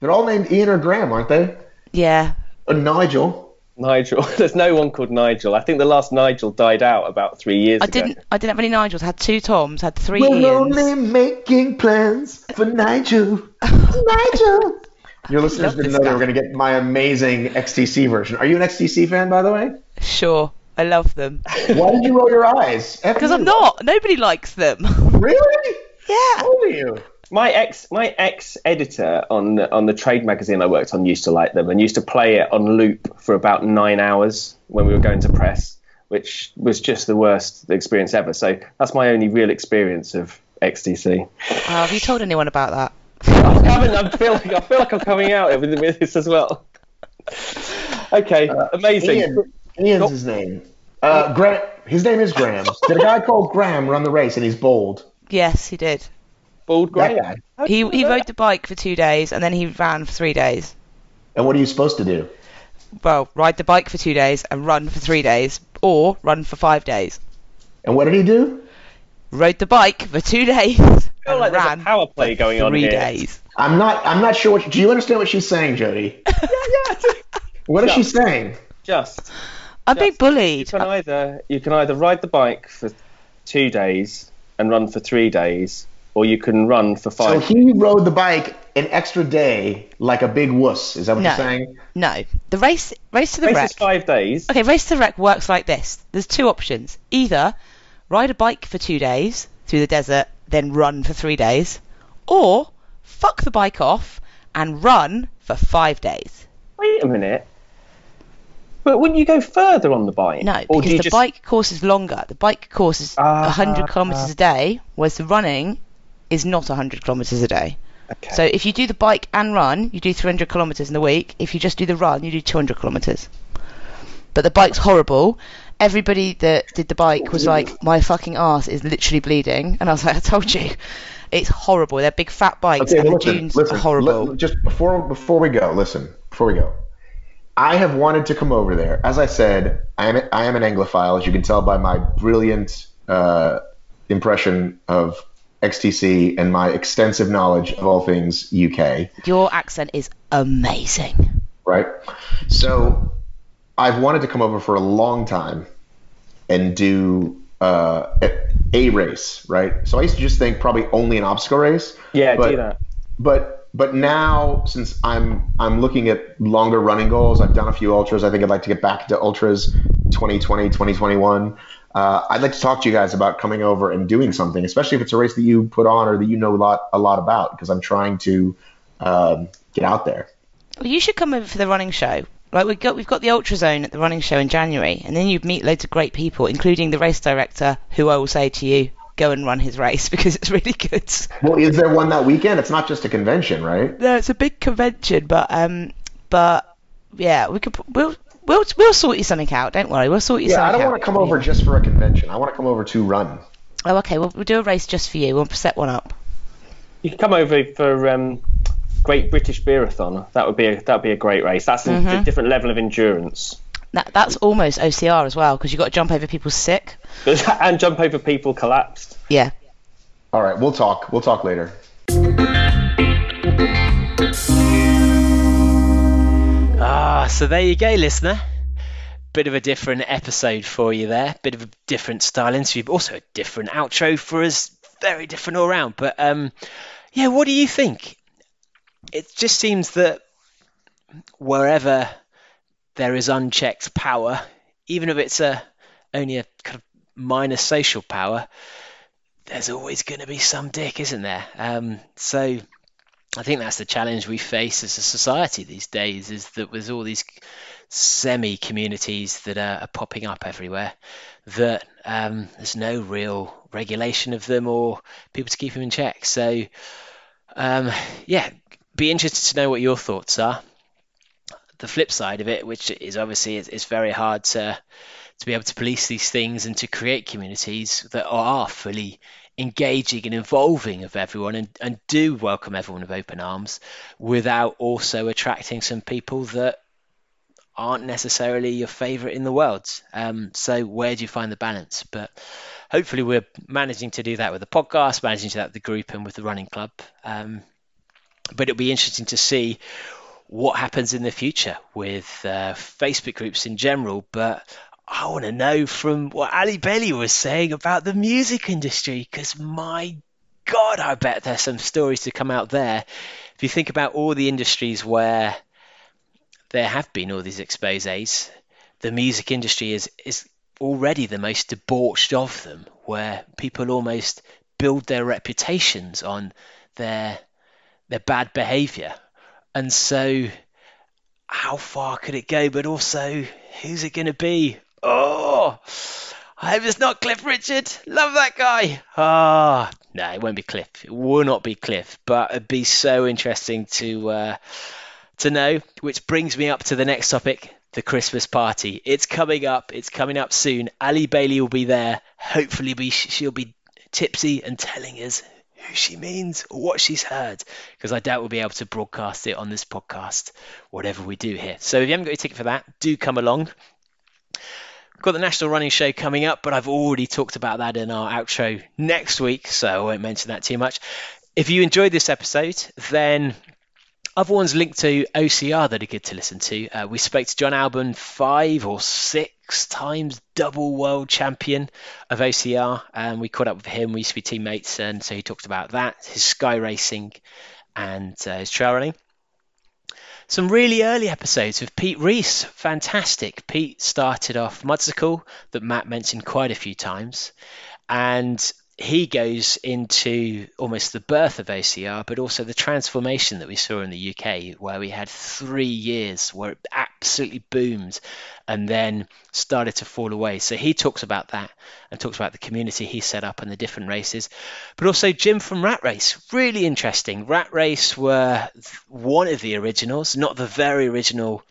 S6: they're all named Ian or Graham, aren't they?
S7: Yeah.
S6: Or Nigel.
S5: Nigel. There's no one called Nigel. I think the last Nigel died out about three years
S7: I
S5: ago.
S7: didn't. I didn't have any Nigels. I had two Toms. Had three
S6: We're
S7: Ians.
S6: only making plans for Nigel. Nigel. Your listeners
S7: Love
S6: didn't
S7: this
S6: know they
S7: guy.
S6: were going to get my amazing XTC version. Are you an XTC fan, by the way?
S7: Sure, I love them.
S6: Why did you roll your eyes?
S7: Because I'm not. Nobody likes them.
S6: Really?
S7: yeah.
S6: How old are you?
S5: My ex my ex editor on on the trade magazine I worked on used to like them and used to play it on loop for about nine hours when we were going to press, which was just the worst experience ever. So that's my only real experience of XTC.
S7: Oh, have you told anyone about that?
S5: I, haven't- I feel like I feel like I'm coming out with, with this as well. Okay, amazing.
S6: Ian. Ian's his name. Uh, Graham. His name is Graham. Did a guy called Graham run the race and he's bald?
S7: Yes, he did.
S5: Bald grey.
S6: guy.
S7: Oh, he he rode the bike for two days and then he ran for three days.
S6: And what are you supposed to do?
S7: Well, ride the bike for two days and run for three days, or run for five days.
S6: And what did he do?
S7: Rode the bike for two days
S5: I feel
S7: and
S5: like there's
S7: ran
S5: a power play
S7: for
S5: going on
S7: three
S5: here.
S7: days.
S6: I'm not. I'm not sure. What, do you understand what she's saying, Jody?
S5: yeah, yeah.
S6: What is she saying?
S5: Just
S7: I'm being
S5: you
S7: bullied.
S5: can either you can either ride the bike for two days and run for three days, or you can run for five.
S6: So he rode the bike an extra day like a big wuss. Is that what
S7: No.
S6: you're saying?
S7: No, the race race to the
S5: Race
S7: wreck.
S5: is five days.
S7: Okay, race to the wreck works like this. There's two options. Either ride a bike for two days through the desert, then run for three days, or fuck the bike off and run for five days.
S5: Wait a minute. But wouldn't you go further on the bike?
S7: No, because the
S5: just-
S7: bike course is longer. The bike course is
S5: Ah.
S7: 100 kilometres a day, whereas the running is not 100 kilometres a day.
S5: Okay.
S7: So if you do the bike and run, you do 300 kilometres in the week. If you just do the run, you do 200 kilometres. But the bike's horrible. Everybody that did the bike was like, my fucking ass is literally bleeding. And I was like, I told you. It's horrible. They're big fat bikes
S6: Okay,
S7: and
S6: well,
S7: the dunes
S6: listen.
S7: are horrible.
S6: li- just before before we go, listen. Before we go, I have wanted to come over there. As I said, I am I am an Anglophile, as you can tell by my brilliant uh, impression of XTC and my extensive knowledge of all things UK.
S7: Your accent is amazing.
S6: right? So I've wanted to come over for a long time and do uh, a, a race, right? So I used to just think probably only an obstacle race.
S5: yeah,
S6: but,
S5: do that.
S6: But but now since I'm I'm looking at longer running goals, I've done a few ultras. I think I'd like to get back to ultras 2020, 2021. Uh, I'd like to talk to you guys about coming over and doing something, especially if it's a race that you put on or that you know a lot a lot about, because I'm trying to um, get out there.
S7: Well, you should come over for the running show. Like we've got we've got the Ultra Zone at the running show in January, and then you'd meet loads of great people, including the race director, who I will say to you, go and run his race because it's really good.
S6: Well, is there one that weekend? It's not just a convention, right?
S7: No, it's a big convention, but um, but yeah, we could we'll we'll we'll sort you something out. Don't worry, we'll sort you something out.
S6: Yeah, I don't
S7: out.
S6: want to come over just for a convention. I want to come over to run.
S7: Oh, okay, we'll, we'll do a race just for you. We'll set one up.
S5: You can come over for um, Great British Beerathon. That would be a, that would be a great race. That's a
S7: Mhm.
S5: different level of endurance.
S7: That that's almost OCR as well because you've got to jump over people sick.
S5: and jump over people collapsed.
S7: Yeah.
S6: All right, we'll talk. We'll talk later.
S3: So there you go, listener. Bit of a different episode for you there. Bit of a different style interview, but also a different outro for us. Very different all round. But um, yeah, what do you think? It just seems that wherever there is unchecked power, even if it's a only a kind of minor social power, there's always going to be some dick, isn't there? Um, so I think that's the challenge we face as a society these days is that with all these semi communities that are, are popping up everywhere, that um, there's no real regulation of them or people to keep them in check. So, um, yeah, be interested to know what your thoughts are. The flip side of it, which is obviously it's, it's very hard to to be able to police these things and to create communities that are fully engaging and involving of everyone and, and do welcome everyone with open arms without also attracting some people that aren't necessarily your favorite in the world. Um, so where do you find the balance? But hopefully we're managing to do that with the podcast, managing to that with the group and with the running club. Um, but it'll be interesting to see what happens in the future with uh, Facebook groups in general. But I want to know from what Allie Bailey was saying about the music industry, because my God, I bet there's some stories to come out there. If you think about all the industries where there have been all these exposes, the music industry is is already the most debauched of them, where people almost build their reputations on their their bad behaviour, and so how far could it go? But also, who's it going to be? Oh, I hope it's not Cliff Richard. Love that guy. Ah, no, it won't be Cliff. It will not be Cliff. But it'd be so interesting to uh, to know. Which brings me up to the next topic: the Christmas party. It's coming up. It's coming up soon. Allie Bailey will be there. Hopefully, be she'll be tipsy and telling us who she means or what she's heard because I doubt we'll be able to broadcast it on this podcast, whatever we do here. So if you haven't got your ticket for that, do come along. Got the National Running Show coming up, but I've already talked about that in our outro next week, so I won't mention that too much. If you enjoyed this episode, then other ones linked to OCR that are good to listen to. Uh, we spoke to Jon Albon, five or six times double world champion of OCR, and we caught up with him. We used to be teammates, and so he talked about that, his sky racing, and uh, his trail running. Some really early episodes with Pete Reese, fantastic. Pete started off Mudstacle that Matt mentioned quite a few times, and he goes into almost the birth of OCR, but also the transformation that we saw in the UK, where we had three years where it absolutely boomed and then started to fall away. So he talks about that and talks about the community he set up and the different races. But also Jim from Rat Race, really interesting. Rat Race were one of the originals, not the very original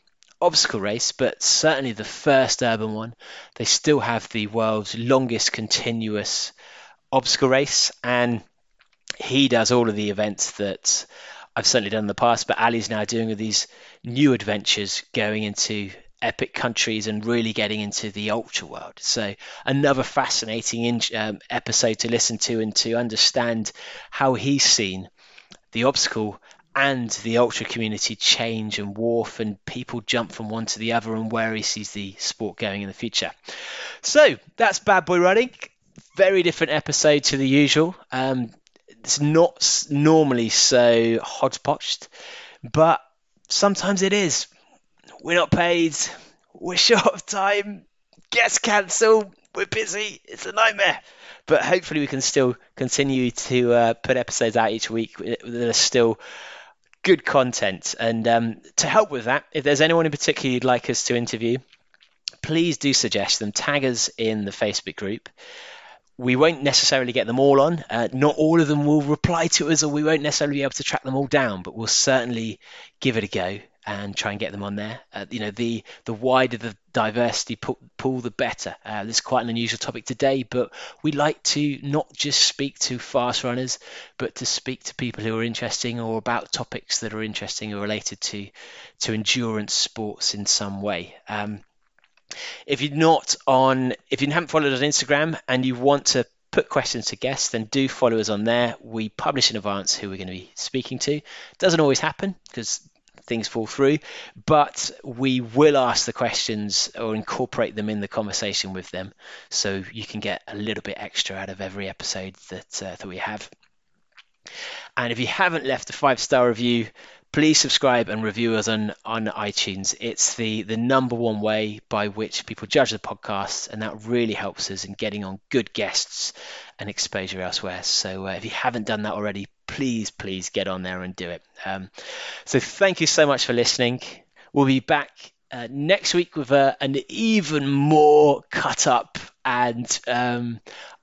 S3: obstacle race, but certainly the first urban one. They still have the world's longest continuous obstacle race, and he does all of the events that I've certainly done in the past. But Ali's now doing these new adventures, going into epic countries and really getting into the ultra world. So another fascinating in, um, episode to listen to and to understand how he's seen the obstacle and the ultra community change and warp and people jump from one to the other and where he sees the sport going in the future. So that's Bad Boy Running very different episode to the usual. Um, it's not normally so hodgepodged, but sometimes it is. We're not paid. We're short of time. Guests cancel. We're busy. It's a nightmare. But hopefully, we can still continue to uh, put episodes out each week that are still good content. And um, to help with that, if there's anyone in particular you'd like us to interview, please do suggest them. Tag us in the Facebook group we won't necessarily get them all on. Uh, not all of them will reply to us, or we won't necessarily be able to track them all down. But we'll certainly give it a go and try and get them on there. Uh, you know, the the wider the diversity pool, the better. Uh, this is quite an unusual topic today, but we like to not just speak to fast runners, but to speak to people who are interesting or about topics that are interesting or related to to endurance sports in some way. Um, if you're not on, if you haven't followed on Instagram and you want to put questions to guests, then do follow us on there. We publish in advance who we're going to be speaking to. Doesn't always happen because things fall through, but we will ask the questions or incorporate them in the conversation with them, so you can get a little bit extra out of every episode that uh, that we have. And if you haven't left a five star review, please subscribe and review us on, on iTunes. It's the, the number one way by which people judge the podcast, and that really helps us in getting on good guests and exposure elsewhere. So uh, if you haven't done that already, please, please get on there and do it. Um, so thank you so much for listening. We'll be back uh, next week with uh, an even more cut up and um,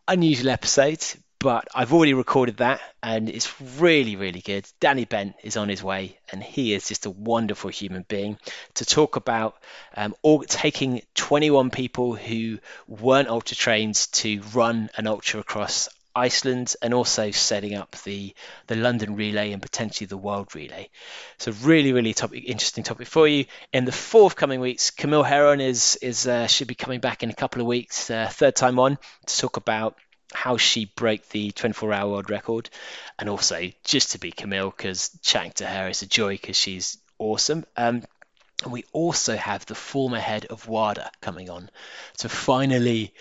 S3: unusual episode but I've already recorded that and it's really, really good. Danny Bent is on his way and he is just a wonderful human being to talk about um, all, taking 21 people who weren't ultra trained to run an ultra across Iceland and also setting up the the London relay and potentially the world relay. So really, really topic, interesting topic for you. In the forthcoming weeks, Camille Herron is is uh, should be coming back in a couple of weeks, uh, third time on to talk about how she broke the 24 hour world record, and also just to be Camille because chatting to her is a joy because she's awesome. Um, and we also have the former head of WADA coming on to finally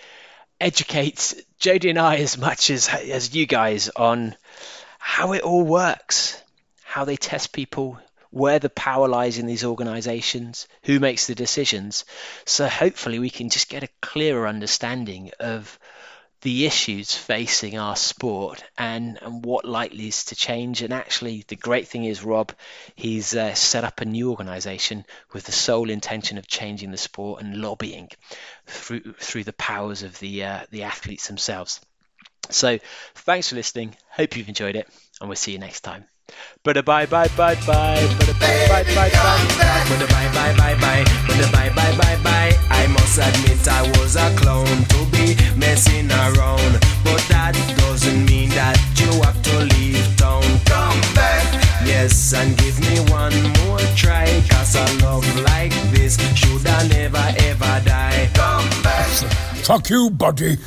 S3: educate Jody and I as much as as you guys on how it all works, how they test people, where the power lies in these organizations, who makes the decisions. So hopefully we can just get a clearer understanding of the issues facing our sport and, and what likely is to change. And actually, the great thing is, Rob, he's uh, set up a new organisation with the sole intention of changing the sport and lobbying through through the powers of the uh, the athletes themselves. So, thanks for listening. Hope you've enjoyed it, and we'll see you next time. But a bye bye bye bye. But a bye bye bye bye.
S2: But a bye bye bye bye. But a bye bye bye bye. I must admit I was a clown to be messing around. But that doesn't mean that you have to leave town. Come back. Yes, and give me one more try. Cause a love like this should I never ever die. Come back.
S8: Fuck you, buddy.